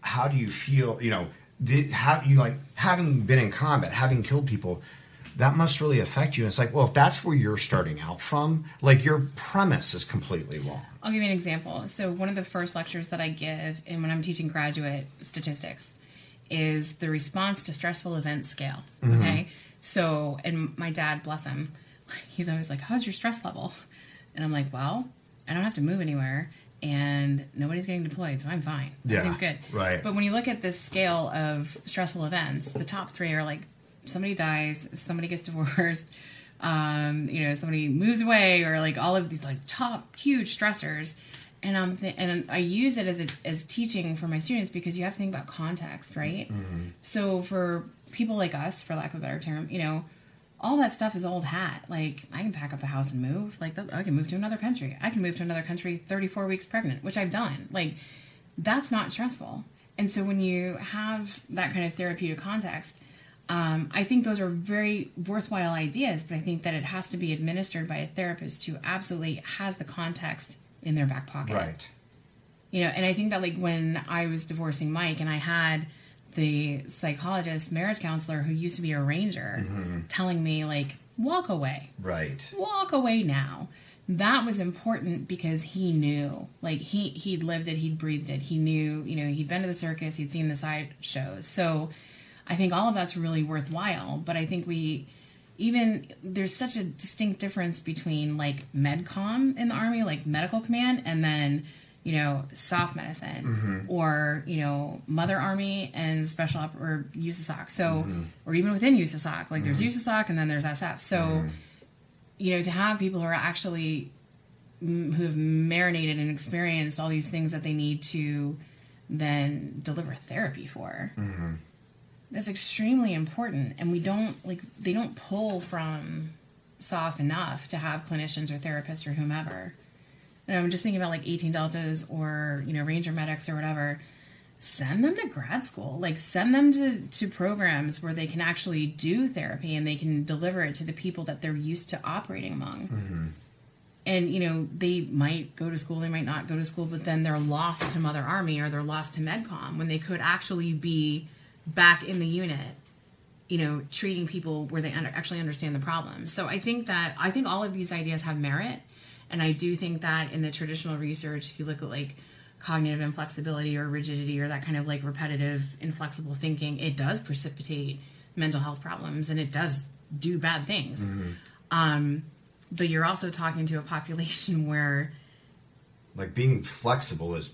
how do you feel you know the, how you like having been in combat having killed people that must really affect you and it's like well if that's where you're starting out from like your premise is completely wrong I'll give you an example. So, one of the first lectures that I give, and when I'm teaching graduate statistics, is the response to stressful events scale. Mhm. Okay. So, and my dad, bless him, he's always like, How's your stress level? And I'm like, Well, I don't have to move anywhere, and nobody's getting deployed, so I'm fine. Yeah, Everything's good. right. But when you look at this scale of stressful events, the top three are like somebody dies, somebody gets divorced, um, you know, somebody moves away, or like all of these like top huge stressors. And um, th- and I use it as a, as teaching for my students because you have to think about context, right? So for people like us, for lack of a better term, you know, all that stuff is old hat. Like I can pack up a house and move. Like I can move to another country. I can move to another country 34 weeks pregnant, which I've done. Like that's not stressful. And so when you have that kind of therapeutic context, um, I think those are very worthwhile ideas, but I think that it has to be administered by a therapist who absolutely has the context in their back pocket. Right. You know, and I think that like when I was divorcing Mike and I had the psychologist, marriage counselor who used to be a ranger Mhm. telling me like walk away. Right. Walk away now. That was important because he knew. Like he he'd lived it, he'd breathed it. He knew, you know, he'd been to the circus, he'd seen the side shows. So I think all of that's really worthwhile, but I think we even there's such a distinct difference between like medcom in the army like medical command and then you know SOF medicine Mhm. or you know mother army and special op or USASOC so Mhm. or even within USASOC like there's Mhm. USASOC and then there's SF so you know to have people who are actually who have marinated and experienced all these things that they need to then deliver therapy for Mm-hmm. That's extremely important and we don't like they don't pull from SOF enough to have clinicians or therapists or whomever. And i'm just thinking about like 18 deltas or you know ranger medics or whatever. Send them to grad school. Like send them to, to programs where they can actually do therapy and they can deliver it to the people that they're used to operating among. Mm-hmm. and you know they might go to school they might not go to school but then they're lost to mother army or they're lost to medcom when they could actually be back in the unit you know treating people where they under, actually understand the problem so i think that i think all of these ideas have merit and i do think that in the traditional research if you look at like cognitive inflexibility or rigidity or that kind of like repetitive inflexible thinking it does precipitate mental health problems and it does do bad things Mhm. um, but you're also talking to a population where, Like being flexible is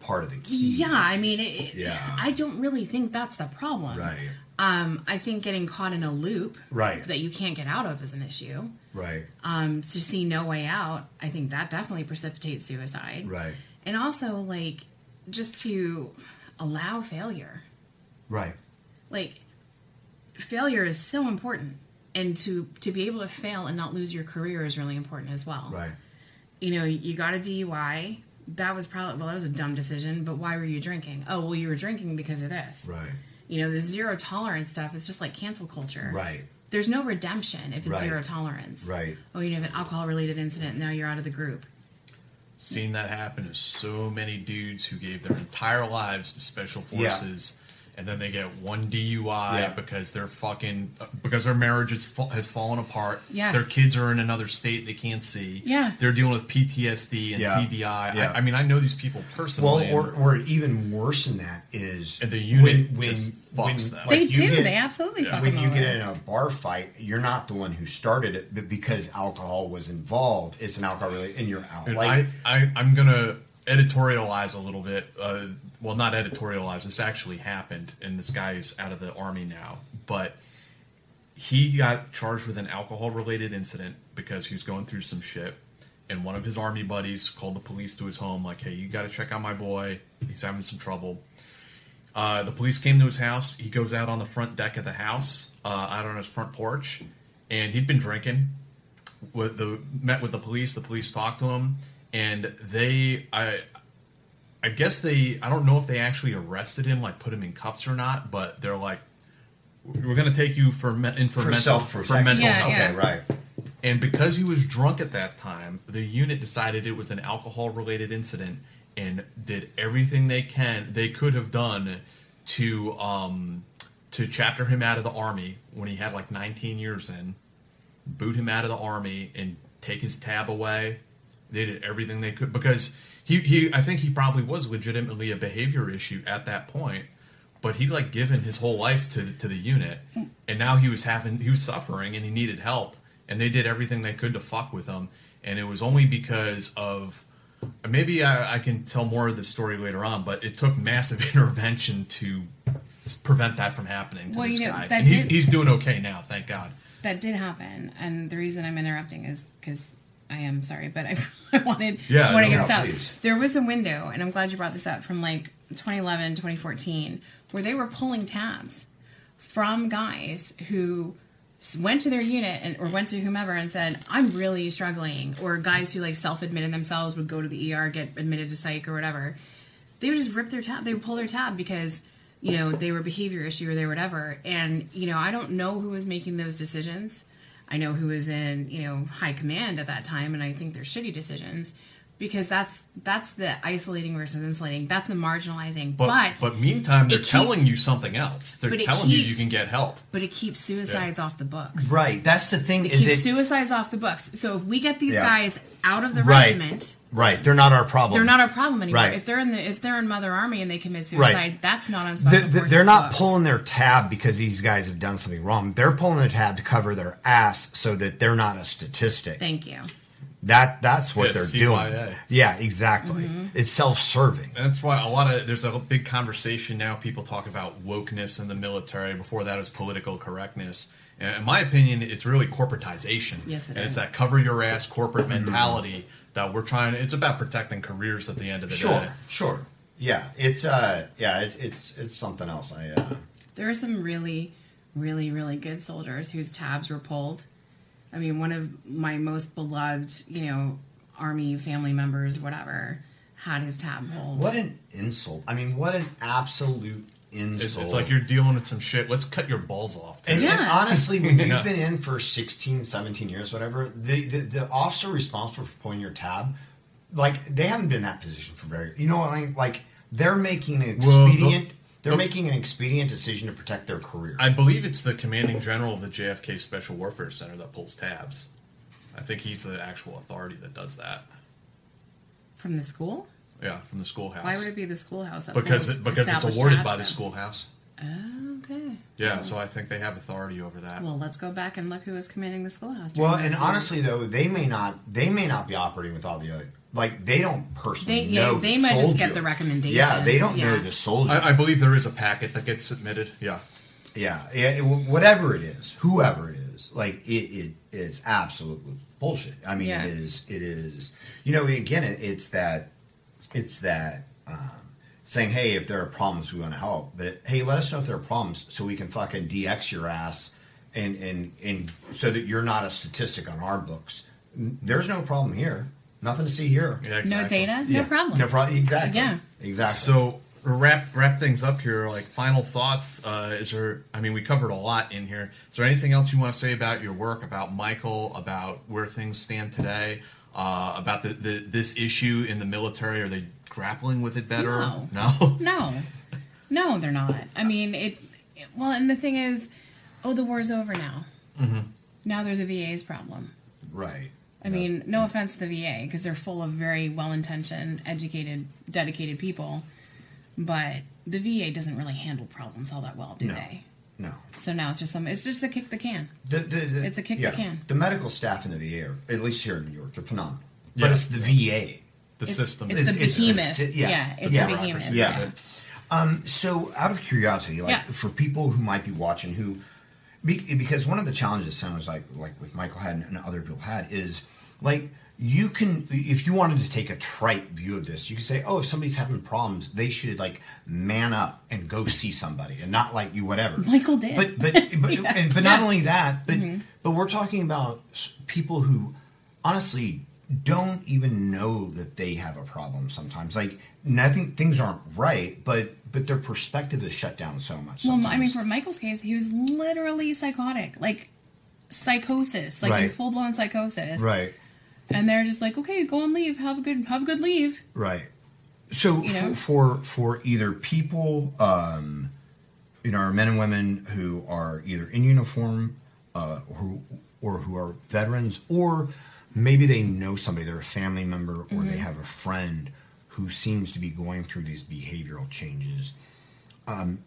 part of the key. yeah, I mean, it, Yeah. I don't really think that's the problem. Right. Um, I think getting caught in a loop Right. that you can't get out of is an issue. Right. Um, to see no way out, I think that definitely precipitates suicide. Right. And also, like, just to allow failure. Right. Like, failure is so important. And to, to be able to fail and not lose your career is really important as well. Right. you know, you got a DUI. That was probably well, that was a dumb decision. But why were you drinking? Oh, well, you were drinking because of this. Right. You know, the zero tolerance stuff is just like cancel culture. Right. There's no redemption if it's Right. zero tolerance. Right. Oh, you have an alcohol related incident. Now you're out of the group. Seen that happen to so many dudes who gave their entire lives to special forces, and then they get one DUI Yeah. because they're fucking because their marriage is, has fallen apart. Yeah. their kids are in another state they can't see. Yeah. they're dealing with PTSD and Yeah. TBI. Yeah. I, I mean, I know these people Well, personally. or, or even worse than that is And the unit when, just when, fucks when, them. They you do. They absolutely fuck When them you over. get in a bar fight, you're not the one who started it, but because alcohol was involved, it's an alcohol related, and you're out. Dude, Like, I, I, I'm gonna editorialize a little bit. Uh, well, not editorialized. This actually happened, and this guy is out of the army now. But he got charged with an alcohol-related incident because he was going through some shit. And one of his army buddies called the police to his home, like, "Hey, you got to check out my boy. He's having some trouble." Uh, the police came to his house. He goes out on the front deck of the house, uh, out on his front porch, and he'd been drinking. With the met with the police. The police talked to him, and they, I, I guess they, I don't know if they actually arrested him, like put him in cuffs or not. But they're like, we're going to take you for me- in for, For mental self-protection. for mental Yeah, health. yeah. Okay, right. And because he was drunk at that time, the unit decided it was an alcohol related incident and did everything they can they could have done to um to chapter him out of the army when he had like 19 years in, boot him out of the army and take his tab away. They did everything they could because he, he I think he probably was legitimately a behavior issue at that point, but he like given his whole life to to the unit, and now he was having he was suffering and he needed help, and they did everything they could to fuck with him, and it was only because of maybe I, I can tell more of the story later on, but it took massive intervention to prevent that from happening to Well, this you know, guy, that and he's he's doing okay now, thank God. That did happen, and the reason I'm interrupting is because I am sorry, but I, I wanted Yeah, I want to get this out. please. There was a window, and I'm glad you brought this up from like 2011, 2014, where they were pulling tabs from guys who went to their unit and or went to whomever and said, "I'm really struggling," or guys who like self-admitted themselves would go to the ER, get admitted to psych or whatever. They would just rip their tab. They would pull their tab because you know they were behavior issue or they were whatever. And you know, I don't know who was making those decisions. I know who was in you know high command at that time, and I think they're shitty decisions. because that's that's the isolating versus insulating. That's the marginalizing. But, But but, meantime, they're keep- telling you something else. They're But it telling you you can get help. but it keeps suicides off the books. Right. That's the thing. It is keeps it suicides off the books. So if we get these Yeah. guys out of the Right. regiment, right? They're not our problem. they're not our problem anymore. Right. If they're in the if they're in Mother Army and they commit Right. suicide, that's not on The- the- they're not books. pulling their tab because these guys have done something wrong. They're pulling their tab to cover their ass so that they're not a statistic. Thank you. That that's what Yeah, they're CYA. doing. Yeah, exactly. Mm-hmm. It's self-serving. That's why a lot of there's a big conversation now. People talk about wokeness in the military. Before that, it was political correctness. And in my opinion, it's really corporatization. Yes, it and it's that cover your ass corporate mentality that we're trying. It's about protecting careers at the end of the Sure, day. sure. Yeah, it's uh, yeah, it's it's it's something else. I uh, There are some really, really, really good soldiers whose tabs were pulled. I mean, one of my most beloved, you know, army family members, whatever, had his tab pulled. what an insult. I mean, what an absolute It's, it's like you're dealing with some shit. Let's cut your balls off. too. And, and honestly, when Yeah. you've been in for 16, 17 years, whatever, the, the, the officer responsible for pulling your tab, like, they haven't been in that position for very, you know what I mean? Like, they're making an Well, the- expedient, they're the- making an expedient decision to protect their career. I believe it's the commanding general of the JFK Special Warfare Center that pulls tabs. I think he's the actual authority that does that. From the school? Yeah, from the schoolhouse. Why would it be the schoolhouse? that because it, because it's awarded tabs by the schoolhouse. Oh, okay. Yeah, so I think they have authority over that. Well, let's go back and look who was commanding the schoolhouse. well, and those honestly, though, they may not, they may not be operating with all the other, like, they don't personally They- yeah, know they the might just get the recommendation. Yeah, they don't know the soldier. I, I believe there is a packet that gets submitted. Yeah. Yeah, yeah, it- whatever it is, whoever it is, like it, it is absolutely bullshit. I mean, Yeah. it is, it is. You know, again, it, it's that, it's that um, saying, hey, if there are problems, we want to help. But it, hey, let us know if there are problems, so we can fucking DX your ass, and and and so that you're not a statistic on our books. There's no problem here. Nothing to see here. Yeah, No data, no Yeah, problem. No problem. Exactly. Yeah. Exactly. So wrap wrap things up here. Like final thoughts. Uh, is there? I mean, we covered a lot in here. Is there anything else you want to say about your work, about Michael, about where things stand today, uh, about the, the this issue in the military? Are they grappling with it better? No. No. No, no, they're not. I mean, it. it- Well, and the thing is, oh, the war's over now. Mhm. Now they're the VA's problem. right. I mean, no offense to the VA because they're full of very well-intentioned, educated, dedicated people, but the VA doesn't really handle problems all that well, do No. they? No. So now it's just some. It's just a kick the can. The, the, the, It's a kick the can. The medical staff in the VA, are, at least here in New York, they're phenomenal. Yeah. But it's the VA. The It's- system. it's the behemoth. si- Yeah, it's yeah. the behemoth, Yeah. yeah. Um, so, out of curiosity, like Yeah. for people who might be watching, who because one of the challenges sounds like like with Michael had and other people had is like you can if you wanted to take a trite view of this, you could say, oh, if somebody's having problems, they should like man up and go see somebody and not like you whatever. Michael did. But but but, Yeah. and, but not Yeah. only that, but Mhm. but we're talking about people who honestly don't even know that they have a problem sometimes. Like nothing things aren't right, but but their perspective is shut down so much. Well, I mean, for Michael's case, he was literally psychotic, like psychosis, like Right. full blown psychosis. right, And they're just like, okay, go and leave. Have a good, have a good leave. right. So You for, know? for for either people, um, you know, our men and women who are either in uniform, uh, who or who are veterans, or maybe they know somebody, they're a family member, or they Mhm. have a friend who seems to be going through these behavioral changes. Um,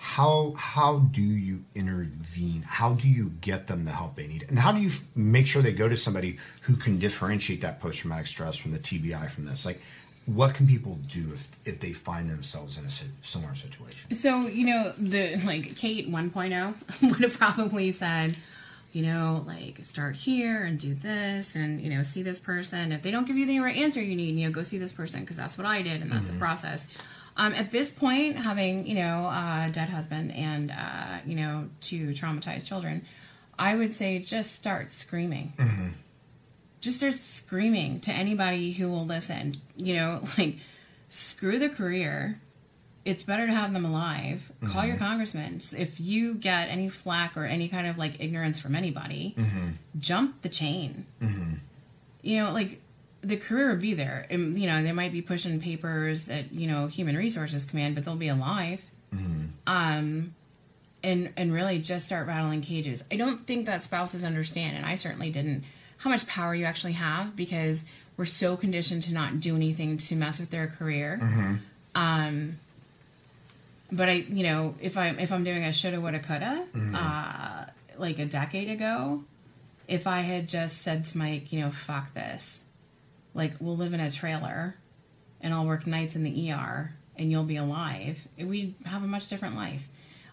how how do you intervene? How do you get them the help they need? And how do you f- make sure they go to somebody who can differentiate that post traumatic stress from the TBI from this? Like, what can people do if if they find themselves in a similar situation? So you know, the like Kate 1.0 would have probably said, you know, like start here and do this, and you know, see this person. If they don't give you the right answer you need, you know, go see this person because that's what I did, and that's Mhm. the process. Um, at this point, having you know a dead husband and uh, you know two traumatized children, I would say just start screaming. just start screaming to anybody who will listen. You know, like screw the career. It's better to have them alive. Call your Mhm. congressman. If you get any flack or any kind of like ignorance from anybody, jump the chain. Mm-hmm. You know, like the career would be there. And, you know, they might be pushing papers at you know human resources command, but they'll be alive. Um, and and really just start rattling cages. I don't think that spouses understand, and I certainly didn't, how much power you actually have because we're so conditioned to not do anything to mess with their career. Um, but I, you know, if I'm if I'm doing a shoulda, woulda, coulda, uh, like a decade ago, if I had just said to Mike, you know, fuck this, like we'll live in a trailer, and I'll work nights in the ER, and you'll be alive, we'd have a much different life.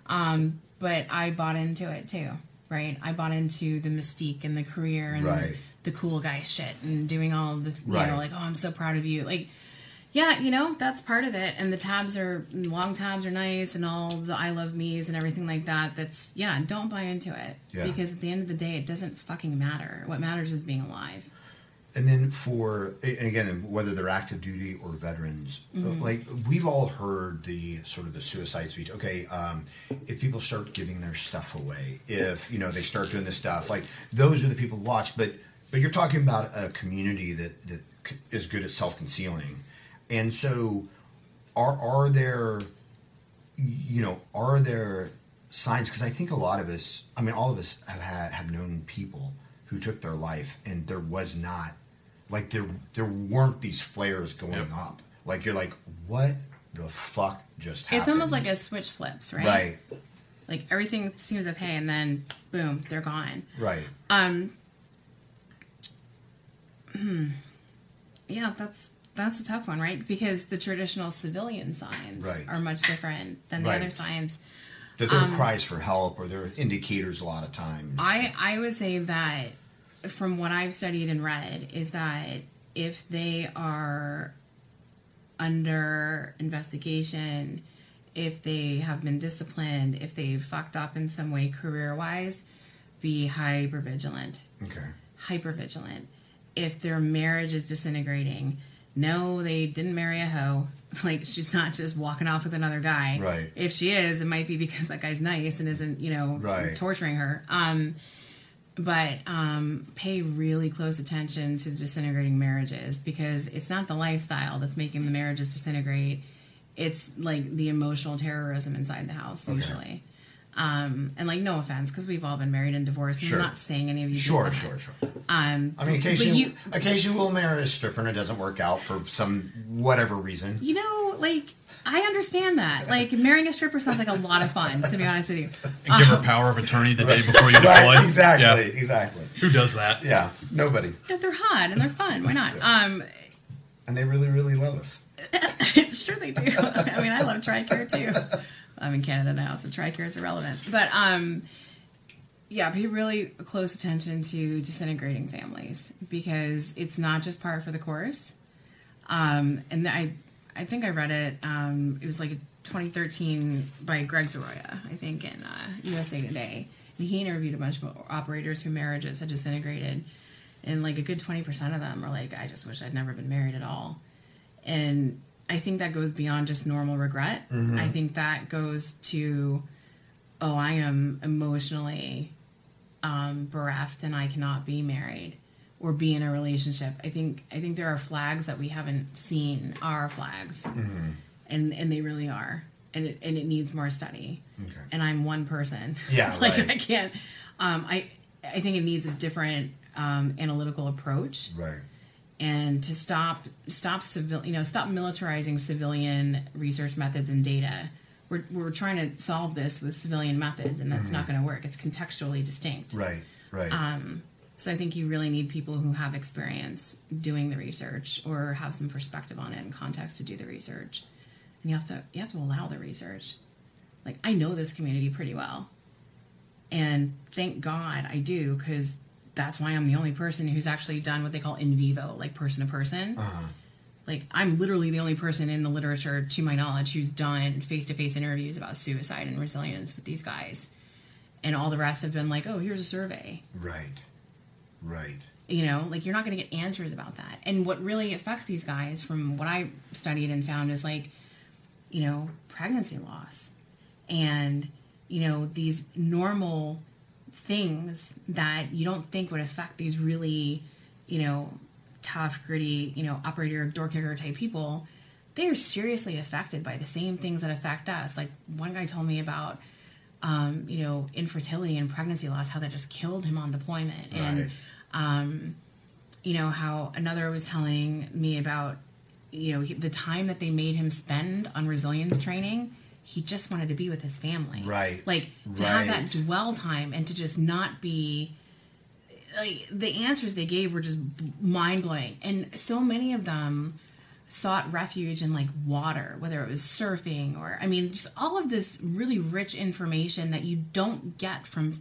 Um, but I bought into it too, right? I bought into the mystique and the career and Right. the cool guy shit and doing all the, you Right. know, like, oh, I'm so proud of you. Like, yeah, you know, that's part of it. And the tabs are, long tabs are nice and all the I love me's and everything like that. That's, yeah, don't buy into it. Yeah. Because at the end of the day, it doesn't fucking matter. What matters is being alive. And then for and again, whether they're active duty or veterans, Mhm. like we've all heard the sort of the suicide speech. Okay, um, if people start giving their stuff away, if you know they start doing this stuff, like those are the people to watch. But but you're talking about a community that that is good at self concealing, and so are are there you know are there signs because i think a lot of us i mean all of us have had have known people who took their life and there was not like there there weren't these flares going up like you're like what the fuck just happened It's almost like a switch flips, right? right Like everything seems okay and then boom, they're gone. right Um. hmm. Yeah, that's that's a tough one, right? Because the traditional civilian signs Right. are much different than the Right. other signs. that there are Um, cries for help or there are indicators a lot of times I I would say that from what I've studied and read is that if they are under investigation, if they have been disciplined, if they've fucked up in some way career wise, be hyper vigilant. okay Hyper vigilant. If their marriage is disintegrating, no, they didn't marry a hoe. Like she's not just walking off with another guy. Right. If she is, it might be because that guy's nice and isn't, you know, Right. torturing her. Um, but um, pay really close attention to disintegrating marriages because it's not the lifestyle that's making the marriages disintegrate. It's like the emotional terrorism inside the house Okay. usually. Um, and like, no offense, because we've all been married and divorced. and Sure. I'm not saying any of you. sure sure sure Um, i mean occasionally you, occasionally we'll marry a stripper and it doesn't work out for some whatever reason you know, like I understand that. Like marrying a stripper sounds like a lot of fun. To be honest with you, And give her Um, power of attorney the day before you deploy. Right, exactly, Yeah. exactly. Who does that? Yeah, nobody. Yeah, they're hot and they're fun. Why not? Um, And they really, really love us. sure they do. I mean, I love TRICARE too. I'm in Canada now, so TRICARE is irrelevant. But um, yeah, pay really close attention to disintegrating families because it's not just par for the course. Um, and I, I think I read it. Um, it was like 2013 by Gregg Zoroya, I think, in uh, USA Today. And he interviewed a bunch of operators whose marriages had disintegrated, and like a good 20% of them were like, "I just wish I'd never been married at all." And I think that goes beyond just normal regret. Mhm. I think that goes to, oh, I am emotionally um, bereft and I cannot be married or be in a relationship. I think I think there are flags that we haven't seen are flags, Mm-hmm. and and they really are, and it, and it needs more study. Okay. And I'm one person. Yeah, like right. I can't. Um, I I think it needs a different um, analytical approach Right. and to stop stop civil you know stop militarizing civilian research methods and data we're, we're trying to solve this with civilian methods and that's not Mhm. going to work it's contextually distinct Right. Right. um, so i think you really need people who have experience doing the research or have some perspective on it and context to do the research. And you have to you have to allow the research. Like i know this community pretty well. And thank god i do because that's why i'm the only person who's actually done what they call in vivo like person to person. Uh-huh. like i'm literally the only person in the literature to my knowledge who's done face-to-face interviews about suicide and resilience with these guys. And all the rest have been like oh here's a survey. Right. Right. you know like you're not going to get answers about that and what really affects these guys from what i studied and found is like you know pregnancy loss and you know these normal things that you don't think would affect these really you know tough, gritty, you know, operator, door kicker type people, they are seriously affected by the same things that affect us. Like one guy told me about, um, you know, infertility and pregnancy loss, how that just killed him on deployment, and um, you know how another was telling me about, you know, he- the time that they made him spend on resilience training. He just wanted to be with his family, Right. Like to have that dwell time and to just not be like the answers they gave were just mind blowing, and so many of them sought refuge in like water, whether it was surfing or I mean, just all of this really rich information that you don't get from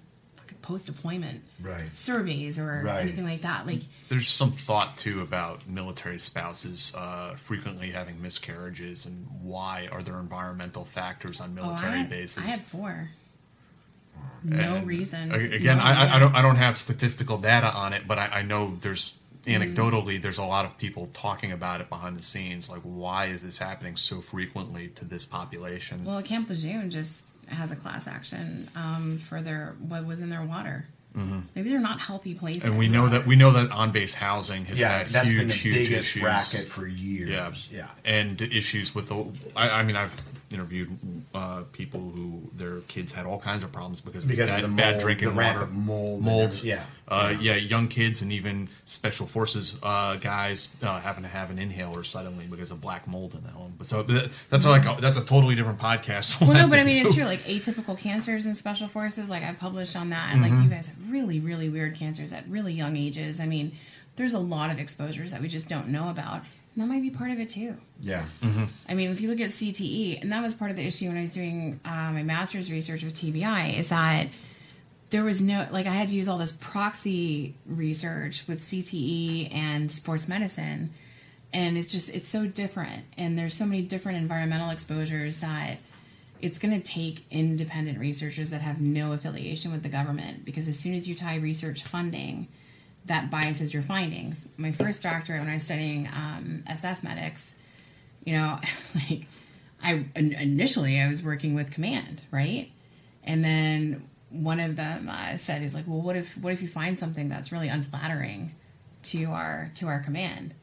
post deployment Right. surveys or Right. anything like that. Like There's some thought too about military spouses uh, frequently having miscarriages and why are there environmental factors on oh, I military had, bases? I had four. No And, reason. Again, No I, I, I don't I don't have statistical data on it, but I, I know there's. Anecdotally there's a lot of people talking about it behind the scenes. Like, why is this happening so frequently to this population? Well, Camp Lejeune just has a class action um, for their what was in their water. Mhm. Like, these are not healthy places. And we know that we know that on base housing has Yeah, had that's huge, been the huge biggest issues. racket for years. Yeah, Yeah. and issues with the. I, I mean, I've interviewed uh, people who their kids had all kinds of problems because, Because of of bad, the bad mold, drinking the water, mold mold. Yeah. Uh, yeah, young kids and even special forces uh, guys uh, having to have an inhaler suddenly because of black mold in that one. But so that, that's like a, that's a totally different podcast. Well, We'll no, but I mean, it's true. Like atypical cancers in special forces, like I've published on that, and like Mhm. you guys have really, really weird cancers at really young ages. I mean, there's a lot of exposures that we just don't know about, and that might be part of it too. Yeah. I mean, if you look at CTE, and that was part of the issue when I was doing uh, my master's research with TBI, is that there was no, like, I had to use all this proxy research with CTE and sports medicine. And it's just, it's so different. And there's so many different environmental exposures that it's going to take independent researchers that have no affiliation with the government because as soon as you tie research funding, that biases your findings. My first doctorate, when I was studying um, SF medics, you know, like I in- initially I was working with command, right? And then one of them uh, said, "Is like, well, what if what if you find something that's really unflattering to our to our command?"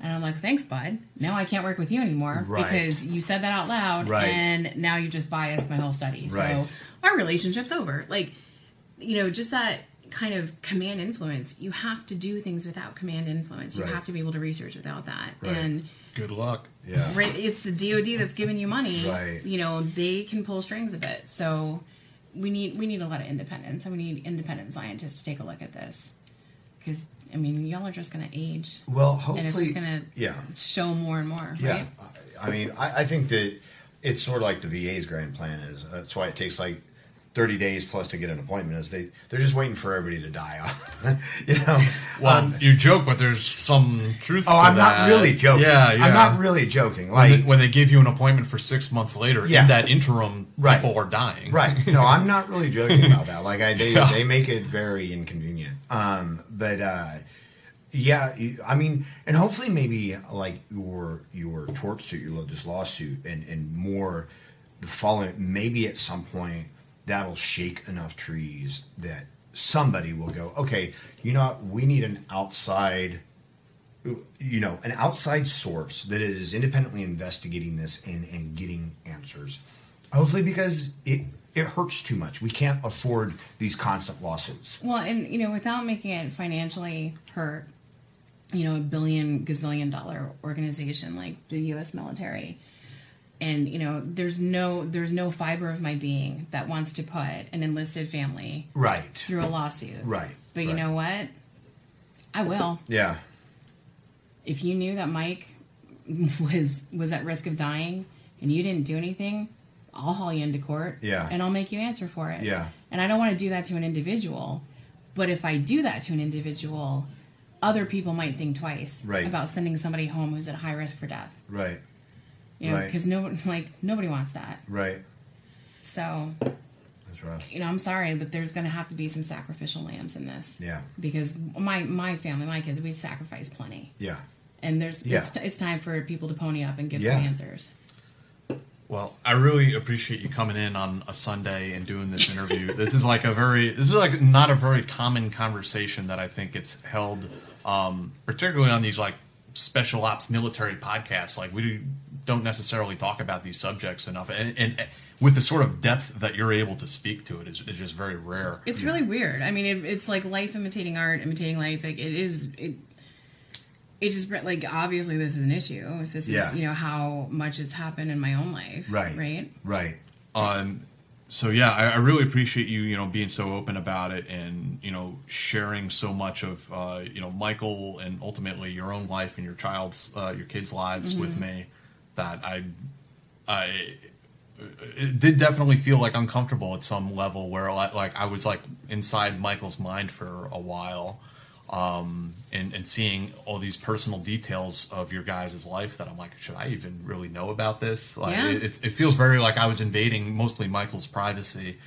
And I'm like, "Thanks, bud. Now I can't work with you anymore Right. because you said that out loud, Right. and now you just biased my whole study. Right. So our relationship's over. Like, you know, just that." Kind of command influence you have to do things without command influence you Right. have to be able to research without that Right. and Good luck. Yeah. Right, it's the DoD that's giving you money. Right. You know, they can pull strings a bit. So we need we need a lot of independence, and we need independent scientists to take a look at this. Because I mean, y'all are just going to age. Well, hopefully, and it's just going to yeah. show more and more. Yeah, Right? I I mean, I, I think that it's sort of like the VA's grand plan is. Uh, that's why it takes like thirty days plus to get an appointment. Is they they're just waiting for everybody to die off. you know. Well, Um, you joke, but there's some truth. Oh, I'm not really joking. Yeah, yeah. I'm not really joking. When Like they, when they give you an appointment for six months later, Yeah. in that interim, Right. people are dying. Right. No, I'm not really joking about that. Like I, they, Yeah. they make it very inconvenient. Um, but uh, yeah, I mean, and hopefully maybe like your your tort suit, your this lawsuit, and and more the following. Maybe at some point that'll shake enough trees that somebody will go, okay, you know, what? we need an outside you know, an outside source that is independently investigating this and, and getting answers. Hopefully, because it it hurts too much. We can't afford these constant lawsuits. Well, and you know, without making it financially hurt, you know, a billion gazillion dollar organization like the U.S. military, and you know, there's no there's no fiber of my being that wants to put an enlisted family Right. through a lawsuit. Right. But you right. know what? I will. Yeah. If you knew that Mike was was at risk of dying and you didn't do anything, I'll haul you into court. Yeah. And I'll make you answer for it. Yeah. And I don't want to do that to an individual. But if I do that to an individual, other people might think twice Right. about sending somebody home who's at high risk for death. Right. You know, Right. because no, like nobody wants that. Right. So, That's right. you know, I'm sorry, but there's going to have to be some sacrificial lambs in this. Yeah. Because my my family, my kids, we sacrifice plenty, Yeah. and there's Yeah. it's, it's time for people to pony up and give Yeah. some answers. Well, I really appreciate you coming in on a Sunday and doing this interview. this is like a very, this is like not a very common conversation that I think it's held um, particularly on these like special ops military podcasts. Like we don't necessarily talk about these subjects enough, and, and with the sort of depth that you're able to speak to it is, is just very rare. It's really weird. I mean, it, it's like life imitating art, imitating life. Like it is. It, it just like obviously this is an issue. If this Yeah. is you know how much it's happened in my own life, Right. Right. Right. Um, so yeah, I, I really appreciate you, you know, being so open about it and you know sharing so much of uh, you know Michael and ultimately your own life and your child's, uh, your kids' lives with Mhm. me. That I, I, it did definitely feel like uncomfortable at some level where like, like I was like inside Michael's mind for a while. Um, and, and seeing all these personal details of your guys' life that I'm like, should I even really know about this? Like, Yeah. it, it feels very like I was invading mostly Michael's privacy.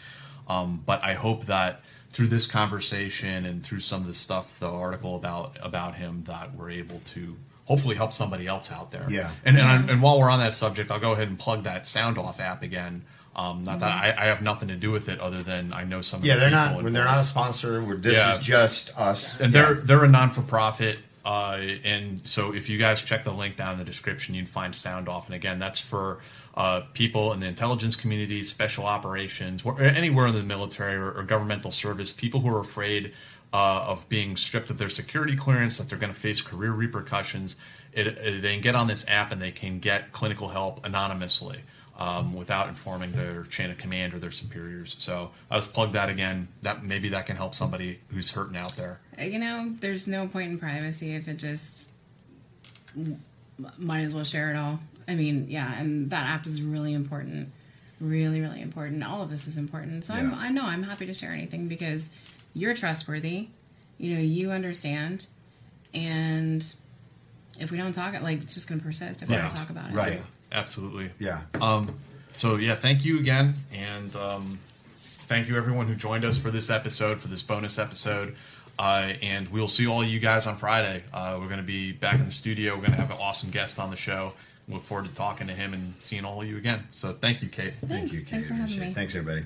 Um, but I hope that through this conversation and through some of the stuff, the article about about him, that we're able to hopefully help somebody else out there. Yeah. And and, I, and while we're on that subject, I'll go ahead and plug that Sound Off app again. Um, not that I, I have nothing to do with it, other than I know some. of Yeah, the they're not. When they're not a sponsor, we're, this Yeah. is just us. and Yeah. they're they're a non for profit. Uh, and so if you guys check the link down in the description, you'd find Sound Off. And again, that's for uh, people in the intelligence community, special operations, where, anywhere in the military or, or governmental service, people who are afraid uh, of being stripped of their security clearance, that they're going to face career repercussions. It, it- they can get on this app and they can get clinical help anonymously um, without informing their chain of command or their superiors. So I just plug that again. That maybe that can help somebody who's hurting out there. Uh, You know, there's no point in privacy if it just might as well share it all. I mean, yeah, and that app is really important, really, really important. All of this is important. So I'm, I know I'm happy to share anything because you're trustworthy. You know, you understand, and if we don't talk, it like it's just going to persist if we don't talk about it. Yeah, absolutely. Yeah. Um, so yeah, thank you again, and um, thank you everyone who joined us for this episode, for this bonus episode. Uh, and we'll see all of you guys on Friday. Uh, we're going to be back in the studio. We're going to have an awesome guest on the show. Look forward to talking to him and seeing all of you again. So thank you, Kate. Thanks. Thanks for having me. Thanks, everybody.